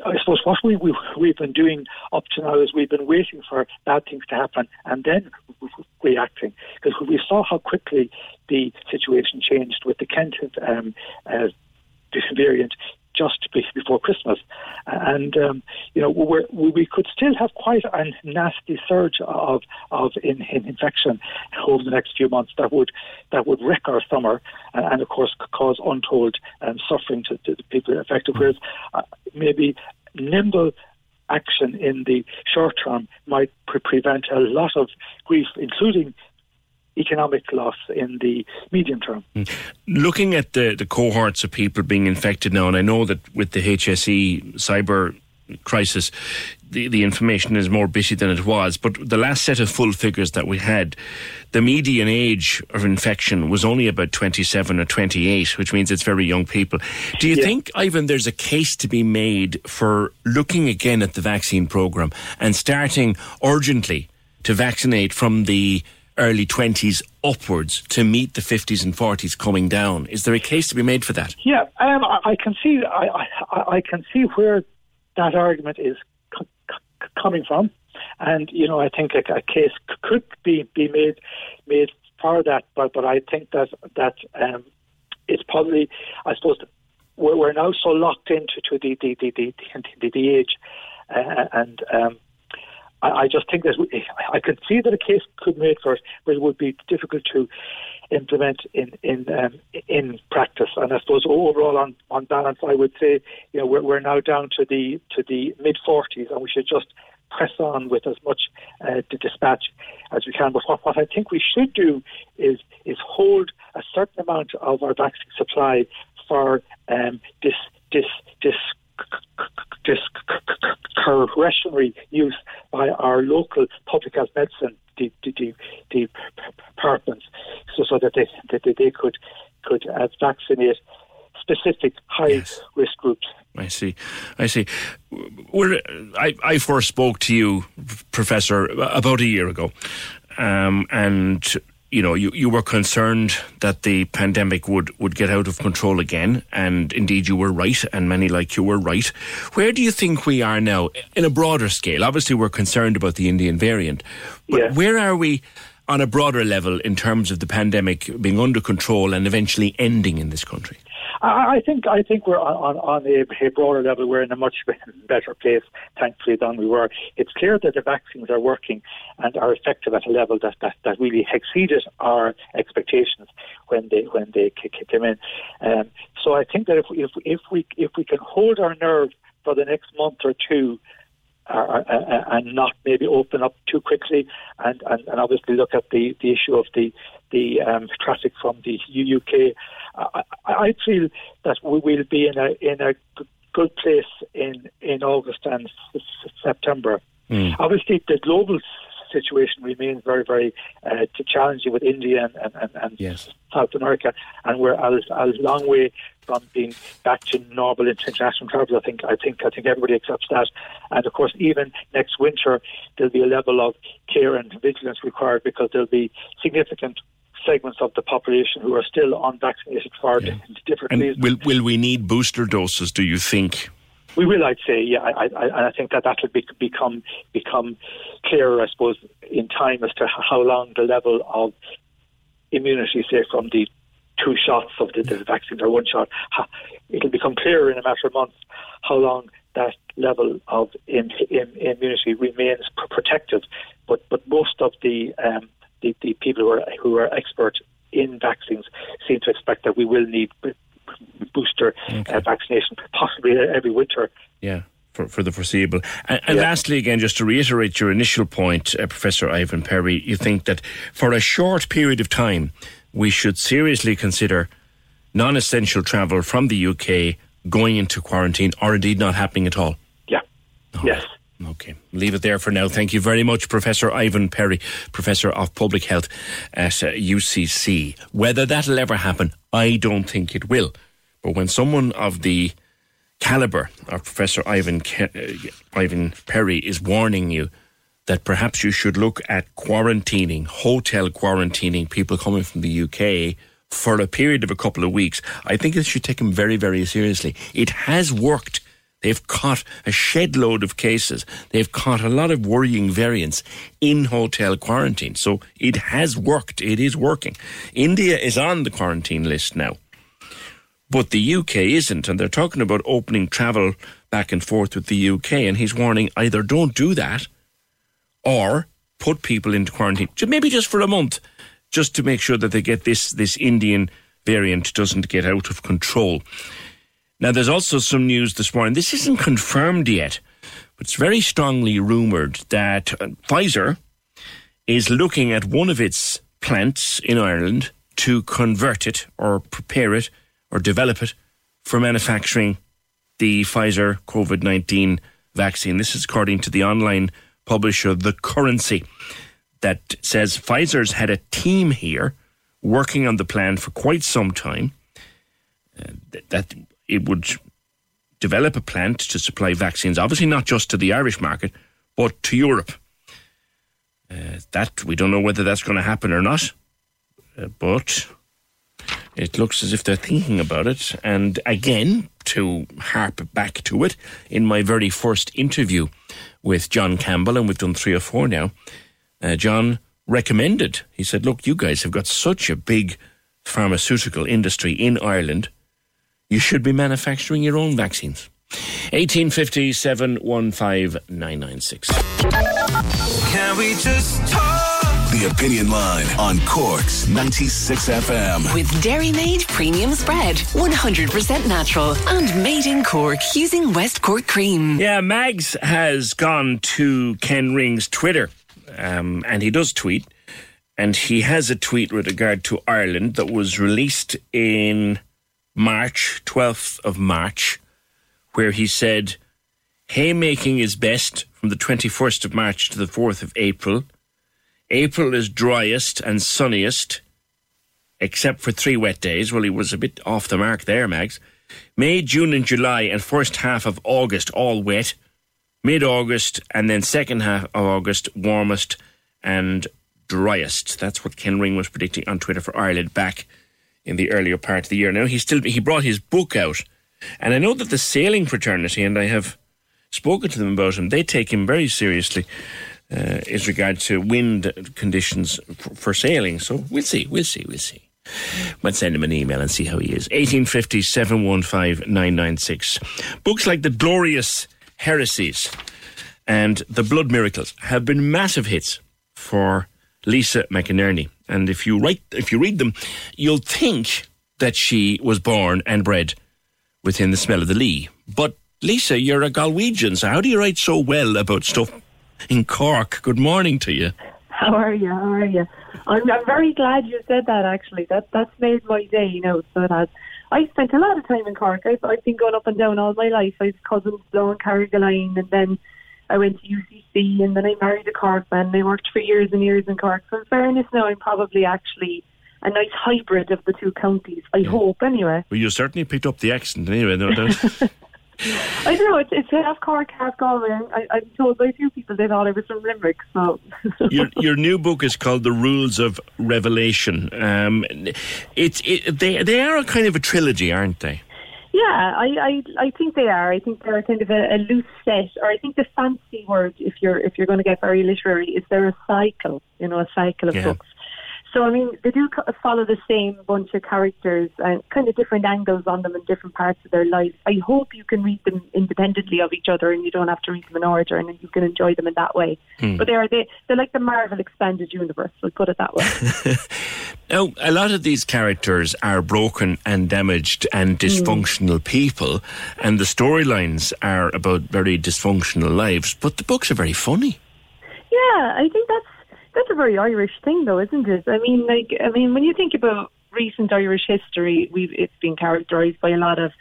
I suppose what we, we, we've been doing up to now is we've been waiting for bad things to happen and then reacting. Because we saw how quickly the situation changed with the Kent um, uh, variant just before Christmas, and um, you know we could still have quite a nasty surge of of in, in infection over the next few months that would that would wreck our summer and, and of course cause untold um, suffering to, to, the people affected. Whereas uh, maybe nimble action in the short term might pre- prevent a lot of grief, including economic loss in the medium term. Mm. Looking at the, the cohorts of people being infected now, and I know that with the HSE cyber crisis, the, the information is more busy than it was. But the last set of full figures that we had, the median age of infection was only about 27 or 28, which means it's very young people. Do you yeah. think, Ivan, there's a case to be made for looking again at the vaccine programme and starting urgently to vaccinate from the early 20s upwards to meet the 50s and 40s coming down. Is there a case to be made for that? Yeah, um, I, can see. I, I, I, can see where that argument is c- c- coming from, and you know, I think a, a, case could be, be made made for that. But but I think that that um, it's probably, I suppose, we're, we're now so locked into to the the the the, the, the age, uh, and um, I, I just think that I could see that a case could be made for it, but it would be difficult to implement in in um, in practice. And I suppose overall, on on balance, I would say you know we're, we're now down to the to the mid 40s, and we should just press on with as much uh, dispatch as we can. But what, what I think we should do is is hold a certain amount of our vaccine supply for um, this this this discretionary use by our local public health medicine departments, so, so that they that they could could uh, vaccinate specific high yes. risk groups. I see, I see. We're, I, I first spoke to you, Professor, about a year ago, um, and you know, you, you were concerned that the pandemic would, would get out of control again, and indeed you were right, and many like you were right. Where do you think we are now in a broader scale? Obviously, we're concerned about the Indian variant, but yeah. where are we on a broader level in terms of the pandemic being under control and eventually ending in this country? I think I think we're on, on a, a, broader level. We're in a much better place, thankfully, than we were. It's clear that the vaccines are working and are effective at a level that, that, that really exceeded our expectations when they when they came in. Um, so I think that if if if we if we can hold our nerve for the next month or two uh, uh, and not maybe open up too quickly, and, and, and obviously look at the, the issue of the the um, traffic from the UK. I, I feel that we will be in a in a good place in in August and September. Mm. Obviously, the global situation remains very, very uh, challenging with India and, and, and yes. South America, and we're a, a long way from being back to normal international travel. I think, I think, I think everybody accepts that. And of course, even next winter, there'll be a level of care and vigilance required because there'll be significant segments of the population who are still unvaccinated for yeah. different and reasons. Will, will we need booster doses, do you think? We will, I'd say, yeah. I, I, and I think that that will be, become become clearer, I suppose, in time as to how long the level of immunity, say, from the two shots of the, the vaccine or one shot, it'll become clearer in a matter of months how long that level of in, in, immunity remains protected. But but most of the um, the, the people who are who are experts in vaccines seem to expect that we will need booster uh, okay. uh, vaccination, possibly every winter. Yeah. For, for the foreseeable. And, and yeah. lastly, again, just to reiterate your initial point, uh, Professor Ivan Perry, you think that for a short period of time, we should seriously consider non essential travel from the UK going into quarantine or indeed not happening at all? Yeah. Yes. Okay, leave it there for now. Thank you very much, Professor Ivan Perry, Professor of Public Health at uh, UCC. Whether that'll ever happen, I don't think it will. But when someone of the caliber of Professor Ivan, uh, Ivan Perry is warning you that perhaps you should look at quarantining, hotel quarantining people coming from the UK for a period of a couple of weeks, I think it should take him very, very seriously. It has worked They've caught a shed load of cases. They've caught a lot of worrying variants in hotel quarantine. So it has worked. It is working. India is on the quarantine list now. but the UK isn't. And they're talking about opening travel back and forth with the UK. And he's warning either don't do that or put people into quarantine, maybe just for a month, just to make sure that they get this, this Indian variant doesn't get out of control. Now, there's also some news this morning. This isn't confirmed yet, but it's very strongly rumoured that uh, Pfizer is looking at one of its plants in Ireland to convert it or prepare it or develop it for manufacturing the Pfizer COVID 19 vaccine. This is according to the online publisher, The Currency, that says Pfizer's had a team here working on the plan for quite some time. Uh, that it would develop a plant to supply vaccines, obviously not just to the Irish market, but to Europe. Uh, that we don't know whether that's going to happen or not, uh, but it looks as if they're thinking about it. And again, to harp back to it, in my very first interview with John Campbell, and we've done three or four now, uh, John recommended. He said, "Look, you guys have got such a big pharmaceutical industry in Ireland." You should be manufacturing your own vaccines. 1850 715 Can we just talk? The Opinion Line on Cork's 96 FM. With Dairymaid Premium Spread, 100% natural and made in Cork using West Cork cream. Yeah, Mags has gone to Ken Ring's Twitter, um, and he does tweet. And he has a tweet with regard to Ireland that was released in March, 12th of March, where he said, haymaking is best from the 21st of March to the 4th of April. April is driest and sunniest, except for three wet days. Well, he was a bit off the mark there, Mags. May, June, and July, and first half of August, all wet. Mid August, and then second half of August, warmest and driest. That's what Ken Ring was predicting on Twitter for Ireland back in the earlier part of the year. Now he still he brought his book out, and I know that the sailing fraternity, and I have spoken to them about him. They take him very seriously. Uh, as regards to wind conditions for, for sailing. So we'll see, we'll see, we'll see. Might send him an email and see how he is. 1850 715 996. Books like The Glorious Heresies and The Blood Miracles have been massive hits for Lisa McInerney. And if you write, if you read them, you'll think that she was born and bred within the smell of the Lee. But Lisa, you're a Galwegian, so how do you write so well about stuff in Cork? Good morning to you. How are you? How are you? I'm, I'm very glad you said that. Actually, that that's made my day. You know, so it has. I spent a lot of time in Cork. I've, I've been going up and down all my life. I've cousins down Carrigaline, and then I went to UCC and then I married a Cork man. I worked for years and years in Cork. So in fairness now, I'm probably actually a nice hybrid of the two counties. I yeah. hope, anyway. Well, you certainly picked up the accent anyway, no doubt. I don't know. It's, it's half Cork, half Galway. I, I'm told by a few people they thought I was from Limerick. So your your new book is called The Rules of Revelation. Um, it's it, they they are a kind of a trilogy, aren't they? Yeah, I, I I think they are. I think they're kind of a, a loose set, or I think the fancy word, if you're if you're going to get very literary, is they're a cycle. You know, a cycle of yeah. books. So I mean, they do follow the same bunch of characters and kind of different angles on them in different parts of their life. I hope you can read them independently of each other, and you don't have to read them in order, and you can enjoy them in that way. Hmm. But they are they they're like the Marvel expanded universe. We'll put it that way. now, a lot of these characters are broken and damaged and hmm. dysfunctional people, and the storylines are about very dysfunctional lives. But the books are very funny. Yeah, I think that's that's a very Irish thing, though, isn't it? I mean, like, I mean, when you think about recent Irish history, we've it's been characterised by a lot of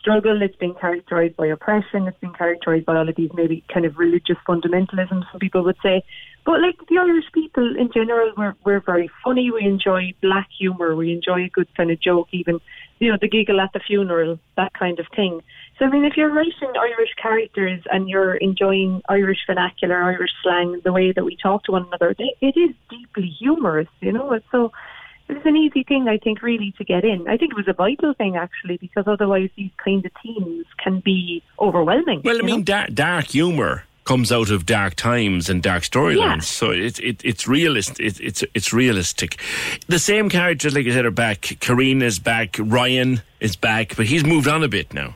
struggle. It's been characterised by oppression. It's been characterised by all of these maybe kind of religious fundamentalism. Some people would say, but like the Irish people in general, we're we're very funny. We enjoy black humour. We enjoy a good kind of joke, even you know the giggle at the funeral, that kind of thing. So, I mean, if you're writing Irish characters and you're enjoying Irish vernacular, Irish slang, the way that we talk to one another, it is deeply humorous, you know. So it's an easy thing, I think, really to get in. I think it was a vital thing, actually, because otherwise these kind of themes can be overwhelming. Well, I mean, dark, dark humour comes out of dark times and dark storylines. Yeah. So it's it, it's realist. It, it's it's realistic. The same characters, like I said, are back. Karina is back. Ryan is back, but he's moved on a bit now.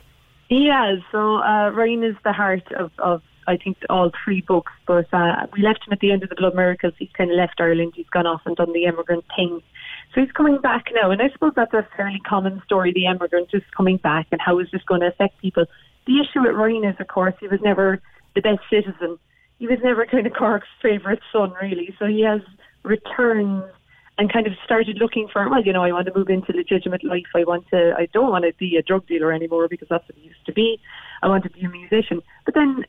Has. So uh, Ryan is the heart of, of I think all three books. But uh, we left him at the end of the Blood Miracles. He's kind of left Ireland. He's gone off and done the emigrant thing. So he's coming back now, and I suppose that's a fairly common story. The emigrant is coming back, and how is this going to affect people? The issue with Ryan is, of course, he was never the best citizen. He was never kind of Cork's favourite son, really. So he has returned and kind of started looking for, well, you know, I want to move into legitimate life. I want to, I don't want to be a drug dealer anymore because that's what he used to be. I want to be a musician. But then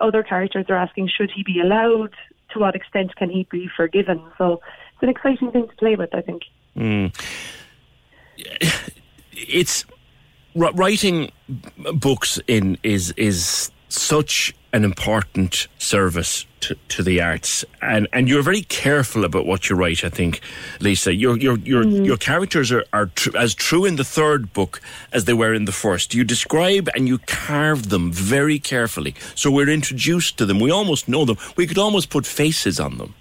other characters are asking, should he be allowed? To what extent can he be forgiven? So it's an exciting thing to play with, I think. Mm. It's writing books in is is such an important service to, to the arts, and and you're very careful about what you write. I think, Lisa, your your your mm-hmm. your characters are are tr- as true in the third book as they were in the first. You describe and you carve them very carefully, so we're introduced to them. We almost know them. We could almost put faces on them.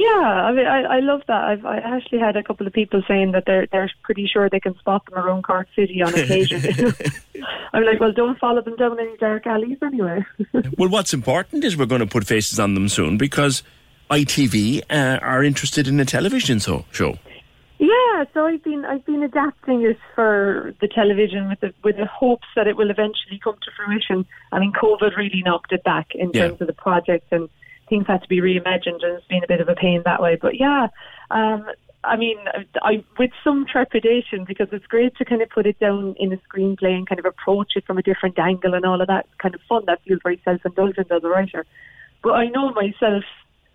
Yeah, I mean, I, I love that. I've I actually had a couple of people saying that they're they're pretty sure they can spot them around Cork City on occasion. I'm like, well, don't follow them down any dark alleys anyway. Well, what's important is we're going to put faces on them soon because ITV uh, are interested in a television so, show. Yeah, so I've been I've been adapting it for the television with the with the hopes that it will eventually come to fruition. I mean, COVID really knocked it back in Yeah. terms of the project, and things had to be reimagined, and it's been a bit of a pain that way. But yeah, um, I mean, I with some trepidation because it's great to kind of put it down in a screenplay and kind of approach it from a different angle and all of that. Kind of fun. That feels very self-indulgent as a writer. But I know myself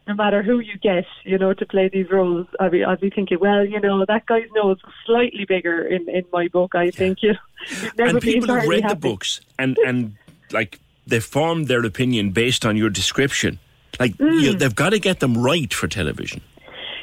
no matter who you get, you know, to play these roles, I'll be, I'll be thinking, well, you know, that guy's nose is slightly bigger in, in my book, I think. You you'd and people have read the books and and like they formed their opinion based on your description. Like Mm. you, they've got to get them right for television.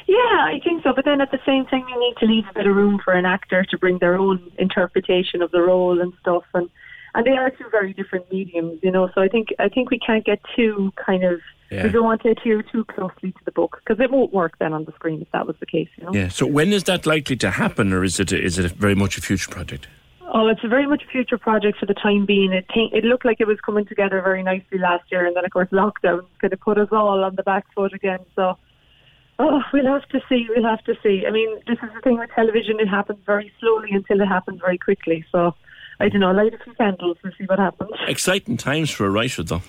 Yeah, I think so. But then at the same time, you need to leave a bit of room for an actor to bring their own interpretation of the role and stuff. And and they are two very different mediums, you know. So I think I think we can't get too kind of Yeah. we don't want to adhere too closely to the book because it won't work then on the screen if that was the case, you know. Yeah. So when is that likely to happen, or is it is it very much a future project? Oh, it's a very much a future project for the time being. It it looked like it was coming together very nicely last year, and then of course lockdown kind of put us all on the back foot again. So, oh, we'll have to see. We'll have to see. I mean, this is the thing with television; it happens very slowly until it happens very quickly. So, I don't know. Light a few candles and see what happens. Exciting times for a writer, though.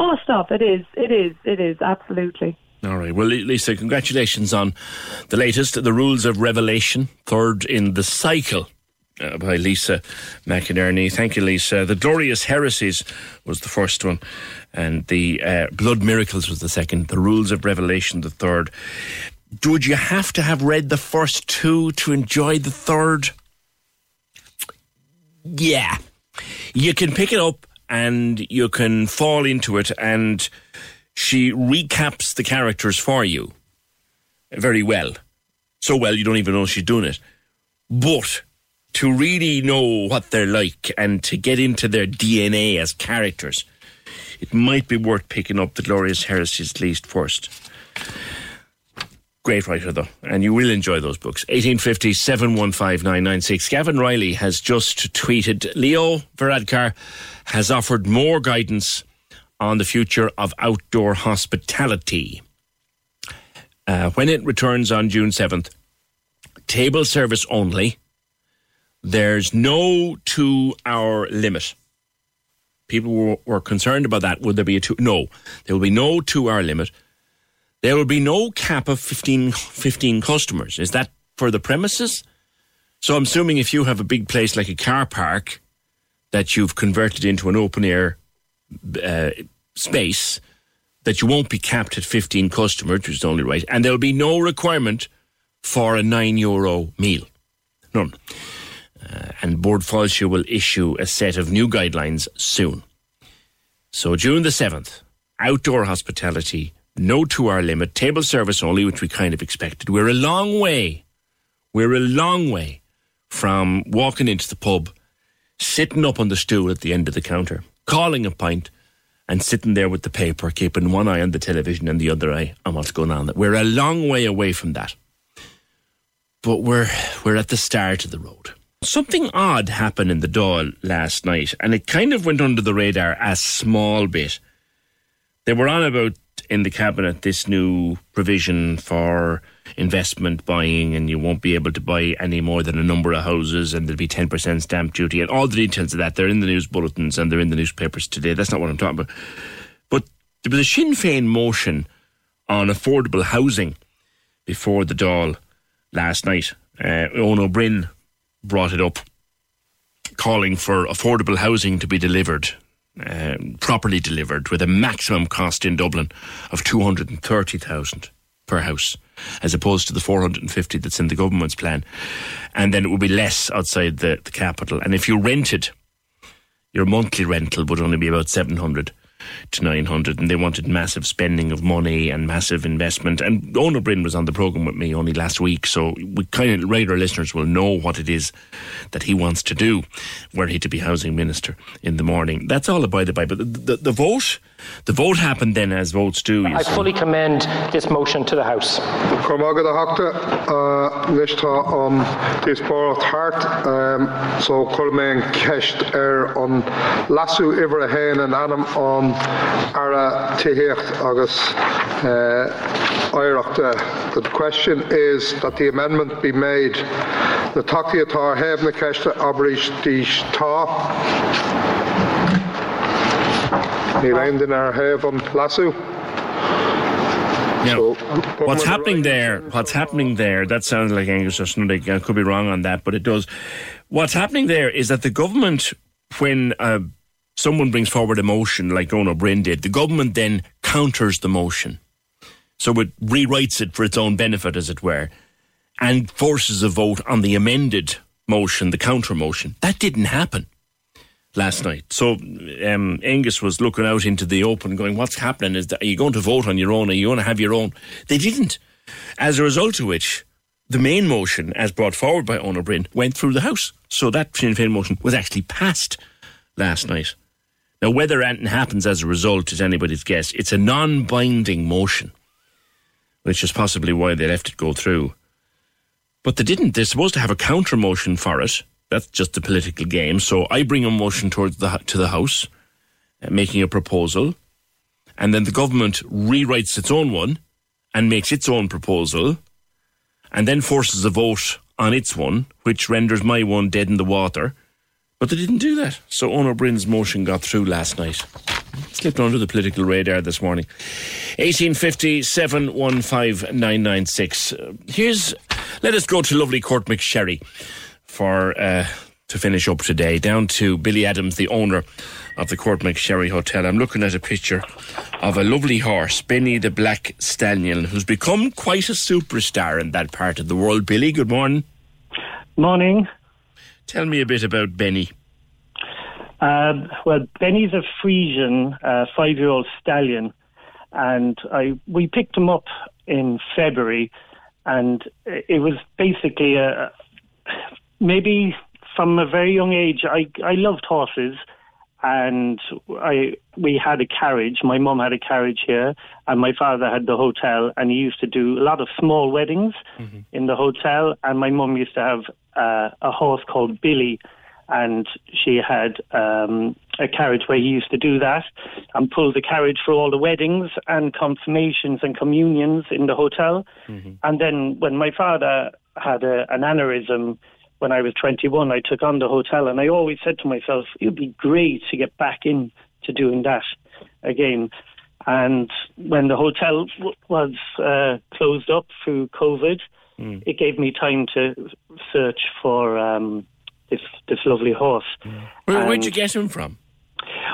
Oh, stop! It is. It is. It is absolutely. All right. Well, Lisa, congratulations on the latest, The Rules of Revelation, third in the cycle. Uh, by Lisa McInerney. Thank you, Lisa. The Glorious Heresies was the first one, and the uh, Blood Miracles was the second. The Rules of Revelation, the third. Would you have to have read the first two to enjoy the third? Yeah. You can pick it up and you can fall into it, and she recaps the characters for you very well. So well, you don't even know she's doing it. But to really know what they're like and to get into their DNA as characters, it might be worth picking up the Glorious Heresies at least first. Great writer, though, and you will enjoy those books. 1850 715 Gavin Reilly has just tweeted Leo Varadkar has offered more guidance on the future of outdoor hospitality. Uh, when it returns on June 7th, table service only. There's no two hour limit. People were, were concerned about that. Would there be a two? No, there will be no two hour limit. There will be no cap of 15, 15 customers. Is that for the premises? So I'm assuming if you have a big place like a car park that you've converted into an open air uh, space, that you won't be capped at 15 customers, which is only right. And there'll be no requirement for a nine euro meal. None. Uh, and Bord Fáilte will issue a set of new guidelines soon. So June the 7th, outdoor hospitality, no two hour limit, table service only, which we kind of expected. We're a long way. We're a long way from walking into the pub, sitting up on the stool at the end of the counter, calling a pint, and sitting there with the paper, keeping one eye on the television and the other eye on what's going on. We're a long way away from that. But we're we're at the start of the road. Something odd happened in the Dáil last night, and it kind of went under the radar a small bit. They were on about in the cabinet this new provision for investment buying, and you won't be able to buy any more than a number of houses, and there'll be 10% stamp duty, and all the details of that. They're in the news bulletins and they're in the newspapers today. That's not what I'm talking about. But there was a Sinn Féin motion on affordable housing before the Dáil last night. Uh, Eoin Ó Broin brought it up, calling for affordable housing to be delivered um, properly delivered with a maximum cost in Dublin of 230,000 per house as opposed to the 450 that's in the government's plan. And then it would be less outside the, the capital. And if you rented your monthly rental would only be about 700 to 900 and they wanted massive spending of money and massive investment. And Eoin Ó Broin was on the programme with me only last week so we kind of regular listeners will know what it is that he wants to do were he to be housing minister in the morning. That's all the by but the, the, the vote the vote happened then as votes do I fully commend this motion to the House. Cormagad hachta listá uh, an um, dis bar hart um, so colmain ceist ar an lasú iwwer a héin an anam an ara tihécht agus uh, áireachta. The question is that the amendment be made the taki atá heb na ceiste abrís dís tá. Ní lein in heh an lasú. Now, what's happening there? What's happening there? That sounds like Aengus Ó Snodaigh. I could be wrong on that, but it does. What's happening there is that the government, when uh, someone brings forward a motion like Ó Broin did, the government then counters the motion. So it rewrites it for its own benefit, as it were, and forces a vote on the amended motion, the counter motion. That didn't happen last night. So um, Aengus was looking out into the open, going, "What's happening? Is that, are you going to vote on your own? Are you going to have your own?" They didn't. As a result of which, the main motion, as brought forward by Eoin Ó went through the House. So that Sinn Féin motion was actually passed last night. Now, whether anything happens as a result is anybody's guess. It's a non-binding motion, which is possibly why they left it go through. But they didn't. They're supposed to have a counter motion for it. That's just a political game. So I bring a motion towards the to the House, uh, making a proposal, and then the government rewrites its own one and makes its own proposal, and then forces a vote on its one, which renders my one dead in the water. But they didn't do that. So Eoin Broin's motion got through last night. Slipped under the political radar this morning. 1850 715 996. Uh, Here's, let us go to lovely Courtmacsherry for, uh, to finish up today. Down to Billy Adams, the owner of the Courtmacsherry Hotel. I'm looking at a picture of a lovely horse, Benny the Black Stallion, who's become quite a superstar in that part of the world. Billy, good morning. Morning. Tell me a bit about Benny. Uh, well, Benny's a Friesian uh, five-year-old stallion, and I we picked him up in February, and it was basically a maybe from a very young age. I I loved horses, and I we had a carriage. My mum had a carriage here, and my father had the hotel, and he used to do a lot of small weddings in the hotel. And my mum used to have uh, a horse called Billy, and she had um, a carriage where he used to do that and pull the carriage for all the weddings and confirmations and communions in the hotel. And then when my father had a, an aneurysm when I was 21, I took on the hotel, and I always said to myself, it would be great to get back in to doing that again. And when the hotel w- was uh, closed up through COVID, it gave me time to search for um, this this lovely horse. Where, where'd you get him from?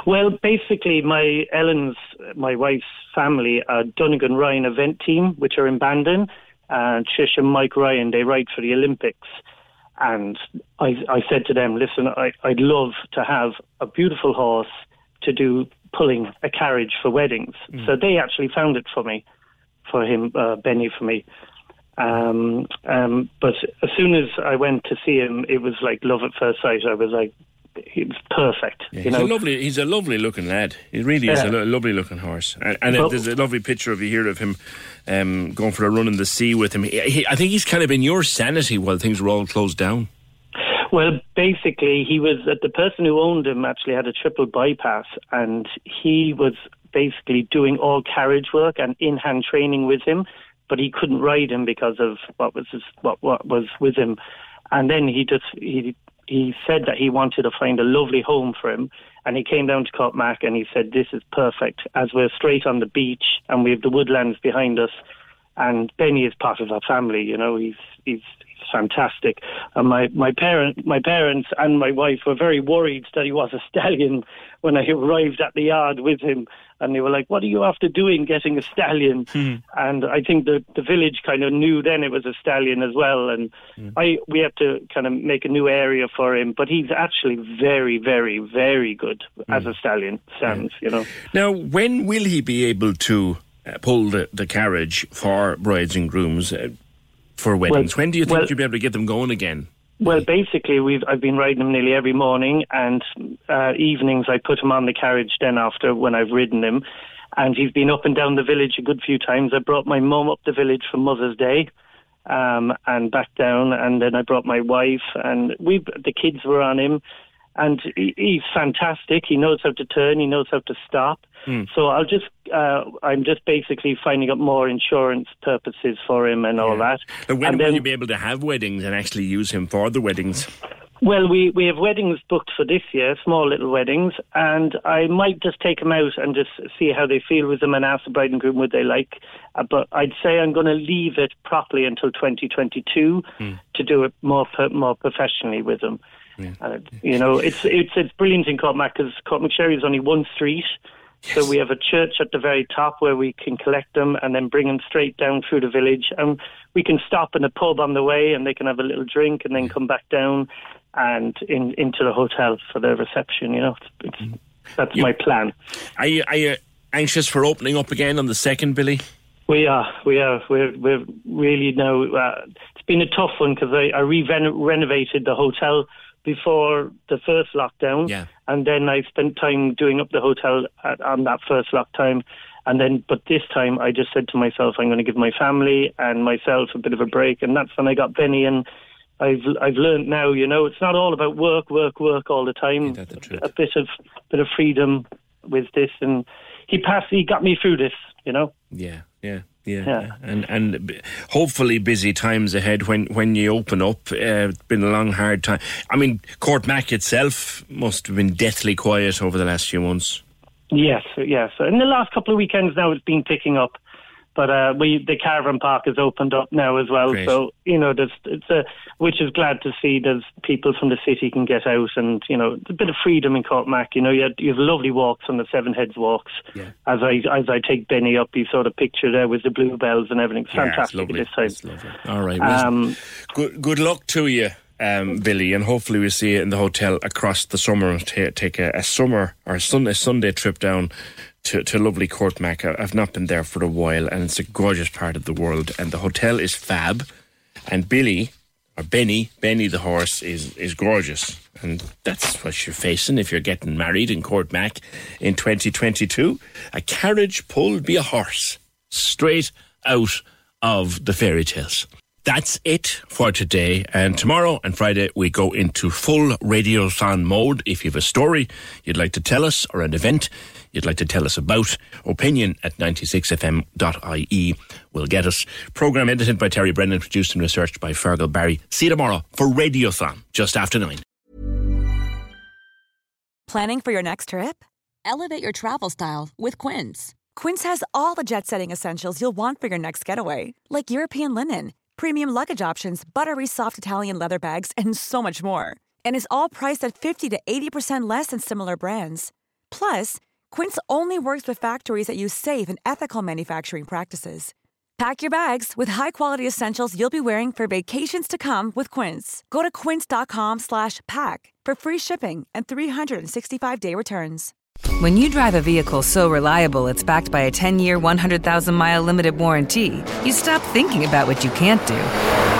well, basically, my Ellen's, my wife's family, are Donegan Ryan event team, which are in Bandon, and Trish and Mike Ryan, they ride for the Olympics. And I, I said to them, listen, I, I'd love to have a beautiful horse to do pulling a carriage for weddings. So they actually found it for me, for him, uh, Benny, for me. Um, um, but as soon as I went to see him, it was like love at first sight. I was like, he was perfect. Yeah, he's know, a lovely. He's a lovely looking lad. He really is a lo- lovely looking horse. And, and Well- there's a lovely picture of you here of him um, going for a run in the sea with him. He, he- I think he's kind of in your sanity while things were all closed down. Well, basically, he was uh, the person who owned him actually had a triple bypass, and he was basically doing all carriage work and in-hand training with him, but he couldn't ride him because of what was his, what what was with him. And then he just he he said that he wanted to find a lovely home for him, and he came down to Courtmac and he said, "This is perfect, as we're straight on the beach and we have the woodlands behind us." and Benny is part of our family. You know, he's he's, he's fantastic. And my my parent, my parents, and my wife were very worried that he was a stallion when I arrived at the yard with him, and they were like, "What are you after doing, getting a stallion?" And I think the the village kind of knew then it was a stallion as well, and I we had to kind of make a new area for him. But he's actually very, very, very good as a stallion. Sounds, you know. Now, when will he be able to uh, pull the, the carriage for brides and grooms uh, for weddings? when do you think well- you'll be able to get them going again? Well, basically, we've I've been riding him nearly every morning, and uh, evenings I put him on the carriage. Then after when I've ridden him, and he's been up and down the village a good few times. I brought my mum up the village for Mother's Day, um, and back down, and then I brought my wife, and we the kids were on him, and he, he's fantastic. He knows how to turn. He knows how to stop. So I'll just, uh, I'm just basically finding up more insurance purposes for him and all that. But when and will then, you be able to have weddings and actually use him for the weddings? Well, we, we have weddings booked for this year, small little weddings, and I might just take them out and just see how they feel with them and ask the bride and groom would they like. Uh, but I'd say I'm going to leave it properly until 2022 to do it more more professionally with them. And it, you know, it's it's it's brilliant in Courtmac because Sherry is only one street. So we have a church at the very top where we can collect them and then bring them straight down through the village. And we can stop in a pub on the way and they can have a little drink and then come back down and in, into the hotel for their reception. You know, it's, it's, that's my plan. Are you, are you anxious for opening up again on the second, Billy? We are, we are, we're, we're really now. Uh, it's been a tough one because I, I re-renovated the hotel before the first lockdown, Yeah. and then I spent time doing up the hotel at, on that first lockdown. And then, but this time, I just said to myself, I'm going to give my family and myself a bit of a break, and that's when I got Benny. And I've I've learned now, you know, it's not all about work, work, work all the time. A bit of bit of freedom with this, and he passed. He got me through this, you know. Yeah, yeah, yeah, Yeah. and and hopefully busy times ahead when when you open up. Uh, it's been a long, hard time. I mean, Courtmac itself must have been deathly quiet over the last few months. Yes, yes. In the last couple of weekends now, it's been picking up. But uh, we the caravan park has opened up now as well, Great. so you know, there's it's a which is glad to see. that people from the city can get out, and you know, a bit of freedom in Courtmac. You know, you have, you have lovely walks on the Seven Heads walks. Yeah. As I as I take Benny up, you saw the picture there with the bluebells and everything. It's Yeah, fantastic time. It's lovely. All right. well, Um, good good luck to you, um, Billy, and hopefully we'll see you in the hotel across the summer. Ta take a, a summer or a Sunday Sunday trip down. To, to lovely Courtmac. I've not been there for a while, and it's a gorgeous part of the world. And the hotel is fab, and Billy or Benny, Benny the horse is is gorgeous, and that's what you're facing if you're getting married in Courtmac in 2022. A carriage pulled by a horse, straight out of the fairy tales. That's it for today. And tomorrow and Friday, we go into full Radio radiothon mode. If you have a story you'd like to tell us or an event you'd like to tell us about, opinion at 96fm.ie will get us. Program edited by Terry Brennan, produced and researched by Fergal Barry. See you tomorrow for Radiothon, just after nine. Planning for your next trip? Elevate your travel style with Quince. Quince has all the jet setting essentials you'll want for your next getaway, like European linen, premium luggage options, buttery soft Italian leather bags, and so much more. And is all priced at 50 to 80% less than similar brands. Plus, Quince only works with factories that use safe and ethical manufacturing practices. Pack your bags with high-quality essentials you'll be wearing for vacations to come with Quince. Go to quince.com slash pack for free shipping and 365-day returns. When you drive a vehicle so reliable it's backed by a 10 year, 100,000 mile limited warranty, you stop thinking about what you can't do